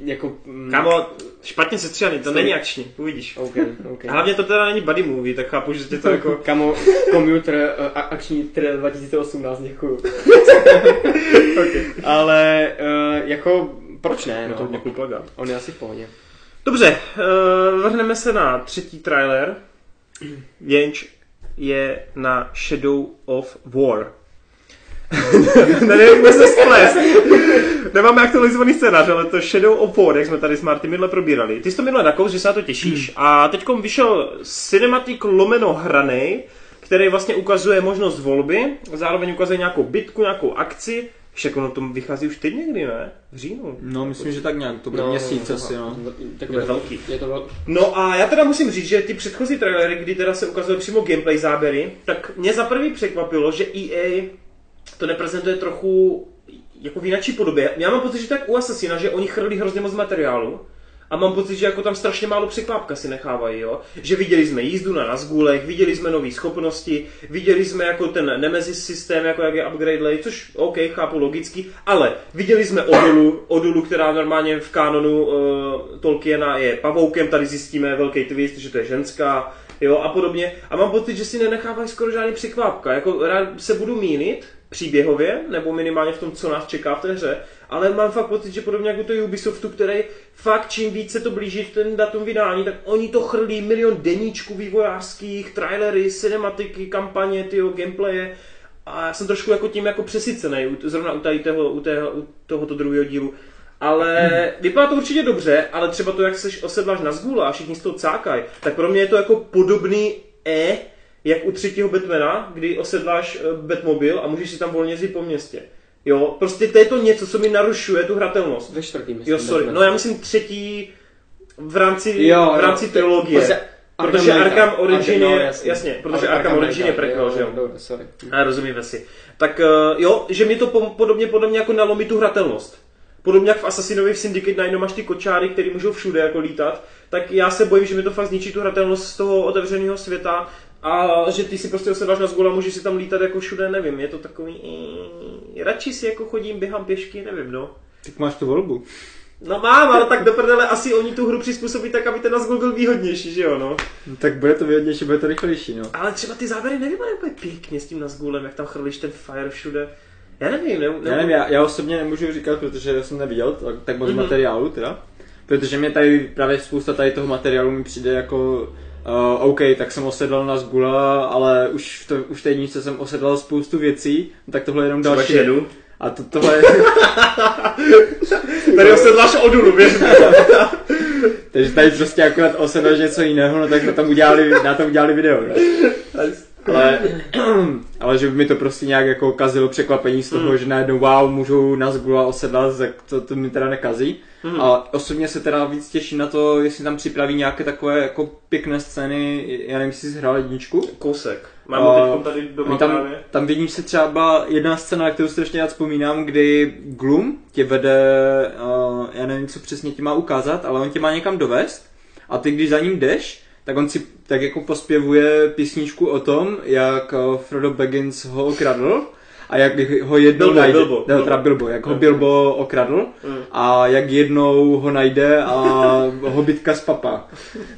jako... mm, Kámo, špatně se střílený, to Sorry. není akční, uvidíš. OK, OK. A hlavně to teda není buddy movie, tak chápu, že tě to jako... <laughs> Kamo, Commuter, uh, akční trailer 2018, děkuju. <laughs> Ale uh, jako, proč ne, No to no? hodně cool plagát. On je asi v pohodě. Dobře, uh, vrhneme se na třetí trailer, jenž je na Shadow of War. Nevím, se sples. Nemáme aktualizovaný scénář, ale to Shadow of War, jak jsme tady s Marty minule probírali. Ty jsi to minule nakous, že se na to těšíš. A teď vyšel cinematic lomeno hranej, který vlastně ukazuje možnost volby, zároveň ukazuje nějakou bitku, nějakou akci. Však ono to vychází už teď někdy, ne? V říjnu. No, myslím, že tak nějak, to bude měsíc asi, no. Tak bude je to velký. Je to vel... No a já teda musím říct, že ty předchozí trailery, kdy teda se ukazovaly přímo gameplay záběry, tak mě za prvý překvapilo, že EA to neprezentuje trochu jako v jináčí podobě. Já mám pocit, že tak u Assassina, že oni chrlí hrozně moc materiálu a mám pocit, že jako tam strašně málo překvápka si nechávají, jo. Že viděli jsme jízdu na Nazgulech, viděli jsme nové schopnosti, viděli jsme jako ten Nemesis systém, jako jak je upgrade což OK, chápu logicky, ale viděli jsme Odulu, Odulu, která normálně v kanonu uh, Tolkiena je pavoukem, tady zjistíme velký twist, že to je ženská, jo, a podobně. A mám pocit, že si nenechávají skoro žádný překvápka, jako rád se budu mínit, příběhově, nebo minimálně v tom, co nás čeká v té hře, ale mám fakt pocit, že podobně jako to Ubisoftu, který fakt čím více to blíží ten datum vydání, tak oni to chrlí milion deníčků vývojářských, trailery, cinematiky, kampaně, tyjo, gameplaye a já jsem trošku jako tím jako přesycený, zrovna u, tady toho, u, tého, u tohoto druhého dílu. Ale hmm. vypadá to určitě dobře, ale třeba to, jak se osedláš na zgůla a všichni z toho cákají, tak pro mě je to jako podobný E, jak u třetího Batmana, kdy osedláš eh, Batmobil a můžeš si tam volně jít po městě. Jo, prostě to je to něco, co mi narušuje tu hratelnost. Ve čtvrtý, myslím. Jo, sorry. No já myslím třetí v rámci, jo, v rámci jo, trilogie. Prostě protože Arkham Origin je, no, jasně, jasně, protože Arkham, Arkham Origin je prequel, že jo? Dobře, sorry. A rozumíme si. Tak uh, jo, že mi to podobně, podobně jako nalomí tu hratelnost. Podobně jak v Assassinovi v Syndicate najednou máš ty kočáry, které můžou všude jako lítat, tak já se bojím, že mi to fakt zničí tu hratelnost z toho otevřeného světa a že ty si prostě osedáš na zgola, můžeš si tam lítat jako všude, nevím, je to takový... Radši si jako chodím, běhám pěšky, nevím, no. Tak máš tu volbu. No mám, ale tak do prdele asi oni tu hru přizpůsobí tak, aby ten Nazgul byl výhodnější, že jo, no. no. Tak bude to výhodnější, bude to rychlejší, no. Ale třeba ty záběry nevypadají úplně pěkně s tím Nazgulem, jak tam chrlíš ten fire všude. Já nevím, ne, ne, já, nevím já, já, osobně nemůžu říkat, protože jsem neviděl tak, tak moc mm-hmm. materiálu teda. Protože mě tady právě spousta tady toho materiálu mi přijde jako Uh, OK, tak jsem osedlal na Zgula, ale už v, to, už v té jedničce jsem osedlal spoustu věcí, tak tohle je jenom další. Jedu. A to, tohle... tady osedláš Odulu, <laughs> Takže tady prostě akorát osedláš něco jiného, no tak na tom udělali, na tom udělali video. Ne? Ale, <clears throat> ale že by mi to prostě nějak jako kazilo překvapení z toho, mm. že najednou wow, můžu na Zgula osedlat, tak to, to mi teda nekazí. Mm. A osobně se teda víc těším na to, jestli tam připraví nějaké takové jako pěkné scény, já nevím, jestli jsi hrál jedničku. Kousek. Mám teď tady doma tam, právě. Tam v se třeba jedna scéna, kterou strašně rád vzpomínám, kdy Gloom tě vede, uh, já nevím, co přesně ti má ukázat, ale on tě má někam dovést a ty, když za ním jdeš, tak on si tak jako pospěvuje písničku o tom, jak eh, Frodo Baggins ho okradl a jak ho jednou Bilbo, najde, Bilbo, ne, teda Bilbo, jak ho Bilbo okradl mm. a jak jednou ho najde a hobitka z papa.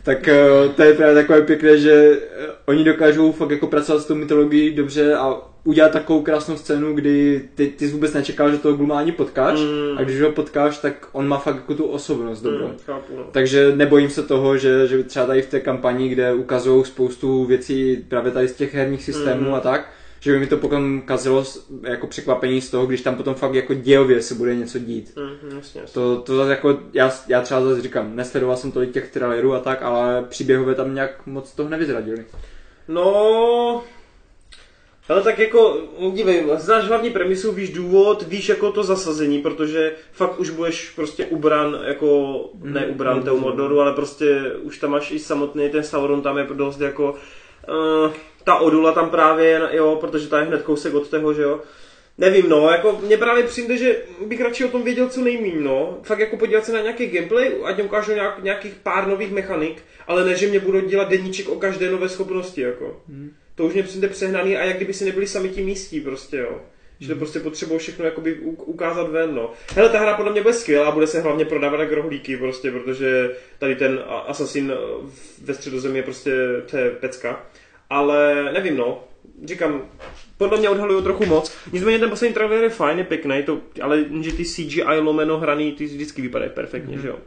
Tak eh, to je právě takové pěkné, že eh, oni dokážou fakt jako pracovat s tou mytologií dobře a udělat takovou krásnou scénu, kdy ty, ty jsi vůbec nečekal, že toho Gluma ani potkáš mm. a když ho potkáš, tak on má fakt jako tu osobnost dobrou. Mm, chápu, no. Takže nebojím se toho, že, že třeba tady v té kampani, kde ukazují spoustu věcí právě tady z těch herních systémů mm. a tak, že by mi to potom kazilo jako překvapení z toho, když tam potom fakt jako dějově se bude něco dít. Mm, jasně, jasně. To, to zase jako, já, já třeba zase říkám, nesledoval jsem tolik těch trailerů a tak, ale příběhově tam nějak moc toho nevyzradili. No, ale tak jako, dívej, znáš hlavní premisu, víš důvod, víš jako to zasazení, protože fakt už budeš prostě ubran, jako, ne ubran mm, Mordoru, ale prostě už tam máš i samotný, ten Sauron tam je dost jako, uh, ta Odula tam právě, jo, protože ta je hned kousek od toho, že jo. Nevím, no, jako mně právě přijde, že bych radši o tom věděl co nejméně, no. Fakt jako podívat se na nějaký gameplay, ať mě ukážu nějak, nějakých pár nových mechanik, ale ne, že mě budou dělat deníček o každé nové schopnosti, jako. Hmm. To už mě přijde přehnaný a jak kdyby si nebyli sami tím místí, prostě, jo. Že to hmm. prostě potřebují všechno jakoby ukázat ven, no. Hele, ta hra podle mě bude skvělá, bude se hlavně prodávat jako rohlíky, prostě, protože tady ten Assassin ve středozemí je prostě, to je pecka. Ale nevím, no. Říkám, podle mě odhalují trochu moc. Nicméně ten poslední trailer je fajn, je pěkný, to, ale že ty CGI lomeno hraný, ty vždycky vypadají perfektně, mm-hmm. že jo.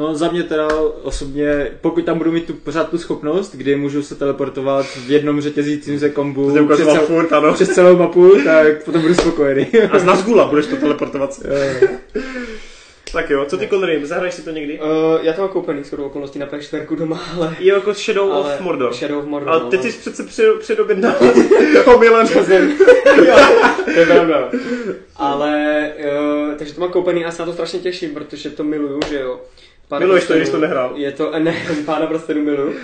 No za mě teda osobně, pokud tam budu mít tu, pořád tu schopnost, kdy můžu se teleportovat v jednom řetězícím se kombu přes, cel, furt, ano. přes celou mapu, tak potom budu spokojený. A z Nazgula budeš to teleportovat. <laughs> Tak jo, co ty Connery, zahraješ si to někdy? Uh, já to mám koupený shodou okolností na PS4 doma, ale... Jo, jako Shadow ale... of Mordor. Shadow of Mordor, Ale no, teď no. jsi přece před, předobědnal <laughs> <laughs> omylem. jo, to je pravda. Ale, uh, takže to mám koupený a se na to strašně těším, protože to miluju, že jo. Pár Miluješ to, když to nehrál. Je to, ne, <laughs> pána prstenů miluju.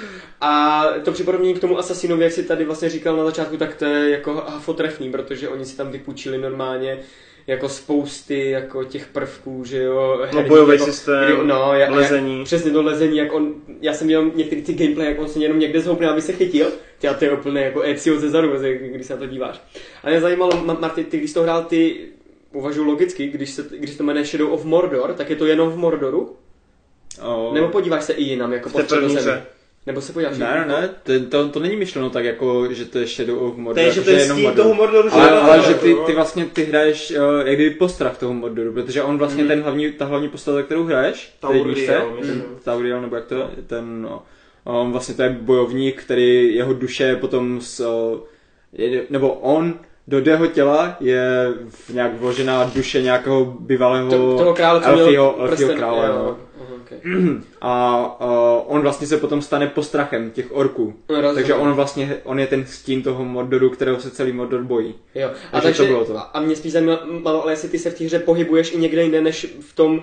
A to připodobnění k tomu Assassinovi, jak si tady vlastně říkal na začátku, tak to je jako hafotrefný, protože oni si tam vypůjčili normálně jako spousty jako těch prvků, že jo. No bojový jako, systém, kdy, no, jak, lezení. Jak, přesně to lezení, jak on, já jsem dělal některý ty gameplay, jak on se jenom někde zhoupne, aby se chytil. Ty, a to je úplně jako Ezio ze zadu, když se na to díváš. A mě zajímalo, Marty, ty když to hrál, ty uvažuji logicky, když se, když to jmenuje Shadow of Mordor, tak je to jenom v Mordoru? Oh. Nebo podíváš se i jinam, jako po Nebo se podíváš? Ne, ne, ne, to, to, to není myšleno tak, jako, že to je Shadow of Mordor. To je, že to je jenom stín toho Mordoru. ale, že- ale že ty, ty vlastně ty hraješ uh, jak kdyby postrach toho Mordoru, protože on vlastně ten hlavní, ta hlavní postava, kterou hraješ, Tauriel, se, myslím. Tauriel, nebo jak to je, ten, no, on vlastně to je bojovník, který jeho duše potom s, uh, je, nebo on do jeho těla je v nějak vložená duše nějakého bývalého To, toho krále, elfího, elfího prsten, krále, jo, no. Okay. <clears throat> A uh, on vlastně se potom stane postrachem těch orků. Rozumím. Takže on vlastně, on je ten stín toho Mordoru, kterého se celý Mordor bojí. Jo. A, Takže takže, to bylo to. A, mě spíš zajímalo, ale jestli ty se v té hře pohybuješ i někde jinde, než v tom,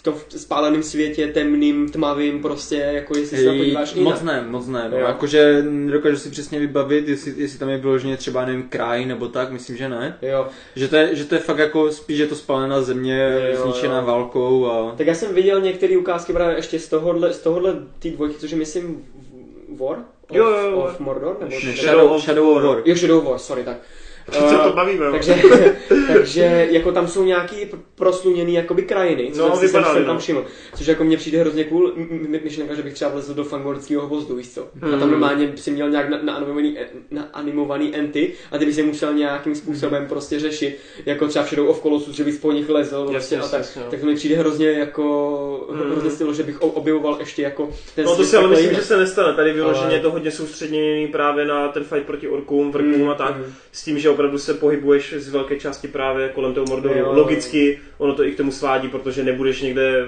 v tom spáleném světě, temným, tmavým, prostě, jako jestli se tam podíváš jinak. moc ne, moc ne. No. Jo. Jakože nedokážu si přesně vybavit, jestli, jestli tam je vyloženě třeba, nevím, kraj nebo tak, myslím, že ne. Jo. Že to je, že to je fakt jako spíš, že to spálená země, Jo, zničená jo. válkou a... Tak já jsem viděl některé ukázky právě ještě z tohohle, z tohohle té dvojky, což je myslím War? Of, Jo, jo, jo. Of Mordor? Nebo Ne, Shadow Shadow, of Shadow of War. Jo, Shadow War, sorry, tak. To Eh, bavíme? jo? takže, <laughs> takže jako tam jsou nějaký pr- prosluněný jakoby krajiny, co No, no, jsem, vypadaly, jsem no. tam všiml. Což jako mně přijde hrozně cool, myšlenka, že bych třeba vlezl do fangordského hvozdu, víš co? A tam Hmm. normálně si měl nějak na, na, animovaný, na animovaný enty a ty bys je musel nějakým způsobem prostě řešit, jako třeba v Shadow of Colossus, že bys po nich lezl Jasně, prostě a jasně, tak. no. Tak to mi přijde hrozně jako, Hmm. hrozně stylo, že bych objevoval ještě jako ten No to si ale myslím, jinak. že se nestane. Tady vyloženě Ale- to hodně soustředěný právě na ten fight proti orkům, vrkům Mm, a tak. mm. S tím, že opravdu se pohybuješ z velké části právě kolem toho Mordoru. Jo. Logicky ono to i k tomu svádí, protože nebudeš někde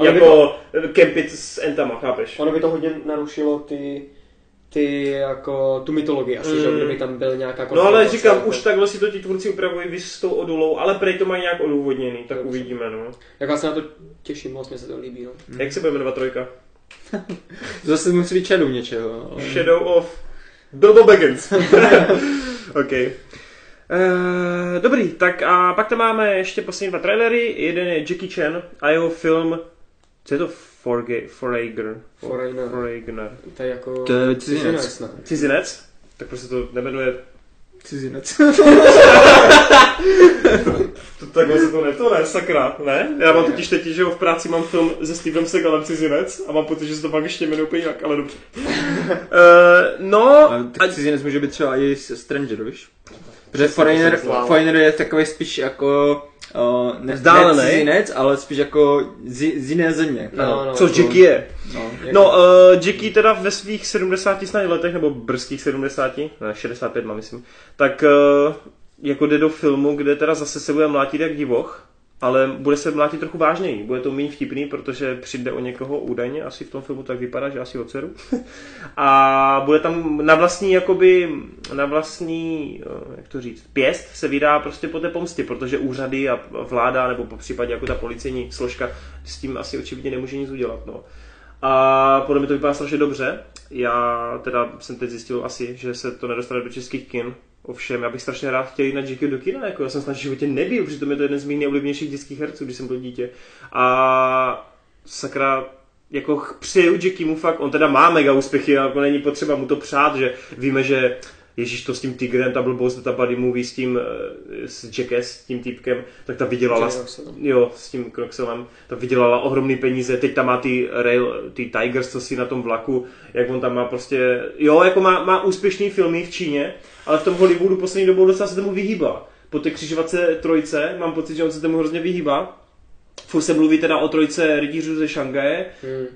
by jako kempit s entama, chápeš? Ono by to hodně narušilo ty, ty jako tu mytologii asi, že jo, Mm. kdyby tam byl nějaká No ale říkám, jako- už takhle si to ti tvůrci upravují vy s tou odolou, ale prej to mají nějak odůvodněný, tak Dobře. uvidíme, no. Jak já se na to těším, moc mě se to líbí, no. Jak se bude jmenovat trojka? <laughs> Zase musí být Shadow něčeho. ale- Shadow of Bilbo Baggins. <laughs> OK. Uh, dobrý, tak a pak tam máme ještě poslední dva trailery. Jeden je Jackie Chan a jeho film, co je to Forge, Forager? Foreigner. Foreigner. To je jako... To je cizinec. cizinec, ne? Cizinec? Tak prostě to nemenuje, Cizinec. <laughs> to, takhle se to ne, to ne, sakra, ne? Já mám totiž teď, že jo, v práci mám film se Stevem Segalem Cizinec a mám pocit, že se to pak ještě jmenuje úplně jinak, ale dobře. Uh, <laughs> no, Ale tak cizinec může být třeba i Stranger, víš? Protože Foreigner. Foreigner je takový spíš jako uh, ne, Vzdálený. ne cizinec, ale spíš jako z, z jiné země. No, no. co Jackie je? No. No, uh, Jackie teda ve svých 70 snad letech, nebo brzkých 70, ne, 65 mám myslím, tak uh, jako jde do filmu, kde teda zase se bude mlátit jak divoch, ale bude se mlátit trochu vážněji. Bude to méně vtipný, protože přijde o někoho údajně, asi v tom filmu tak vypadá, že asi o dceru. <laughs> A bude tam na vlastní, jakoby, na vlastní, eh, jak to říct, pěst se vydá prostě po té pomstě, protože úřady a vláda, nebo po případě jako ta policejní složka s tím asi očividně nemůže nic udělat. No. A podle mě to vypadá strašně dobře. Já teda jsem teď zjistil asi, že se to nedostane do českých kin. Ovšem, já bych strašně rád chtěl jít na Jackie do kina, jako já jsem snad v životě nebyl, přitom je to jeden z mých nejoblíbenějších dětských herců, když jsem byl dítě. A sakra, jako přeju Jackiemu fakt, on teda má mega úspěchy, jako není potřeba mu to přát, že víme, že Ježíš to s tím Tigrem, ta blbost, ta buddy movie s tím, eh, s Jackass, s tím týpkem, tak ta vydělala, Jackie jo, s tím Kroxelem, ta vydělala ohromný peníze, teď tam má ty rail, ty Tigers, co si na tom vlaku, jak on tam má prostě, jo, jako má, má úspěšný filmy v Číně, ale v tom Hollywoodu poslední dobou docela se tomu vyhýbá. Po té křižovatce trojce mám pocit, že on se tomu hrozně vyhýbá. Furt se mluví teda o trojce rytířů ze Šangaje, Hmm.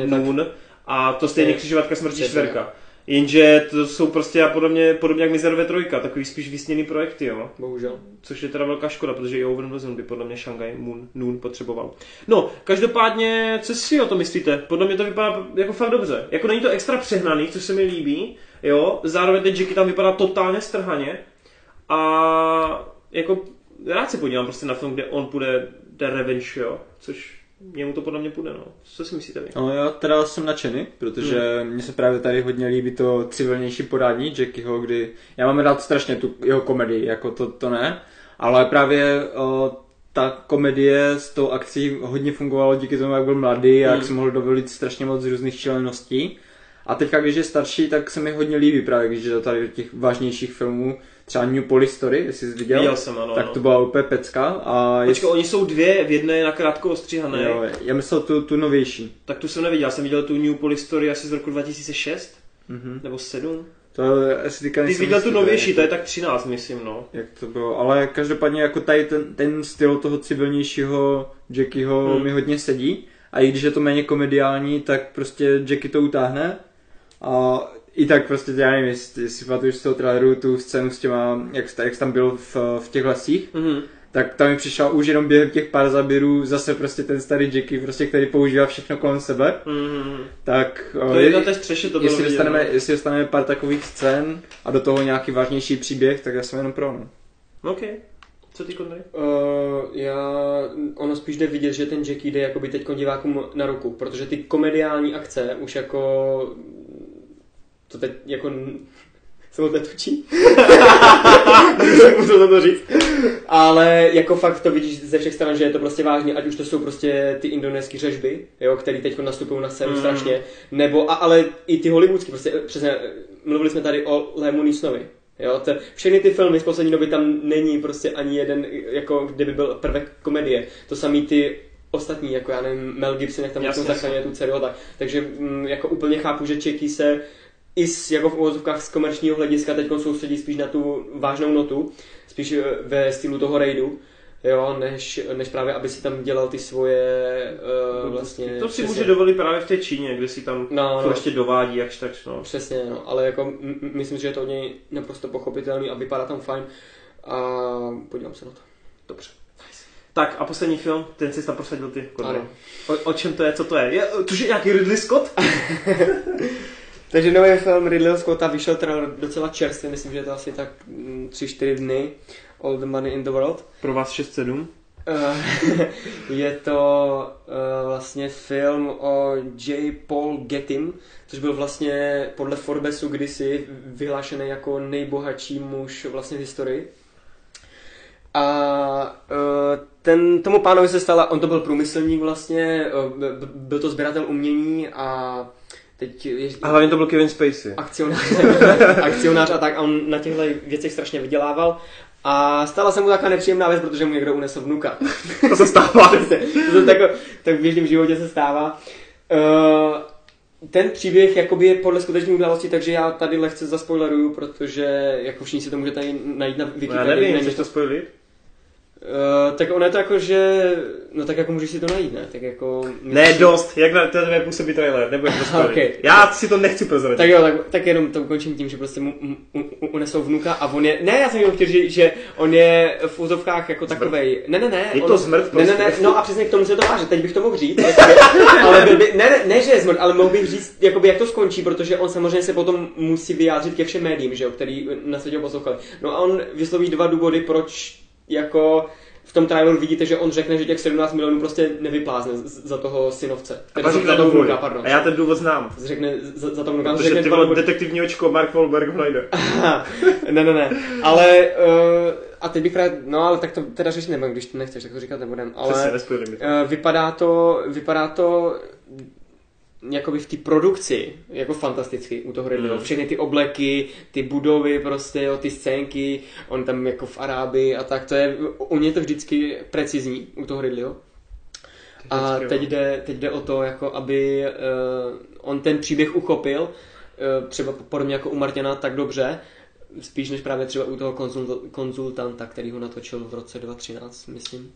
Tak. Noon, a to stejně křižovatka smrti čtverka. Jenže to jsou prostě a podobně, podobně jak Mizerové trojka, takový spíš vysněný projekty, jo. Bohužel. Což je teda velká škoda, protože i Owen Wilson by podle mě Shanghai Moon, Noon potřeboval. No, každopádně, co si o to myslíte? Podle mě to vypadá jako fakt dobře. Jako není to extra přehnaný, což se mi líbí, jo. Zároveň ten Jackie tam vypadá totálně strhaně. A jako rád se podívám prostě na film, kde on půjde The Revenge, jo. Což Němu to podle mě půjde, no. Co si myslíte vy? No já teda jsem nadšený, protože hmm. mně se právě tady hodně líbí to civilnější podání Jackieho, kdy já mám rád strašně tu jeho komedii, jako to, to ne, ale právě o, ta komedie s tou akcí hodně fungovalo díky tomu, jak byl mladý a jak Hmm. si mohl dovolit strašně moc různých čleností. A teďka, když je starší, tak se mi hodně líbí právě, když je do tady těch vážnějších filmů, třeba New Police Story, jestli jsi viděl, Viděl jsem, ano, tak to byla úplně pecka. A Počkej, oni jsou dvě, v jedné je na krátko ostříhané. jo, já myslel tu, tu novější. Tak tu jsem neviděl, já jsem viděl tu New Police Story asi z roku 2006, Mhm. nebo 7. To je asi teďka Ty jsi nejsem viděl tu novější, to je tak 13, myslím, no. Jak to bylo, ale každopádně jako tady ten, ten styl toho civilnějšího Jackieho hmm. mi hodně sedí. A i když je to méně komediální, tak prostě Jackie to utáhne. A i tak prostě, já nevím, jestli, jestli pamatuješ z toho traileru tu scénu s těma, jak, jak jsi tam byl v, v těch lesích, Mhm. tak tam mi přišel už jenom během těch pár zaběrů zase prostě ten starý Jackie, prostě, který používá všechno kolem sebe. Mhm. Tak To je na té střeše, to bylo jestli, vidět, dostaneme, no. jestli dostaneme pár takových scén a do toho nějaký vážnější příběh, tak já jsem jenom pro. No. OK. Co ty Konry? Uh, já, ono spíš jde vidět, že ten Jackie jde jakoby teď divákům na ruku, protože ty komediální akce už jako to teď jako <laughs> se mu točí. Můžu to říct. Ale jako fakt to vidíš ze všech stran, že je to prostě vážně, ať už to jsou prostě ty indonéské řežby, jo, které teď nastupují na scénu Mm. strašně, nebo, a, ale i ty hollywoodský, prostě přesně, mluvili jsme tady o Lému Neesonovi, Jo, to, všechny ty filmy z poslední doby tam není prostě ani jeden, jako kdyby byl prvek komedie. To samý ty ostatní, jako já nevím, Mel Gibson, jak tam Jasně, zachraňuje tu dceru tak. Takže mm, jako úplně chápu, že Čeky se i s, jako v uvozovkách z komerčního hlediska teď soustředí spíš na tu vážnou notu, spíš eh, ve stylu toho raidu, jo, než, než právě, aby si tam dělal ty svoje uh, vlastně... To si přesně- může dovolit právě v té Číně, kde si tam No, to no. ještě dovádí jakž tak, no. Přesně, no, ale jako m- myslím, že je to od něj naprosto pochopitelný a vypadá tam fajn a podívám se na to. Dobře. Tak a poslední film, ten jsi tam prosadil ty. O, o, čem to je, co to je? je což je nějaký Ridley Scott? <laughs> Takže nový film Ridley Scotta vyšel teda docela čerstvě, myslím, že je to asi tak 3-4 dny. All the Money in the World. Pro vás 6-7. Eh, <laughs> je to eh, vlastně film o J. Paul Gettim, což byl vlastně podle Forbesu kdysi vyhlášený jako nejbohatší muž vlastně v historii. A eh, ten, tomu pánovi se stala, on to byl průmyslník vlastně, b- byl to sběratel umění a teď je, A hlavně to byl Kevin Spacey. akcionář, <laughs> akcionář a tak a on na těchto věcech strašně vydělával. A stala se mu taková nepříjemná věc, protože mu někdo unesl vnuka. To se stává. <laughs> to tak, tak v běžném životě se stává. Uh, ten příběh jakoby je podle skutečných událostí, takže já tady lehce zaspoileruju, protože jako všichni si to můžete najít na No, já Wikipedii. nevím, chceš to spojilit? Uh, tak ono je to jako, že... No tak jako můžeš si to najít, ne? Tak jako... Ne, dost. Jak na tebe působí trailer, nebudeš to. Okay. Já si to nechci prozradit. Tak jo, tak, tak jenom to ukončím tím, že prostě mu, mu, mu unesou vnuka a on je, ne, já jsem jenom chtěl říct, že on je v úzovkách jako takovej, ne, ne, ne. Je on, to zmrt ne, ne, ne, prostě. no a přesně k tomu se to váže, teď bych to mohl říct, <laughs> ale byl by, ne, ne, ne, že je zmrt, ale mohl bych říct, jakoby, jak to skončí, protože on samozřejmě se potom musí vyjádřit ke všem médiím, že jo, který na světě poslouchali. No a on vysloví dva důvody, proč jako v tom traileru vidíte, že on řekne, že těch 17 milionů prostě nevyplázne za toho synovce. A pak za, řekne za toho důvod. vnuka, pardon. A já ten důvod znám. Řekne za, za toho vnuka. Protože řekne ty vole detektivní očko Mark Wahlberg ho najde. ne, ne, ne. Ale, uh, a teď bych právě, no ale tak to teda řešit nebudem, když to nechceš, tak to říkat nebudem. Přesně, Ale to. uh, vypadá to, vypadá to jakoby v té produkci, jako fantasticky u toho Ridleyho. Mm. Všechny ty obleky, ty budovy prostě, jo, ty scénky, on tam jako v Arábii a tak, to je, u něj je to vždycky precizní u toho Ridleyho. A teď jde, teď jde o to, jako aby uh, on ten příběh uchopil, uh, třeba podobně jako u Martina, tak dobře, spíš než právě třeba u toho konzul, konzultanta, který ho natočil v roce 2013, myslím.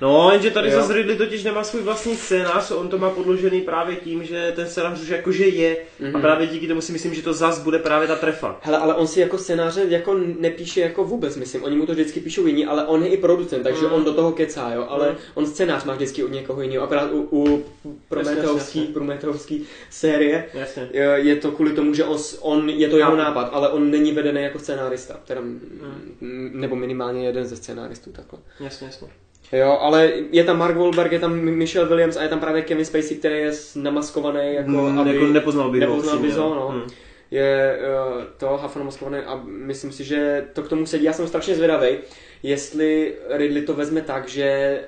No, jenže tady Jo. zase Ridley totiž nemá svůj vlastní scénář, on to má podložený právě tím, že ten scénář už jakože je a Mhm. právě díky tomu si myslím, že to zas bude právě ta trefa. Hele, ale on si jako scénáře jako nepíše jako vůbec, myslím. Oni mu to vždycky píšou jiní, ale on je i producent, takže Mm. on do toho kecá, jo. Ale Mm. on scénář má vždycky od někoho jiného. Akorát u, u Prometheovský, jasně. Prometheovský série Jasně. je je to kvůli tomu, že on, on je to jeho nápad, ale on není vedený jako scénárista, teda, mm. nebo minimálně jeden ze scénáristů takhle. Jasně, jasně. Jo, ale je tam Mark Wahlberg, je tam Michelle Williams a je tam právě Kevin Spacey, který je namaskovaný jako, Mm, aby... jako nepoznal ho nepoznal ho, no. Hmm. je uh, to Hafan namaskovaný a myslím si, že to k tomu sedí. Já jsem strašně zvědavý, jestli Ridley to vezme tak, že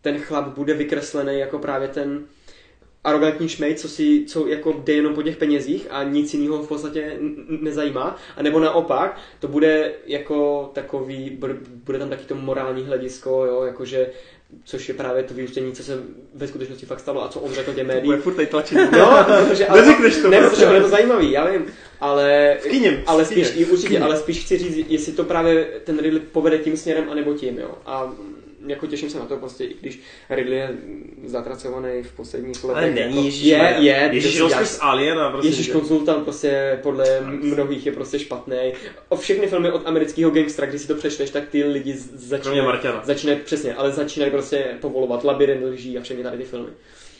ten chlap bude vykreslený jako právě ten arrogantní šmej, co si, co jako jde jenom po těch penězích a nic jiného v podstatě nezajímá, a nebo naopak, to bude jako takový, bude tam taky to morální hledisko, jo, jakože což je právě to vyústění, co se ve skutečnosti fakt stalo a co on řekl těm médiím. Bude furt tady tlačit. <laughs> No, protože, <laughs> ale, Neřekneš to. Ne, protože on je to zajímavý, já vím, ale, Skýním, ale spíš, skýním, určitě, ale spíš chci říct, jestli to právě ten Ridley povede tím směrem, anebo tím, jo. A jako těším se na to prostě, i když Ridley je zatracovaný v posledních letech. Ale není, jako, je, je, Ježíš, děláš- z Aliena, prostě. Ježíš konzultant prostě podle mnohých je prostě špatný. O všechny filmy od amerického gangstra, když si to přečteš, tak ty lidi z- Kromě začínají, Marťana. začínají přesně, ale začínají prostě povolovat labirint lží a všechny tady ty filmy.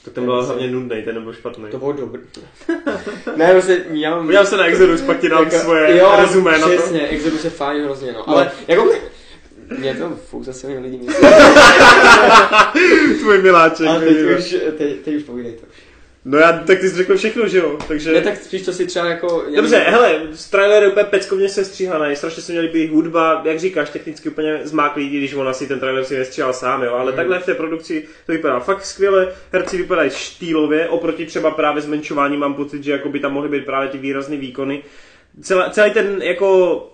To ten byl hlavně nudný, ten nebyl špatný. To bylo dobrý. <laughs> ne, prostě já mám... Podívám se na Exodus, pak ti dám Jako- svoje jo, rezumé na to. přesně, Exodus je fajn hrozně, no. Ale jako... Mě to fuk zase mě lidi myslí. <laughs> Tvůj miláček. Ale teď už, teď, teď už povídej to. No já, tak ty jsi řekl všechno, že jo? Takže... Ne, tak spíš to si třeba jako... Dobře, nevím, hele, z trailer je úplně peckovně se stříhaný, strašně se měli být hudba, jak říkáš, technicky úplně zmáklý, když on asi ten trailer si nestříhal sám, jo, ale Mm. takhle v té produkci to vypadá fakt skvěle, herci vypadají štýlově, oproti třeba právě zmenšování mám pocit, že jako by tam mohly být právě ty výrazné výkony. Celá, celý ten jako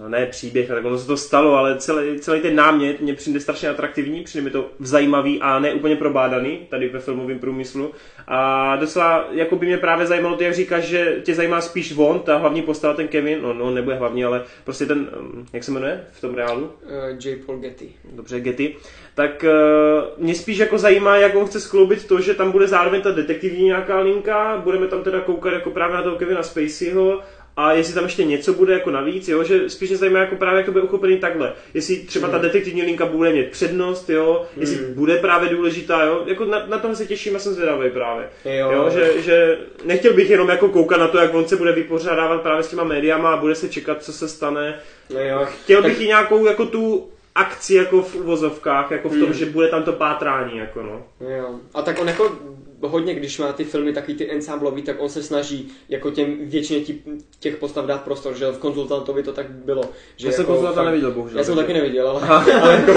no ne příběh, tak ono se to stalo, ale celý, celý ten námět mě přijde strašně atraktivní, přijde mi to zajímavý a ne úplně probádaný tady ve filmovém průmyslu. A docela, jako by mě právě zajímalo to, jak říkáš, že tě zajímá spíš on, ta hlavní postava, ten Kevin, no, no nebude hlavní, ale prostě ten, um, jak se jmenuje v tom reálu? Uh, J. Paul Getty. dobře, Getty, tak uh, mě spíš jako zajímá, jak on chce skloubit to, že tam bude zároveň ta detektivní nějaká linka, budeme tam teda koukat jako právě na toho Kevina Spaceyho, a jestli tam ještě něco bude jako navíc, jo, že spíš mě zajímá jako právě, jak to bude uchopený takhle. Jestli třeba ta detektivní linka bude mít přednost, jo, jestli bude právě důležitá, jo, jako na, na tohle se těším a jsem zvědavý právě. Jo. Jo, že, že nechtěl bych jenom jako koukat na to, jak on se bude vypořádávat právě s těma médiama a bude se čekat, co se stane. No jo. Chtěl Tak- bych i nějakou jako tu akci jako v uvozovkách, jako v tom, Hmm. že bude tam to pátrání, jako no. Jo. A tak on jako hodně, když má ty filmy takový ty ensemblový, tak on se snaží jako těm většině tí, těch postav dát prostor, že v konzultantovi to tak bylo. Že Já jsem jako konzultanta fakt- neviděl, bohužel. Já jsem taky neviděl, ale, ale jako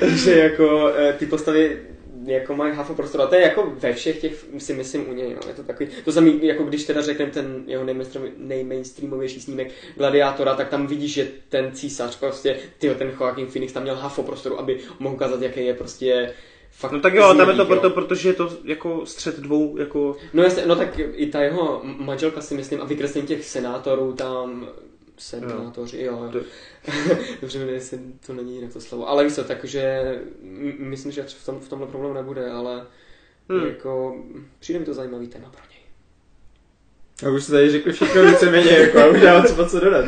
to, že jako eh, ty postavy jako mají hafo prostor. A to je jako ve všech těch, si myslím, u něj, no. Je to takový, to samý, jako když teda řekneme ten jeho nejmainstream- nejmainstreamovější snímek Gladiátora, tak tam vidíš, že ten císař prostě, tyjo, ten Joaquin Phoenix tam měl hafo prostoru, aby mohl ukázat, jaký je prostě fakt No tak jo, ale tam je to proto, protože je to jako střed dvou, jako... No jasně, no tak i ta jeho manželka si myslím a vykreslení těch senátorů tam Senátoři, jo. jo. <laughs> Dobře, nevím, jestli to není jinak to slovo. Ale víš co, takže myslím, že v, tom, v tomhle problém nebude, ale Hmm. jako přijde mi to zajímavý téma pro. A už jste tady řekli všechno víceméně, jako, a už nemám co, co dodat.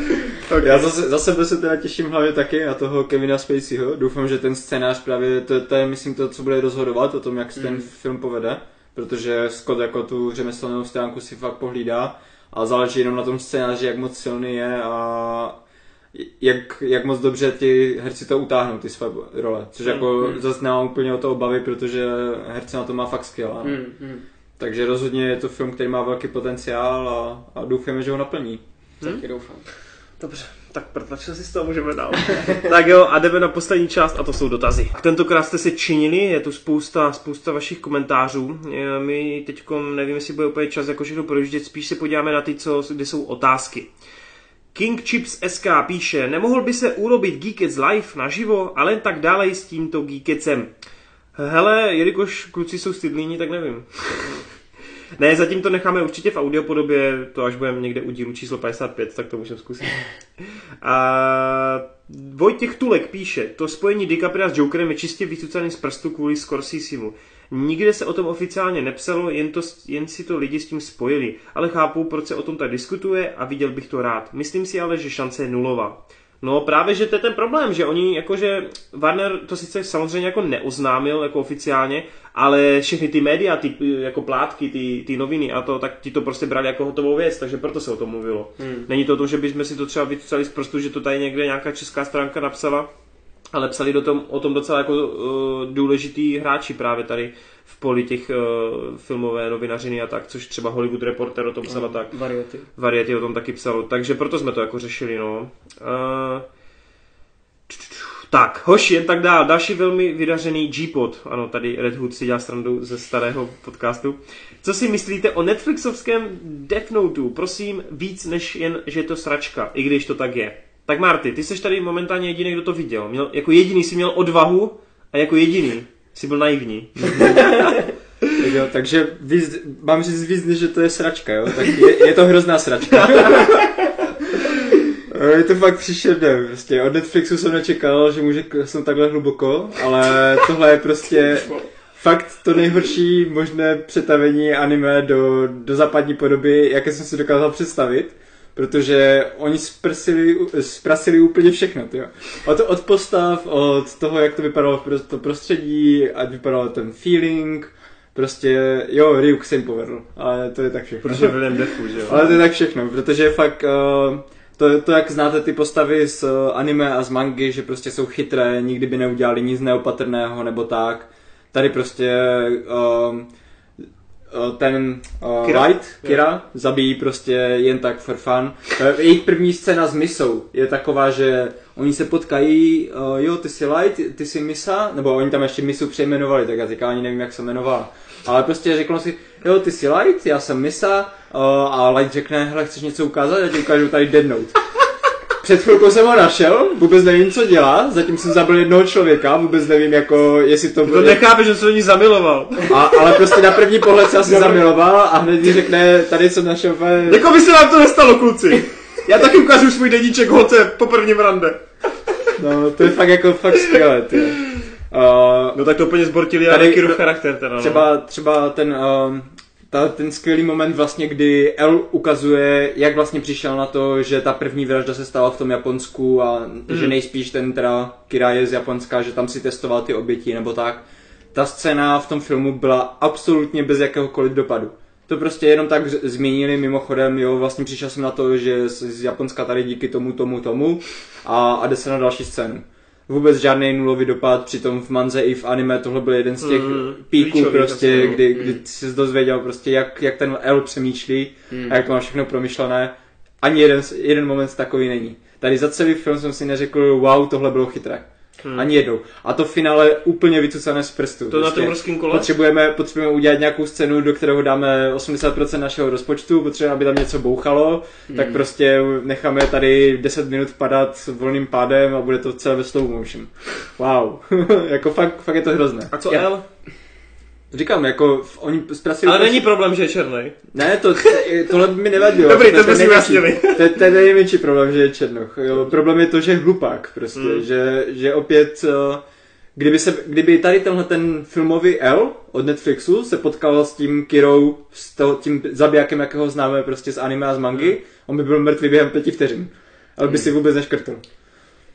Okay. Já zase, za sebe se teda těším hlavně taky na toho Kevina Spaceyho. Doufám, že ten scénář právě, to, to je myslím to, co bude rozhodovat o tom, jak se ten Mm. film povede. Protože Scott jako tu řemeslnou stránku si fakt pohlídá a záleží jenom na tom scénáři, jak moc silný je a jak, jak moc dobře ty herci to utáhnou, ty své role. Což Mm, jako mm. zase nemám úplně o to obavy, protože herce na to má fakt skill. ano. Hmm, hmm. Takže rozhodně je to film, který má velký potenciál a, a doufáme, že ho naplní. Hmm? Taky doufám. Dobře, tak protlačil si z toho, můžeme dál. <laughs> tak jo, a jdeme na poslední část a to jsou dotazy. Tentokrát jste se činili, je tu spousta, spousta vašich komentářů. My teď nevím, jestli bude úplně čas jako všechno projíždět, spíš se podíváme na ty, co, kde jsou otázky. King Chips SK píše, nemohl by se urobit Geekets live naživo, ale tak dále s tímto Geeketsem. Hele, jelikož kluci jsou stydlíni, tak nevím. Ne, zatím to necháme určitě v audiopodobě, to až budeme někde u dílu číslo 55, tak to můžeme zkusit. A Vojtěch Tulek píše, to spojení DiCapria s Jokerem je čistě vycucaný z prstu kvůli Scorsesemu. Nikde se o tom oficiálně nepsalo, jen, to, jen si to lidi s tím spojili, ale chápu, proč se o tom tak diskutuje a viděl bych to rád. Myslím si ale, že šance je nulová. No právě, že to je ten problém, že oni jakože Warner to sice samozřejmě jako neoznámil jako oficiálně, ale všechny ty média, ty jako plátky, ty, ty noviny a to, tak ti to prostě brali jako hotovou věc, takže proto se o tom mluvilo. Hmm. Není to to, že bychom si to třeba vycucali z prstu, že to tady někde nějaká česká stránka napsala, ale psali do tom, o tom docela jako uh, důležitý hráči právě tady poli těch uh, filmové novinařiny a tak, což třeba Hollywood Reporter o tom psala tak. Variety. Variety o tom taky psalo, takže proto jsme to jako řešili, no. Uh, Tak, hoši, jen tak dál. Další velmi vydařený G-Pod. Ano, tady Red Hood si dělá strandu ze starého podcastu. Co si myslíte o Netflixovském Death Note? Prosím, víc než jen, že je to sračka, i když to tak je. Tak Marty, ty jsi tady momentálně jediný, kdo to viděl. Měl, jako jediný si měl odvahu a jako jediný si byl naivní. tak <laughs> jo, takže víc, mám říct víc, že to je sračka, jo? Tak je, je to hrozná sračka. <laughs> Je to fakt příšerné, prostě od Netflixu jsem nečekal, že může jsem takhle hluboko, ale tohle je prostě fakt to nejhorší možné přetavení anime do, do západní podoby, jaké jsem si dokázal představit protože oni zprasili, zprasili úplně všechno, tyjo. Od, od postav, od toho, jak to vypadalo to prostředí, ať vypadalo ten feeling, prostě, jo, Ryuk se jim povedl, ale to je tak všechno. Protože William Defu, že jo. Ale to je tak všechno, protože fakt, uh, to, to, jak znáte ty postavy z anime a z mangy, že prostě jsou chytré, nikdy by neudělali nic neopatrného nebo tak. Tady prostě Eh, ten uh, Kira? Light, Kira, yeah. zabíjí prostě jen tak for fun. Uh, jejich první scéna s Misou je taková, že oni se potkají, uh, jo, ty jsi Light, ty jsi Misa, nebo oni tam ještě Misu přejmenovali, tak já teďka ani nevím, jak se jmenovala. Ale prostě řekl si, jo, ty jsi Light, já jsem Misa, uh, a Light řekne, hele, chceš něco ukázat, já ti ukážu tady Dead Note. Před chvilkou jsem ho našel, vůbec nevím, co dělá, zatím jsem zabil jednoho člověka, vůbec nevím, jako, jestli to... To nechápe, že se do ní zamiloval. A, ale prostě na první pohled se asi zamiloval a hned mi řekne, tady jsem našel... Jako by se nám to nestalo, kluci. Já taky ukážu svůj deníček holce po prvním rande. No, to je fakt jako fakt skvělé, ty. Uh, no tak to úplně zbortili tady charakter teda. No. Třeba, třeba ten, uh, ta, ten skvělý moment vlastně, kdy El ukazuje, jak vlastně přišel na to, že ta první vražda se stala v tom Japonsku a mm. že nejspíš ten teda Kira je z Japonska, že tam si testoval ty oběti nebo tak. Ta scéna v tom filmu byla absolutně bez jakéhokoliv dopadu. To prostě jenom tak změnili mimochodem, jo, vlastně přišel jsem na to, že z Japonska tady díky tomu, tomu, tomu a, a jde se na další scénu vůbec žádný nulový dopad, přitom v manze i v anime tohle byl jeden z těch mm, píků prostě, kdy, kdy mm. jsi dozvěděl prostě, jak, jak ten L přemýšlí mm. a jak to má všechno promyšlené. Ani jeden, jeden moment takový není. Tady za celý film jsem si neřekl, wow, tohle bylo chytré. Hmm. Ani jednou. A to finále úplně vycucané z prstu. To prostě na tom ruském kole? Potřebujeme, potřebujeme udělat nějakou scénu, do kterého dáme 80% našeho rozpočtu, potřebujeme, aby tam něco bouchalo, hmm. tak prostě necháme tady 10 minut padat volným pádem a bude to celé ve slow motion. Wow. <laughs> jako fakt, fakt je to hrozné. A co Já... L? Říkám, jako oni zpracili... Ale není problém, že je černý. Ne, to, tohle by mi nevadilo. Dobrý, to, to jsme jasnili. To, to je největší problém, že je černoch. Jo. Problém je to, že je hlupák prostě. Hmm. Že, že opět... Uh, kdyby, se, kdyby tady tenhle ten filmový L od Netflixu se potkal s tím Kirou, s to, tím zabijákem, jakého známe prostě z anime a z mangy, hmm. on by byl mrtvý během pěti vteřin. Ale by hmm. si vůbec neškrtl.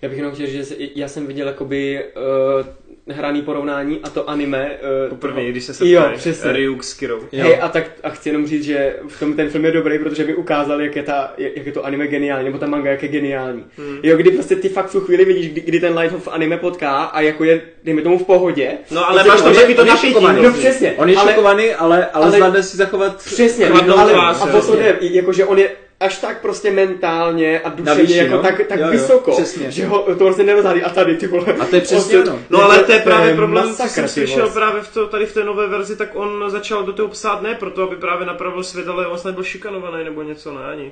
Já bych jenom chtěl, že já jsem viděl jakoby uh, hraný porovnání a to anime. Uh, Poprvé, když se setkají Ryuk s Kirou. Hej, a, tak, a chci jenom říct, že v tom ten film je dobrý, protože by ukázal, jak je, ta, jak je to anime geniální, nebo ta manga, jak je geniální. Hmm. Jo, kdy prostě ty fakt v tu chvíli vidíš, kdy, kdy ten Light of anime potká a jako je, dejme tomu v pohodě. No ale máš to taky to napětí. No přesně. On je ale, šokovaný, ale, ale, ale zvládne si zachovat Přesně, ale, a to jde, jakože on je až tak prostě mentálně a duševně jako no? tak, tak jo, jo, vysoko, přesně. že ho to prostě nerozhádí a tady ty vole. A to je přesně ono. No ale to je právě problém, co jsem slyšel právě v to, tady v té nové verzi, tak on začal do toho psát ne proto, aby právě napravil svět, ale on snad byl šikanovaný nebo něco, ne ani.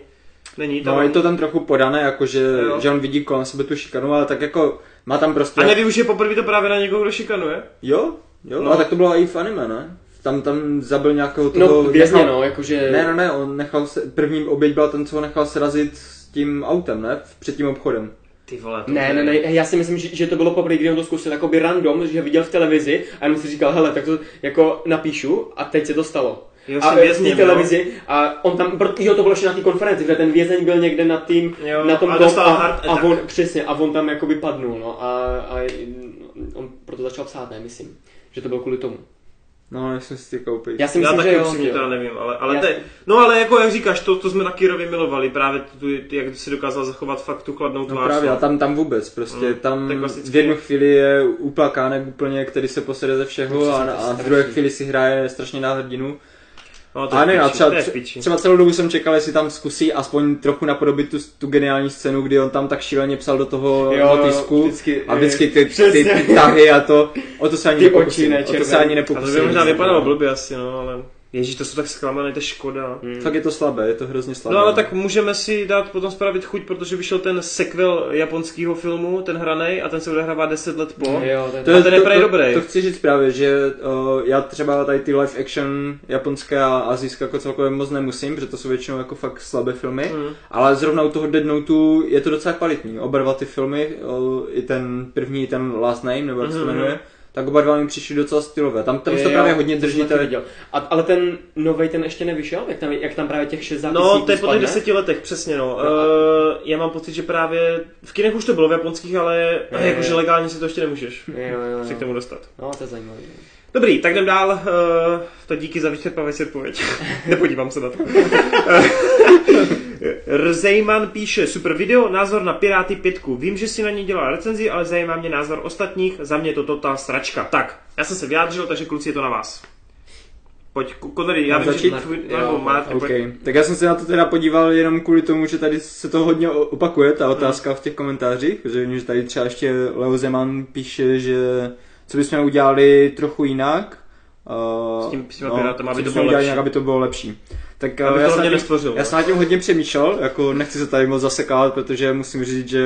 Není to. No, je to tam trochu podané, jako že, že on vidí kolem sebe tu šikanu, ale tak jako má tam prostě... A nevyužije poprvé to právě na někoho, kdo šikanuje? Jo, jo, no. a tak to bylo i v anime, ne? Tam, tam zabil nějakého toho... No, vězně, nechal, no, jakože... Ne, no, ne, on nechal se, první oběť byla ten, co ho nechal srazit s tím autem, ne, před tím obchodem. Ty vole, to ne, ne, ne, já si myslím, že, že to bylo poprvé, kdy on to zkusil jakoby random, že viděl v televizi a jenom si říkal, hele, tak to jako napíšu a teď se to stalo. Jo, a vězně, v televizi no. a on tam, jo, to bylo ještě na té konferenci, kde ten vězeň byl někde nad tím, jo, na tom a, tom, a, a, on, přesně, a on tam jakoby padnul, no, a, a on proto začal psát, ne, myslím, že to bylo kvůli tomu. No, jestli si ty koupit. Já si myslím, já taky že jo, upřímně teda nevím, ale, ale te, no ale jako jak říkáš, to, to jsme na Kirovi milovali, právě tu, jak si dokázal zachovat fakt tu chladnou tvář. No právě, a tam, tam vůbec, prostě mm, tam v jednu chvíli je uplakánek úplně, který se posede ze všeho no, a, a v druhé chvíli si hraje strašně na hrdinu. No, to A ne, a třeba, třeba celou dobu jsem čekal, jestli tam zkusí aspoň trochu napodobit tu, tu geniální scénu, kdy on tam tak šíleně psal do toho Jo, vždycky, a vždycky ty, ty, přesně. ty tahy a to, o to se ani Ty nepokusím, oči, ne, o to se ani A to by možná vypadalo blbě asi, no, ale... Ježíš, to jsou tak zklamané, to je škoda. Fakt je to slabé, je to hrozně slabé. No ale tak můžeme si dát potom spravit chuť, protože vyšel ten sequel japonského filmu, ten hranej, a ten se odehrává 10 let po. Jo, to je To, A je, ten je to, to, dobrý. to chci říct právě, že uh, já třeba tady ty live action japonské a azijské jako celkově moc nemusím, protože to jsou většinou jako fakt slabé filmy, Mm. ale zrovna u toho Dead Note je to docela kvalitní. Oba dva ty filmy, uh, i ten první, ten Last Name, nebo jak se to Mhm. Tak oba dva mi přišli docela stylové. Tam, tam se to Jo, právě hodně to drží. tady- viděl. A, ale ten novej ten ještě nevyšel? Jak tam, jak tam právě těch šest No, zápisníků to je po těch deseti letech, přesně no. No Uh, já mám pocit, že právě v kinech už to bylo v japonských, ale Jo, uh, jakože jo. legálně si to ještě nemůžeš Jo, jo, si k jo. tomu dostat. No, to je zajímavé. Dobrý, tak jdem dál. Uh, to díky za vyčerpávající odpověď. <laughs> Nepodívám se na to. Rzejman píše, super video, názor na Piráty 5. Vím, že si na ně dělal recenzi, ale zajímá mě názor ostatních, za mě to totál sračka. Tak, já jsem se vyjádřil, takže kluci je to na vás. Pojď, Konrady, já že začít? tvůj, Jo, nebo máte, OK. pojď. Tak já jsem se na to teda podíval jenom kvůli tomu, že tady se to hodně opakuje, ta otázka v těch komentářích, že tady třeba ještě Leo Zeman píše, že co bychom udělali trochu jinak. Uh, S tím- s těma pirátama, aby co to bychom bylo lepší. Jinak, aby to bylo lepší. Tak Aby uh, to já, jsem tím, já jsem nad tím hodně přemýšlel, jako nechci se tady moc zasekávat, protože musím říct, že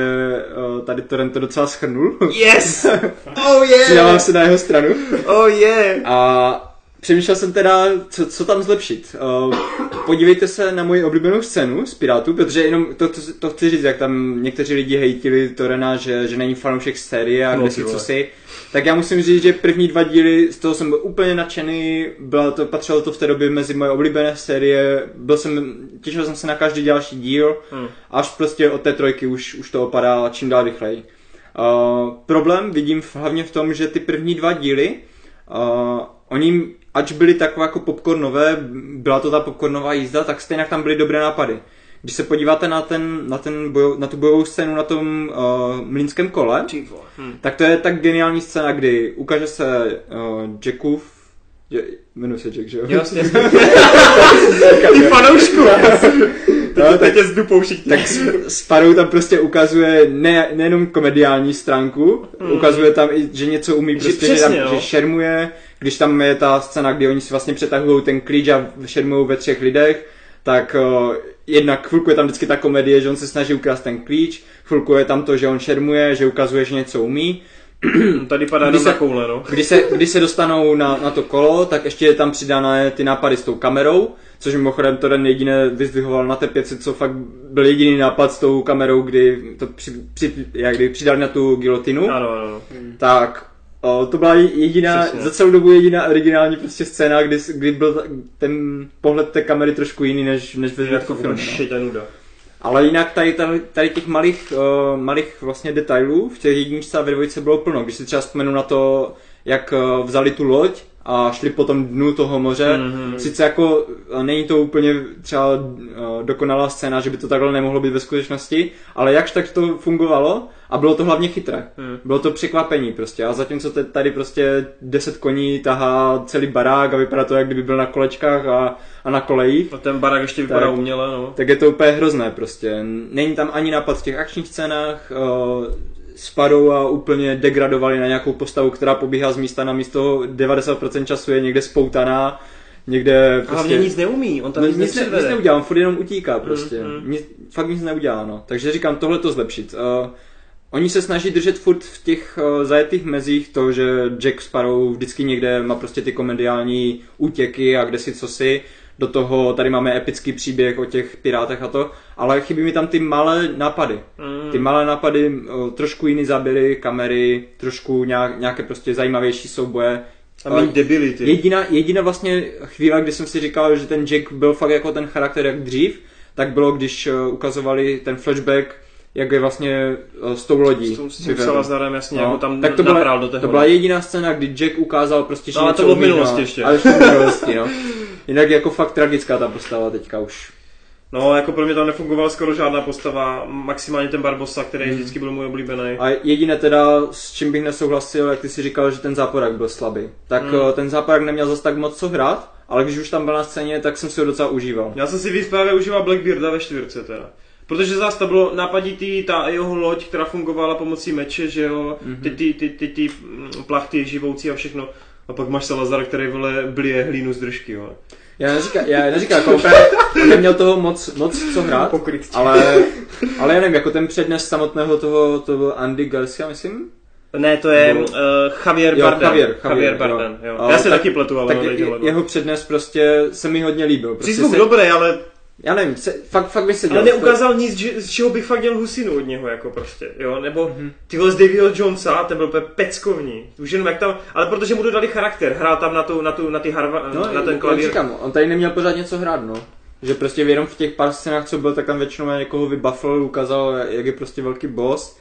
uh, tady Torrent to docela schrnul. Yes! <laughs> Oh Přidávám yeah! se na jeho stranu. Oh yeah! A přemýšlel jsem teda, co, co tam zlepšit. Uh, podívejte se na moji oblíbenou scénu z Pirátů, protože jenom to, to, to chci říct, jak tam někteří lidi hejtili Torena, že, že není fanoušek série a No, kde si co si. Tak já musím říct, že první dva díly, z toho jsem byl úplně nadšený, bylo to, patřilo to v té době mezi moje oblíbené série, byl jsem, těšil jsem se na každý další díl, Hmm. až prostě od té trojky už, už to opadá čím dál rychleji. Uh, problém vidím v, hlavně v tom, že ty první dva díly, uh, oni, ač byly takové jako popcornové, byla to ta popcornová jízda, tak stejně tam byly dobré nápady. Když se podíváte na, ten, na, ten bojo, na tu bojovou scénu na tom uh, mlínském kole, Ty vole. Hm. tak to je tak geniální scéna, kdy ukáže se uh, Jackův, je, jmenuje se Jack, že jo? Jasně. <laughs> Ty fanoušku! <laughs> No, <laughs> Teď tě zdupou všichni. tak Sparrow tam prostě ukazuje ne, nejenom komediální stránku, mm. ukazuje tam i, že něco umí, Že prostě, že, přesně, tam, no. že šermuje, když tam je ta scéna, kdy oni si vlastně přetahují ten klíč a šermují ve třech lidech, tak uh, jednak chvilku je tam vždycky ta komedie, že on se snaží ukrást ten klíč, chvilku je tam to, že on šermuje, že ukazuje, že něco umí. <clears throat> Tady padá Když se- koule, no. Když se, když se dostanou na, na to kolo, tak ještě je tam přidané ty nápady s tou kamerou, což mimochodem to ten jediné vyzdvihoval na té pěci, co fakt byl jediný nápad s tou kamerou, kdy to při, při, jak kdy přidali na tu gilotinu, Ano, ano, ano. tak o, to byla jediná, Přesně. za celou dobu jediná originální prostě scéna, kdy, kdy byl ten pohled té kamery trošku jiný než, než ve zbytku to filmu. No. Ale jinak tady, tady, tady těch malých, uh, malých vlastně detailů v těch jedničce a ve dvojce bylo plno. Když si třeba vzpomenu na to, jak uh, vzali tu loď a šli po tom dnu toho moře, Mhm. sice jako uh, není to úplně třeba uh, dokonalá scéna, že by to takhle nemohlo být ve skutečnosti, ale jakž tak to fungovalo a bylo to hlavně chytré. Hmm. Bylo to překvapení prostě a zatímco tady prostě 10 koní tahá celý barák a vypadá to, jak kdyby byl na kolečkách a, a na kolejích, A ten barák ještě vypadá Tak. uměle, no. tak je to úplně hrozné prostě. Není tam ani nápad v těch akčních scénách, uh, spadou a úplně degradovali na nějakou postavu, která pobíhá z místa na místo, 90% času je někde spoutaná, někde prostě... hlavně nic neumí, on tam no, nic, nic, ne, nic neudělá, on furt jenom utíká prostě. Mm, mm. Nic, fakt nic neudělá, no. Takže říkám, tohle to zlepšit. Uh, oni se snaží držet furt v těch uh, zajetých mezích to, že Jack Sparrow vždycky někde má prostě ty komediální útěky a kde si co si. Do toho tady máme epický příběh o těch pirátech a to, ale chybí mi tam ty malé nápady. Mm. Ty malé nápady, trošku jiný záběry, kamery, trošku nějak, nějaké prostě zajímavější souboje. A méně debility. Jediná, jediná vlastně chvíle, kdy jsem si říkal, že ten Jack byl fakt jako ten charakter jak dřív, tak bylo, když uh, ukazovali ten flashback, jak je vlastně uh, s tou lodí. S, tou- s tím. Salazarem, jasně, No, jako tam tak to byla, do toho. to byla jediná scéna, kdy Jack ukázal prostě, že No, ale to bylo v umí, minulosti no. ještě. Ale ještě v minulosti, no. <laughs> Jinak jako fakt tragická ta postava teďka už. No, jako pro mě tam nefungovala skoro žádná postava, maximálně ten Barbosa, který Hmm. vždycky byl můj oblíbený. A jediné teda, s čím bych nesouhlasil, jak ty si říkal, že ten záporák byl slabý. Tak Hmm. mm. ten záporák neměl zase tak moc co hrát, ale když už tam byl na scéně, tak jsem si ho docela užíval. Já jsem si víc právě užíval Blackbearda ve čtvrce teda. Protože zase to bylo napaditý, ta jeho loď, která fungovala pomocí meče, že jo, mm-hmm. ty, ty, ty, ty, ty plachty živoucí a všechno. A pak máš Salazar, který vole blije hlínu z držky, jo. Já neříkám, já neříkám, jako úplně, neměl toho moc, moc co hrát, ale, ale já nevím, jako ten přednes samotného toho, to byl Andy Garcia, myslím? Ne, to je uh, Javier jo, Bardem. Javier, Javier, Javier Bardem, jo. jo. Já se tak, taky pletu, ale tak je, jeho přednes prostě se mi hodně líbil. Prostě Přízvuk se, dobrý, ale já nevím, se, fakt, fakt by se dělal. Ale neukázal to... nic, z čeho bych fakt dělal husinu od něho, jako prostě, jo, nebo mm-hmm. tyhle z Davyho Jonesa, ten byl úplně peckovní, už jenom jak tam, ale protože mu dodali charakter, hrál tam na, tu, na, tu, na ty harva, no, na ten klavír. říkám, on tady neměl pořád něco hrát, no. Že prostě jenom v těch pár scénách, co byl, tak tam většinou někoho vybuffal, ukázal, jak je prostě velký boss.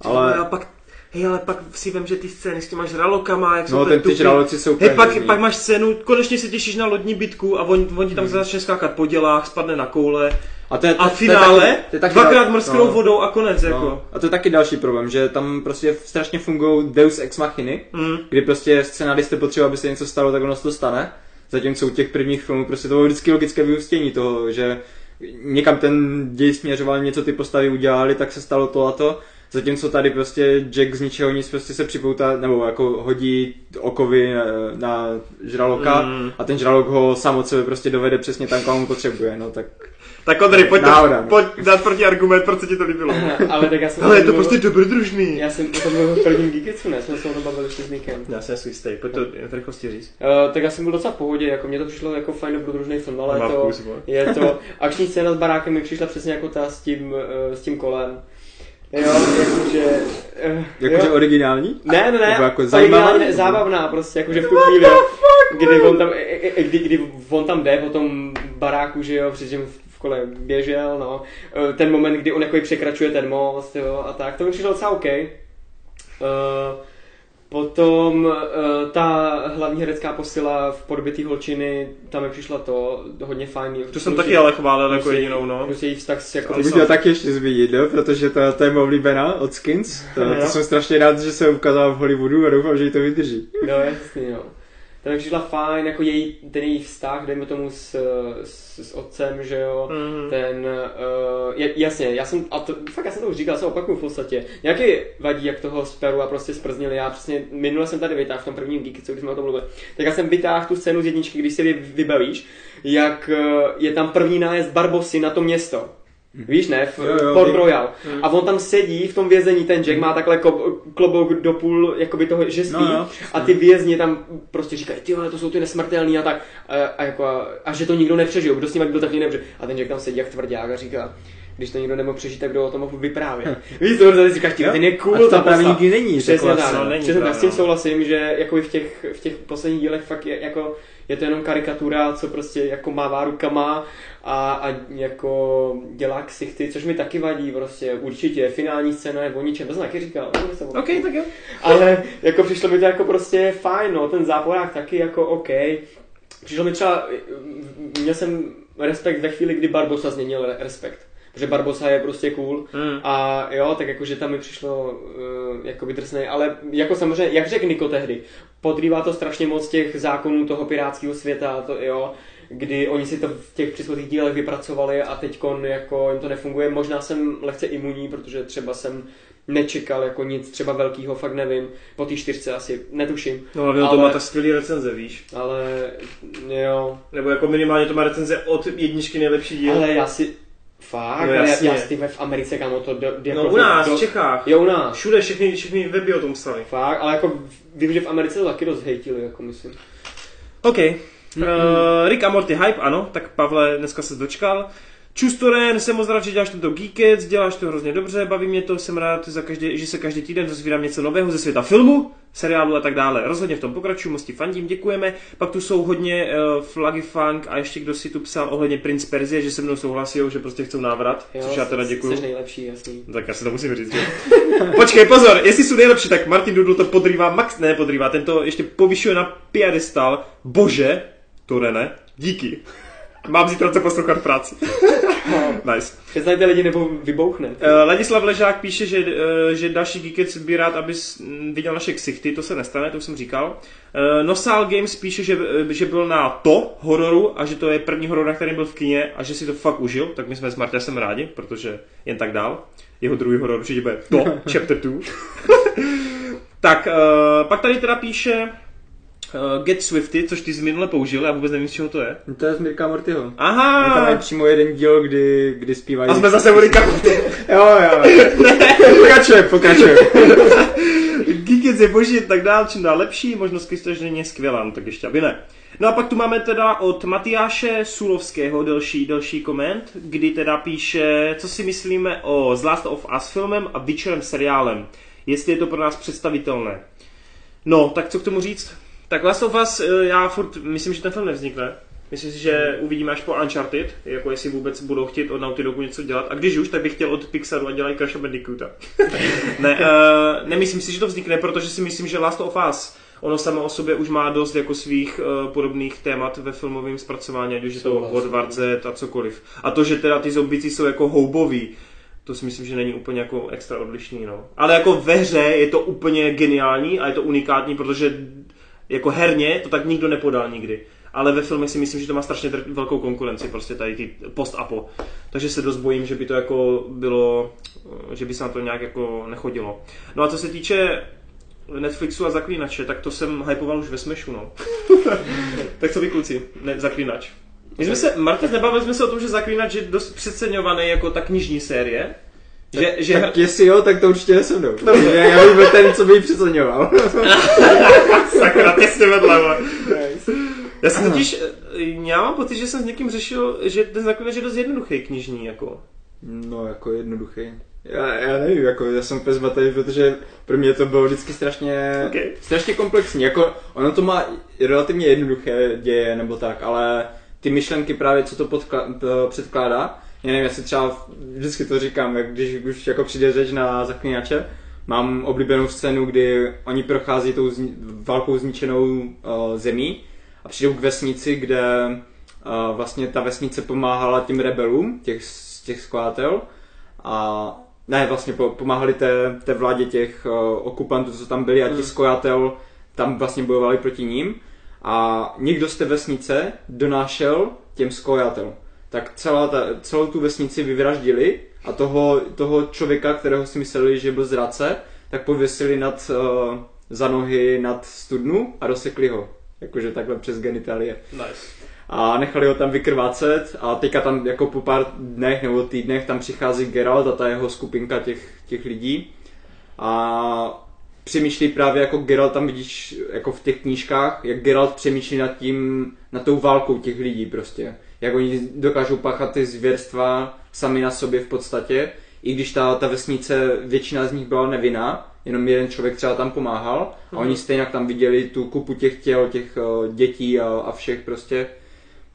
Ale... a pak hej, ale pak si vím, že ty scény s těma žralokama, jak no, jsou ten, ty žraloci jsou hej, pak, pak, máš scénu, konečně se těšíš na lodní bitku a on, on ti tam hmm. začne skákat po dělách, spadne na koule. A, to je, a v finále to je taky, to je taky dvakrát mrskou no, vodou a konec. No. Jako. A to je taky další problém, že tam prostě strašně fungují deus ex machiny, mm. kdy prostě scénaristé potřeba, aby se něco stalo, tak ono se to stane. Zatímco u těch prvních filmů prostě to bylo vždycky logické vyústění toho, že někam ten děj směřoval, něco ty postavy udělali, tak se stalo to a to Zatímco tady prostě Jack z ničeho nic prostě se připoutá, nebo jako hodí okovy na, na žraloka mm. a ten žralok ho sám od sebe prostě dovede přesně tam, kam mu potřebuje, no tak... Tak Ondry, pojď, náhoda, no. pojď dát proti argument, proč se ti to líbilo. <laughs> ale tak já jsem... Ale je to mluvil, prostě dobrodružný. Já jsem to mluvil v prvním Geeketsu, ne? Jsme se o tom bavili s Nikem. Já jsem si jistý, pojď to v rychlosti říct. Uh, tak já jsem byl docela v pohodě, jako mě to přišlo jako fajn dobrodružný film, ale je to, je to, akční scéna s barákem mi přišla přesně jako ta s tím, uh, s tím kolem. Jo, jakože... Uh, jakože originální? Ne, ne, ne, jako zajímavá? Ne, zábavná prostě, jakože v tu chvíli, kdy on tam, kdy, kdy on tam jde po tom baráku, že jo, přičem v kole běžel, no. Eh, ten moment, kdy on jako překračuje ten most, jo, a tak, to mi přišlo docela OK. Uh, Potom uh, ta hlavní herecká posila v podobě té holčiny, tam mi přišla to hodně fajn. To jsem taky ale chválil jako jedinou, no. Prostě její vztah s jako... To bych chtěl taky ještě zmínit, no, protože to, to je moje oblíbená od Skins. To, to jsem strašně rád, že se ukázal v Hollywoodu a doufám, že jí to vydrží. No jasně, no ta mi přišla fajn, jako její, ten její vztah, dejme tomu s, s, s otcem, že jo, mm-hmm. ten, uh, jasně, já jsem, a to, fakt já jsem to už říkal, se opakuju v podstatě, nějaký vadí, jak toho speru a prostě sprznili, já přesně, minule jsem tady vytáhl v tom prvním díky, co když jsme o tom mluvili, tak já jsem vytáhl tu scénu z jedničky, když si vybavíš, jak uh, je tam první nájezd Barbosy na to město, Víš, ne? V jo, jo, Port Royal. Mm. A on tam sedí v tom vězení, ten Jack má takhle klobouk do půl jakoby toho, že spí. No, no. A ty vězni tam prostě říkají, ty to jsou ty nesmrtelní a tak. A, a, jako, a, a že to nikdo nepřežil, kdo s ním byl takový nepřežil. A ten Jack tam sedí jak tvrdák a říká, když to nikdo nemohl přežít, tak kdo o tom mohl vyprávět. Víš, to tady říkáš, ten je cool. A to právě nikdy není. Přesně tak, no, není přesně tak, s tím souhlasím, že jako v těch, v těch posledních dílech fakt je, jako, je to jenom karikatura, co prostě jako mává rukama a, a jako dělá ksichty, což mi taky vadí prostě, určitě, finální scéna je o ničem, to jsem taky říkal. OK, tak jo. Ale jako přišlo mi to jako prostě fajn, no, ten záporák taky jako OK. Přišlo mi třeba, měl jsem respekt ve chvíli, kdy Barbosa změnil respekt že Barbosa je prostě cool mm. a jo, tak jakože tam mi přišlo uh, jako drsný, ale jako samozřejmě, jak řekl Niko tehdy, podrývá to strašně moc těch zákonů toho pirátského světa, to jo, kdy oni si to v těch předchozích dílech vypracovali a teď jako jim to nefunguje. Možná jsem lehce imunní, protože třeba jsem nečekal jako nic třeba velkého, fakt nevím. Po té čtyřce asi netuším. No ale, ale to má ta skvělý recenze, víš. Ale jo. Nebo jako minimálně to má recenze od jedničky nejlepší díl. Ale já si, Fakt, no, jasně. já, já ty v Americe, kamo, to do, do, No u nás, do, v Čechách. Jo, u nás. Všude, všechny, všechny weby o tom psali. Fakt, ale jako vím, že v Americe to taky dost hejtili, jako myslím. OK. Mm-hmm. Uh, Rick a Morty hype, ano, tak Pavle dneska se dočkal. Čustoren, jsem moc rád, že děláš tento Geekec, děláš to hrozně dobře, baví mě to, jsem rád, za každý, že se každý týden dozvídám něco nového ze světa filmu, seriálu a tak dále. Rozhodně v tom pokračuju, moc ti fandím, děkujeme. Pak tu jsou hodně uh, flagy funk a ještě kdo si tu psal ohledně Prince Perzie, že se mnou souhlasí, že prostě chcou návrat, jo, což já teda děkuju. Jsi nejlepší, jasný. Tak já si to musím říct? <laughs> Počkej, pozor, jestli jsou nejlepší, tak Martin Dudl to podrývá, Max ne podrývá, tento ještě povyšuje na piedestal. Bože, to ne, díky. Mám zítra co poslouchat v práci. <laughs> nice. Přeznajte lidi nebo vybouchne. Uh, Ladislav Ležák píše, že, uh, že další Geekec by rád, aby viděl naše ksichty, to se nestane, to už jsem říkal. Uh, Nosal Games píše, že, že byl na to hororu a že to je první horor, na který byl v kině a že si to fakt užil, tak my jsme s Martinem rádi, protože jen tak dál. Jeho druhý horor určitě bude to, <laughs> chapter 2. <laughs> tak, uh, pak tady teda píše uh, Get Swifty, což ty jsi minule použil, já vůbec nevím, z čeho to je. No to je z Mirka Mortyho. Aha! Tam je přímo jeden díl, kdy, kdy zpívají. A jsme zase u Ricka Morty. <laughs> jo, jo. <laughs> pokračuje, pokračuje. <laughs> Geekets je boží, tak dál, čím dál lepší, možnost je skvělá, no tak ještě aby ne. No a pak tu máme teda od Matyáše Sulovského delší, delší koment, kdy teda píše, co si myslíme o The Last of Us filmem a Witcherem seriálem. Jestli je to pro nás představitelné. No, tak co k tomu říct? Tak Last of Us, eh, já furt myslím, že ten film nevznikne. Myslím si, že uvidíme až po Uncharted, jako jestli vůbec budou chtít od Naughty Dogu něco dělat. A když už, tak bych chtěl od Pixaru a dělají Crash Bandicoota. <laughs> ne, uh, nemyslím si, že to vznikne, protože si myslím, že Last of Us ono samo o sobě už má dost jako svých uh, podobných témat ve filmovém zpracování, ať už je to od Z a cokoliv. A to, že teda ty zombici jsou jako houboví, to si myslím, že není úplně jako extra odlišný, no. Ale jako ve hře je to úplně geniální a je to unikátní, protože jako herně to tak nikdo nepodal nikdy. Ale ve filmech si myslím, že to má strašně velkou konkurenci, prostě tady ty post-apo. Takže se dost bojím, že by to jako bylo, že by se na to nějak jako nechodilo. No a co se týče Netflixu a Zaklínače, tak to jsem hypoval už ve Smashu, no. <laughs> tak co vy kluci, ne, Zaklínač. My jsme se, Marta, nebavili jsme se o tom, že Zaklínač je dost přeceňovaný jako ta knižní série. Že, tak, že tak jestli jo, tak to určitě nesem mnou. No, já, já bych byl ten, co by ji přeceňoval. <laughs> Sakra, těsně vedle, nice. Já jsem totiž, já mám pocit, že jsem s někým řešil, že ten Zaklínač je dost jednoduchý knižní, jako. No, jako jednoduchý. Já, já nevím, jako já jsem úplně zmatený, protože pro mě to bylo vždycky strašně, okay. strašně komplexní. Jako ono to má relativně jednoduché děje nebo tak, ale ty myšlenky právě, co to, podkla- to předkládá, já nevím, já si třeba vždycky to říkám, jak když už jako přijde řeč na zaklínače, mám oblíbenou scénu, kdy oni prochází tou zni- válkou zničenou uh, zemí a přijdou k vesnici, kde uh, vlastně ta vesnice pomáhala těm rebelům, těch, těch skladatel a ne, vlastně pomáhali té, té vládě těch uh, okupantů, co tam byli a ti mm. skojatel tam vlastně bojovali proti ním a někdo z té vesnice donášel těm skojatel. Tak celá ta, celou tu vesnici vyvraždili a toho, toho člověka, kterého si mysleli, že byl zradce, tak pověsili nad, uh, za nohy nad studnu a rozsekli ho. Jakože takhle přes genitalie. Nice a nechali ho tam vykrvácet a teďka tam jako po pár dnech nebo týdnech tam přichází Geralt a ta jeho skupinka těch, těch lidí a přemýšlí právě jako Geralt tam vidíš jako v těch knížkách, jak Geralt přemýšlí nad tím, nad tou válkou těch lidí prostě. Jak oni dokážou páchat ty zvěrstva sami na sobě v podstatě, i když ta, ta vesnice, většina z nich byla nevinná, jenom jeden člověk třeba tam pomáhal a oni stejně tam viděli tu kupu těch těl, těch uh, dětí a, a všech prostě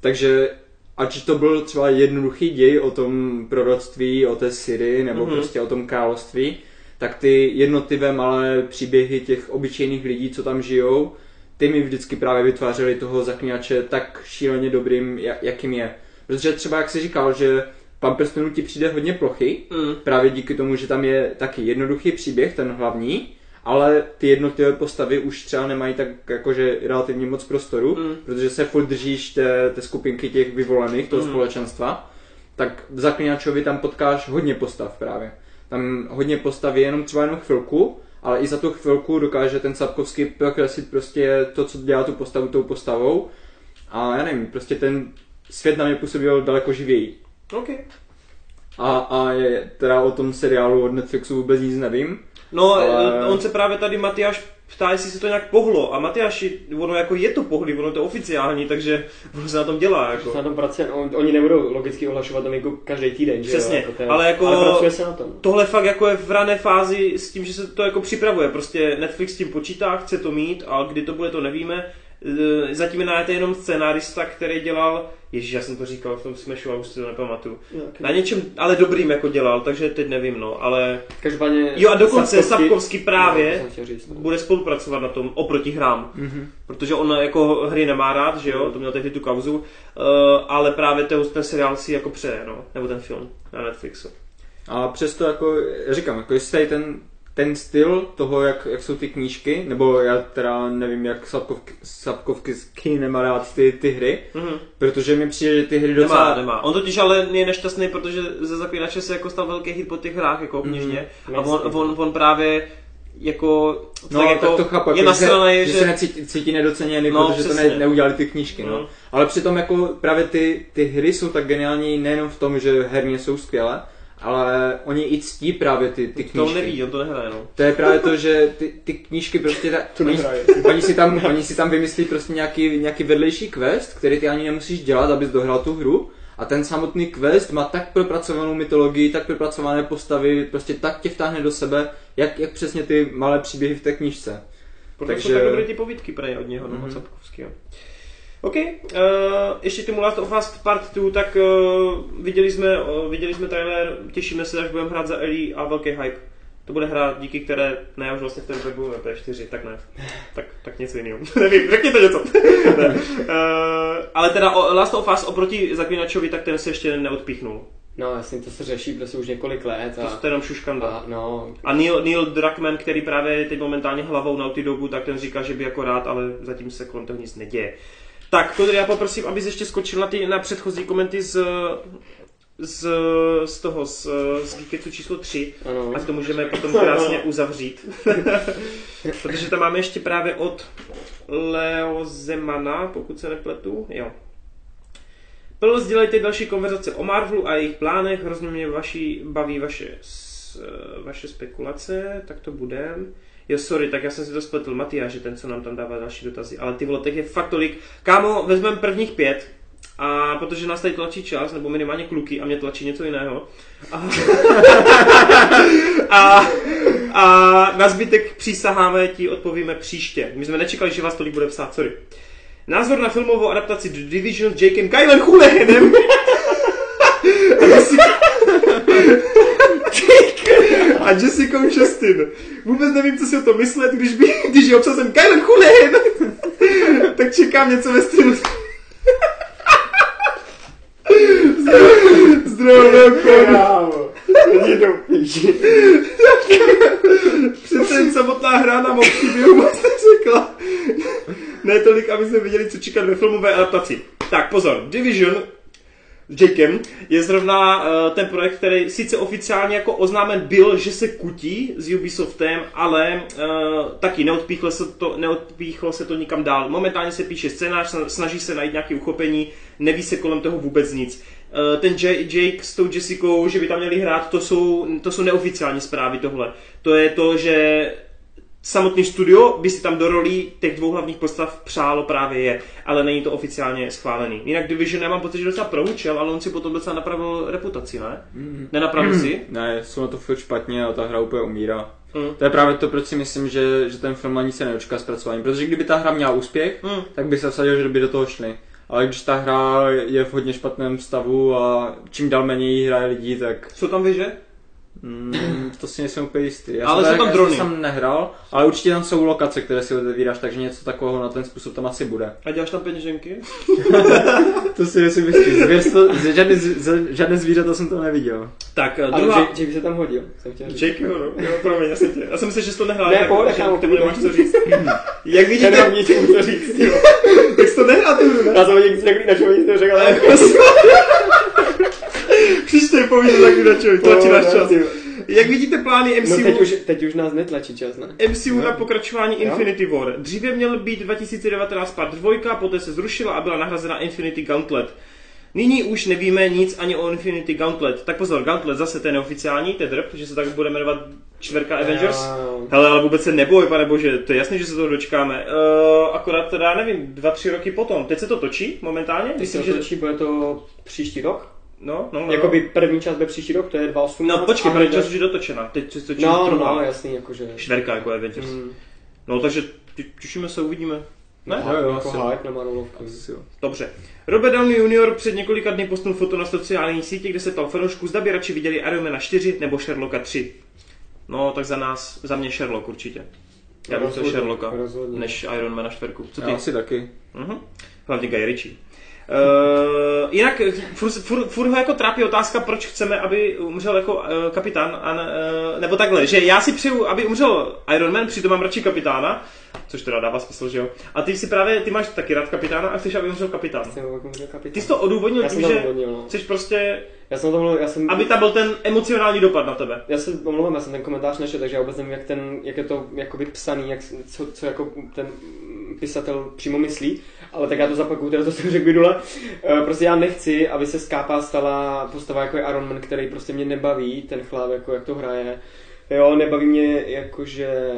takže ať to byl třeba jednoduchý děj o tom proroctví, o té Syrii nebo mm-hmm. prostě o tom království, tak ty jednotlivé malé příběhy těch obyčejných lidí, co tam žijou, ty mi vždycky právě vytvářely toho zaklínače tak šíleně dobrým, jakým je. Protože třeba, jak jsi říkal, že pan prstenů ti přijde hodně plochy, mm. právě díky tomu, že tam je taky jednoduchý příběh, ten hlavní, ale ty jednotlivé postavy už třeba nemají tak jakože relativně moc prostoru, mm. protože se furt držíš té, té skupinky těch vyvolených, toho mm. společenstva, tak v Zaklinačovi tam potkáš hodně postav právě. Tam hodně postav je jenom třeba jenom chvilku, ale i za tu chvilku dokáže ten Sapkovský prokreslit prostě to, co dělá tu postavu tou postavou. A já nevím, prostě ten svět na mě působil daleko živěji. Okay. A, a je, teda o tom seriálu od Netflixu vůbec nic nevím. No, ale... on se právě tady Matyáš ptá, jestli se to nějak pohlo. A Matyáši, ono jako je to pohlí, ono to oficiální, takže ono se na tom dělá. Jako. Se na tom pracuje, no, oni nebudou logicky ohlašovat tam jako každý týden, Přesně, že jo? Jako ale jako ale pracuje se na tom. tohle fakt jako je v rané fázi s tím, že se to jako připravuje. Prostě Netflix s tím počítá, chce to mít a kdy to bude, to nevíme. E, zatím je jenom scénárista, který dělal Ježíš, já jsem to říkal v tom Smashu a už si to nepamatuju. Na něčem, ale dobrým jako dělal, takže teď nevím, no, ale... Každopádně... Jo a dokonce Sapkovský právě no, říct, no. bude spolupracovat na tom oproti hrám. Mm-hmm. Protože on jako hry nemá rád, že jo, to měl tehdy tu kauzu, uh, ale právě ten, ten seriál si jako přeje, no, nebo ten film na Netflixu. A přesto jako, říkám, jako jestli ten ten styl toho, jak, jak jsou ty knížky, nebo já teda nevím, jak Sapkovky, Sapkovky nemá rád ty, ty hry, mm-hmm. protože mi přijde, že ty hry docela... Nemá, nemá. On totiž ale je nešťastný, protože ze Zapínače se jako stal velký hit po těch hrách, jako knižně. Mm-hmm. A on, on, on, právě jako, no, tak jako tak to chápu, je jako, nasraný, že, že, se necítí, cítí nedoceněný, no, protože přesně. to ne, neudělali ty knížky, no. Mm. Ale přitom jako právě ty, ty hry jsou tak geniální nejenom v tom, že herně jsou skvělé, ale oni i ctí právě ty, ty knížky. To neví, on to nehraje, no. To je právě to, že ty, ty knížky prostě... Ta, to oni, oni, si tam, oni si tam vymyslí prostě nějaký, nějaký vedlejší quest, který ty ani nemusíš dělat, abys dohrál tu hru. A ten samotný quest má tak propracovanou mytologii, tak propracované postavy, prostě tak tě vtáhne do sebe, jak, jak přesně ty malé příběhy v té knížce. Proto Takže... jsou tak dobré ty povídky prej od něho, mm-hmm. no, OK, uh, ještě tomu Last of Us Part 2, tak uh, viděli, jsme, uh, viděli jsme trailer, těšíme se, až budeme hrát za Ellie a velký hype. To bude hra, díky které, ne, já už vlastně v té budeme P4, tak ne. Tak, tak něco jiného. <laughs> Nevím, řekněte něco. <laughs> uh, ale teda Last of Us oproti Zaklinačovi, tak ten se ještě neodpíchnul. No, jasně, to se řeší prostě už několik let. A... To je jenom šuškanda. A, no. a Neil, Neil Druckmann, který právě je teď momentálně hlavou Naughty Dogu, tak ten říká, že by jako rád, ale zatím se kolem toho nic neděje. Tak, to já poprosím, abys ještě skočil na, ty, na předchozí komenty z, z, z toho, z, z Geeketsu číslo 3 ano. a to můžeme potom krásně uzavřít. <laughs> Protože tam máme ještě právě od Leo Zemana, pokud se nepletu. Jo. Pl, sdělejte další konverzace o Marvelu a jejich plánech, hrozně mě vaši, baví vaše, vaše spekulace, tak to budem. Jo, sorry, tak já jsem si to spletl. Matyáš ten, co nám tam dává další dotazy. Ale ty vole, těch je fakt tolik. Kámo, vezmeme prvních pět, a protože nás tady tlačí čas, nebo minimálně kluky, a mě tlačí něco jiného. A, <laughs> a, a na zbytek přísaháme, ti odpovíme příště. My jsme nečekali, že vás tolik bude psát, sorry. Názor na filmovou adaptaci The Division s Jakem Kylen Hulehenem. <laughs> <laughs> a Jessica Chastain. Vůbec nevím, co si o to myslet, když, by, <laughs> když je obsazen Kylen Hulen, <laughs> tak čekám něco ve stylu. <laughs> Zdravím, Není to Přece jen samotná hra nám o příběhu moc neřekla. Ne tolik, aby jsme viděli, co čekat ve filmové adaptaci. Tak pozor, Division Jakem, je zrovna uh, ten projekt, který sice oficiálně jako oznámen byl, že se kutí s Ubisoftem, ale uh, taky neodpíchlo se, to, neodpíchlo se to nikam dál. Momentálně se píše scénář, snaží se najít nějaké uchopení, neví se kolem toho vůbec nic. Uh, ten Jake s tou Jessicou, že by tam měli hrát, to jsou, to jsou neoficiální zprávy tohle. To je to, že samotný studio by si tam do rolí těch dvou hlavních postav přálo právě je, ale není to oficiálně schválený. Jinak Division, já mám pocit, že docela proučil, ale on si potom docela napravil reputaci, ne? Mm. Nenapravil si? <clears throat> Ne, jsou na to furt špatně a ta hra úplně umírá. Mm. To je právě to, proč si myslím, že, že ten film ani se neočká zpracování. Protože kdyby ta hra měla úspěch, mm. tak by se vsadil, že by do toho šli. Ale když ta hra je v hodně špatném stavu a čím dál méně hraje lidí, tak... Co tam vyže? Mm, to si nejsem úplně jistý. Já ale jsem jsou tam drony. jsem nehrál, ale určitě tam jsou lokace, které si otevíráš, takže něco takového na ten způsob tam asi bude. A děláš tam peněženky? <laughs> to si nejsem jistý. Zvěrstvo, žádné, žádné zvířata jsem to neviděl. Tak, uh, druhá... Jake, Jake se tam hodil. Jake, jo, no. Jo, promiň, já, jsem tě. já jsem myslel, že jsi to nehrál. Ne, pohodě, kámo, ty nemáš co říct. <laughs> Jak vidíte... Nemám nic co říct, jo. <laughs> tak jsi to nehrál, ty Já jsem někdy řekl, na čem nic neřekl, ale... Příště povídej taky na čem, tlačí náš čas. Jak vidíte plány MCU... No teď už, teď už nás netlačí čas, ne? MCU no. na pokračování jo? Infinity War. Dříve měl být 2019 part 2, poté se zrušila a byla nahrazena Infinity Gauntlet. Nyní už nevíme nic ani o Infinity Gauntlet. Tak pozor, Gauntlet zase ten neoficiální, ten drp, že se tak bude jmenovat čtvrka Avengers. Jo. Hele, ale vůbec se neboj, pane bože, to je jasné, že se toho dočkáme. Uh, akorát teda, nevím, dva, tři roky potom. Teď se to točí momentálně? Myslím, že točí, bude to příští rok? No, no, no. Jakoby první čas bude příští rok, to je 2.18. No počkej, první čas už je dotočena. Teď se točí no, no, no, jasný, jakože. Čtverka jako Avengers. Mm. No takže těšíme se, uvidíme. Ne? No, Jo, jo, jako asi. hype na Marvelovku. Dobře. Robert Downey Jr. před několika dny postul foto na sociální sítě, kde se ptal fanoušků, zda by radši viděli Iron Mana 4 nebo Sherlocka 3. No, tak za nás, za mě Sherlock určitě. Já bych chtěl Rozhodně, Sherlocka, rozhodně. než Iron Mana 4. Co ty? Já asi taky. Mhm. Hlavně Guy Ritchie. Uh, jinak furt, furt, furt ho jako trápí otázka, proč chceme, aby umřel jako uh, kapitán, a, ne- uh, nebo takhle, že já si přeju, aby umřel Iron Man, přitom mám radši kapitána, což teda dává smysl, že jo. A ty si právě, ty máš taky rád kapitána a chceš, aby umřel kapitán. Jsem jako může kapitán. Ty jsi to odůvodnil Já tím, že odvodnil, no. chceš prostě, Já jsem to mluvil, já jsem... aby tam byl ten emocionální dopad na tebe. Já se omlouvám, já jsem ten komentář nešel, takže já vůbec nevím, jak, ten, jak je to jakoby psaný, jak, co, co jako ten pisatel přímo myslí, ale tak já to zapakuju, teda to jsem řekl minule. Eh, Prostě já nechci, aby se z Kápa stala postava jako je Iron Man, který prostě mě nebaví, ten chlap, jako jak to hraje. Jo, nebaví mě jakože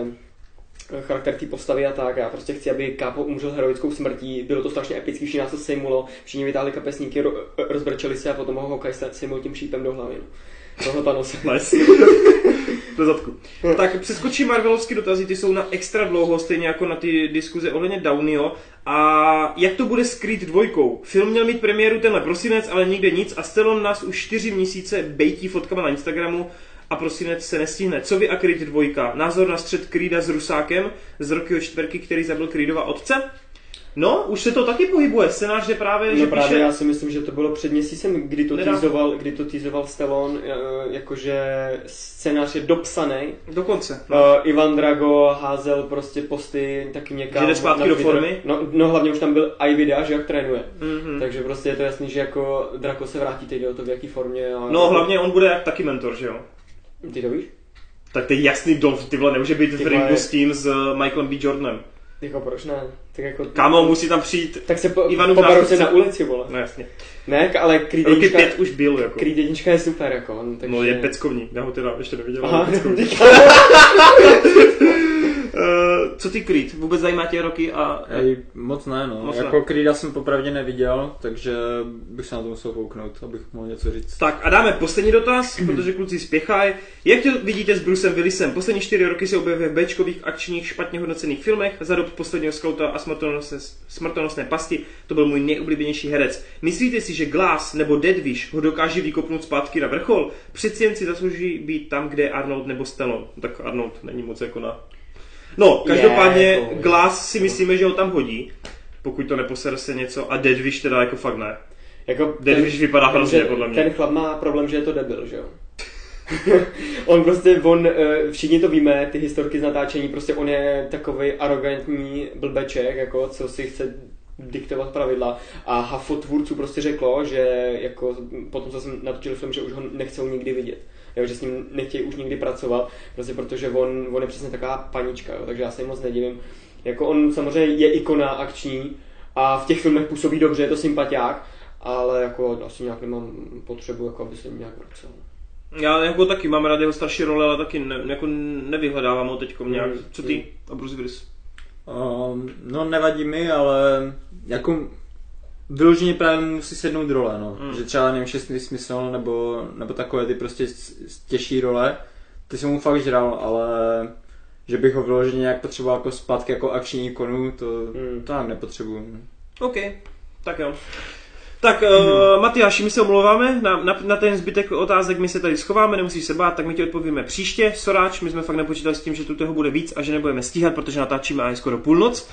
charakter té postavy a tak. Já prostě chci, aby Kápo umřel heroickou smrtí. Bylo to strašně epický, všichni nás to sejmulo, všichni vytáhli kapesníky, ro- rozbrčeli se a potom ho se- sejmul tím šípem do hlavy. No. Toho Thanose. Nice. <laughs> <laughs> Do zadku. Tak přeskočí Marvelovské dotazy, ty jsou na extra dlouho, stejně jako na ty diskuze ohledně Downeyho. A jak to bude s Creed dvojkou? Film měl mít premiéru tenhle prosinec, ale nikde nic a Stallone nás už čtyři měsíce bejtí fotkama na Instagramu a prosinec se nestihne. Co vy a Creed dvojka? Názor na střed Creeda s Rusákem z Rockyho čtverky, který zabil Creedova otce? No, už se to taky pohybuje. Scénář je právě, že No právě píše... já si myslím, že to bylo před měsícem, kdy to týzoval, kdy to týzoval Stallone, eh, jakože scénář je dopsaný. Dokonce. No. Uh, Ivan Drago házel prostě posty taky někam. Že jde zpátky do formy? No, no hlavně už tam byl i videa, že jak trénuje. Mhm. Takže prostě je to jasný, že jako Draco se vrátí teď o to v jaký formě. A No hlavně on bude jak taky mentor, že jo? Ty to víš? Tak to je jasný Dolph, ty vole, nemůže být v Ty ringu vole. s tím s uh, Michaelem B. Jordanem. Jako proč ne? Tak jako... Kámo, musí tam přijít, Tak se po, Ivanův pobarou se na ulici, vole. no jasně, Ne, ale Creed roky jednička, pět už byl, jako. Creed jednička je super, jako. on, Takže... No je peckovní, já ho teda ještě neviděl, Aha, <laughs> <laughs> co ty Creed? Vůbec zajímá tě roky a... Ej, moc ne, no. Moc ne. jako Creeda jsem popravdě neviděl, takže bych se na to musel kouknout, abych mohl něco říct. Tak a dáme poslední dotaz, <clears throat> protože kluci spěchají. Jak to vidíte s Brucem Willisem? Poslední čtyři roky se objevuje v Bčkových akčních špatně hodnocených filmech. Za dob posledního skauta a smrtonosné, smrtonosné pasti to byl můj nejoblíbenější herec. Myslíte si, že Glass nebo Deadwish ho dokáže vykopnout zpátky na vrchol? Přeci jen si zaslouží být tam, kde je Arnold nebo Stallone. Tak Arnold není moc jako na... No, každopádně Je, to- Glass si myslíme, že ho tam hodí. Pokud to neposere se něco. A Deadwish teda jako fakt ne. Jako Deadwish vypadá hrozně, ten, podle mě. Ten chlap má problém, že je to debil, že jo? <laughs> on prostě, on, eh, všichni to víme, ty historky z natáčení, prostě on je takový arrogantní blbeček, jako co si chce diktovat pravidla a hafo tvůrců prostě řeklo, že jako potom, co jsem natočil film, že už ho nechcou nikdy vidět. Jo, že s ním nechtějí už nikdy pracovat, prostě protože on, on je přesně taková panička, jo, takže já se jim moc nedivím. Jako on samozřejmě je ikona akční a v těch filmech působí dobře, je to sympatiák, ale jako asi nějak nemám potřebu, jako aby se jim nějak vracel. Já jako taky mám rád jeho starší role, ale taky ne, jako nevyhledávám ho teď nějak. Mm, Co ty a Bruce Willis? Um, no nevadí mi, ale jako vyloženě právě mu musí sednout role, no. Mm. Že třeba nevím, šestý smysl nebo, nebo takové ty prostě těžší role, ty jsem mu fakt žral, ale že bych ho vyloženě nějak potřeboval jako zpátky jako akční ikonu, to, Mm. to nějak nepotřebuju. OK, tak jo. Tak, uh, Matyáši, my se omlouváme, na, na, na ten zbytek otázek my se tady schováme, nemusíš se bát, tak my ti odpovíme příště. Soráč, my jsme fakt nepočítali s tím, že tu toho bude víc a že nebudeme stíhat, protože natáčíme a je skoro půlnoc.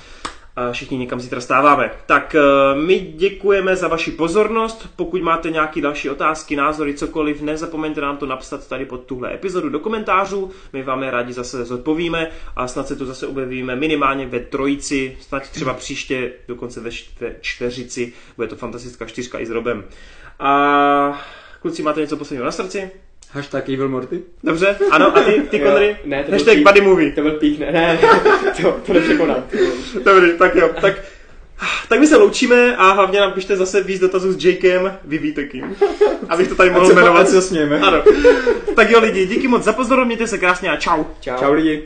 A všichni někam zítra stáváme. Tak uh, my děkujeme za vaši pozornost. Pokud máte nějaké další otázky, názory, cokoliv, nezapomeňte nám to napsat tady pod tuhle epizodu do komentářů. My vám je rádi zase zodpovíme a snad se tu zase objevíme minimálně ve trojici, snad třeba příště dokonce ve štve, čtveřici. Bude to fantastická čtyřka i s Robem. A kluci, máte něco posledního na srdci? Hashtag Evil Morty? Dobře? Ano, a ty, ty Connery? ne, to Hashtag pík. buddy movie. To byl pík, ne, ne, <laughs> to, to nepřekonám. Dobrý, tak jo, tak, tak my se loučíme a hlavně nám pište zase víc dotazů s Jakem, vy víte kým. Abych to tady mohl jmenovat. ať se smějeme. Ano. Tak jo lidi, díky moc za pozornost, mějte se krásně a čau. Čau. Čau lidi.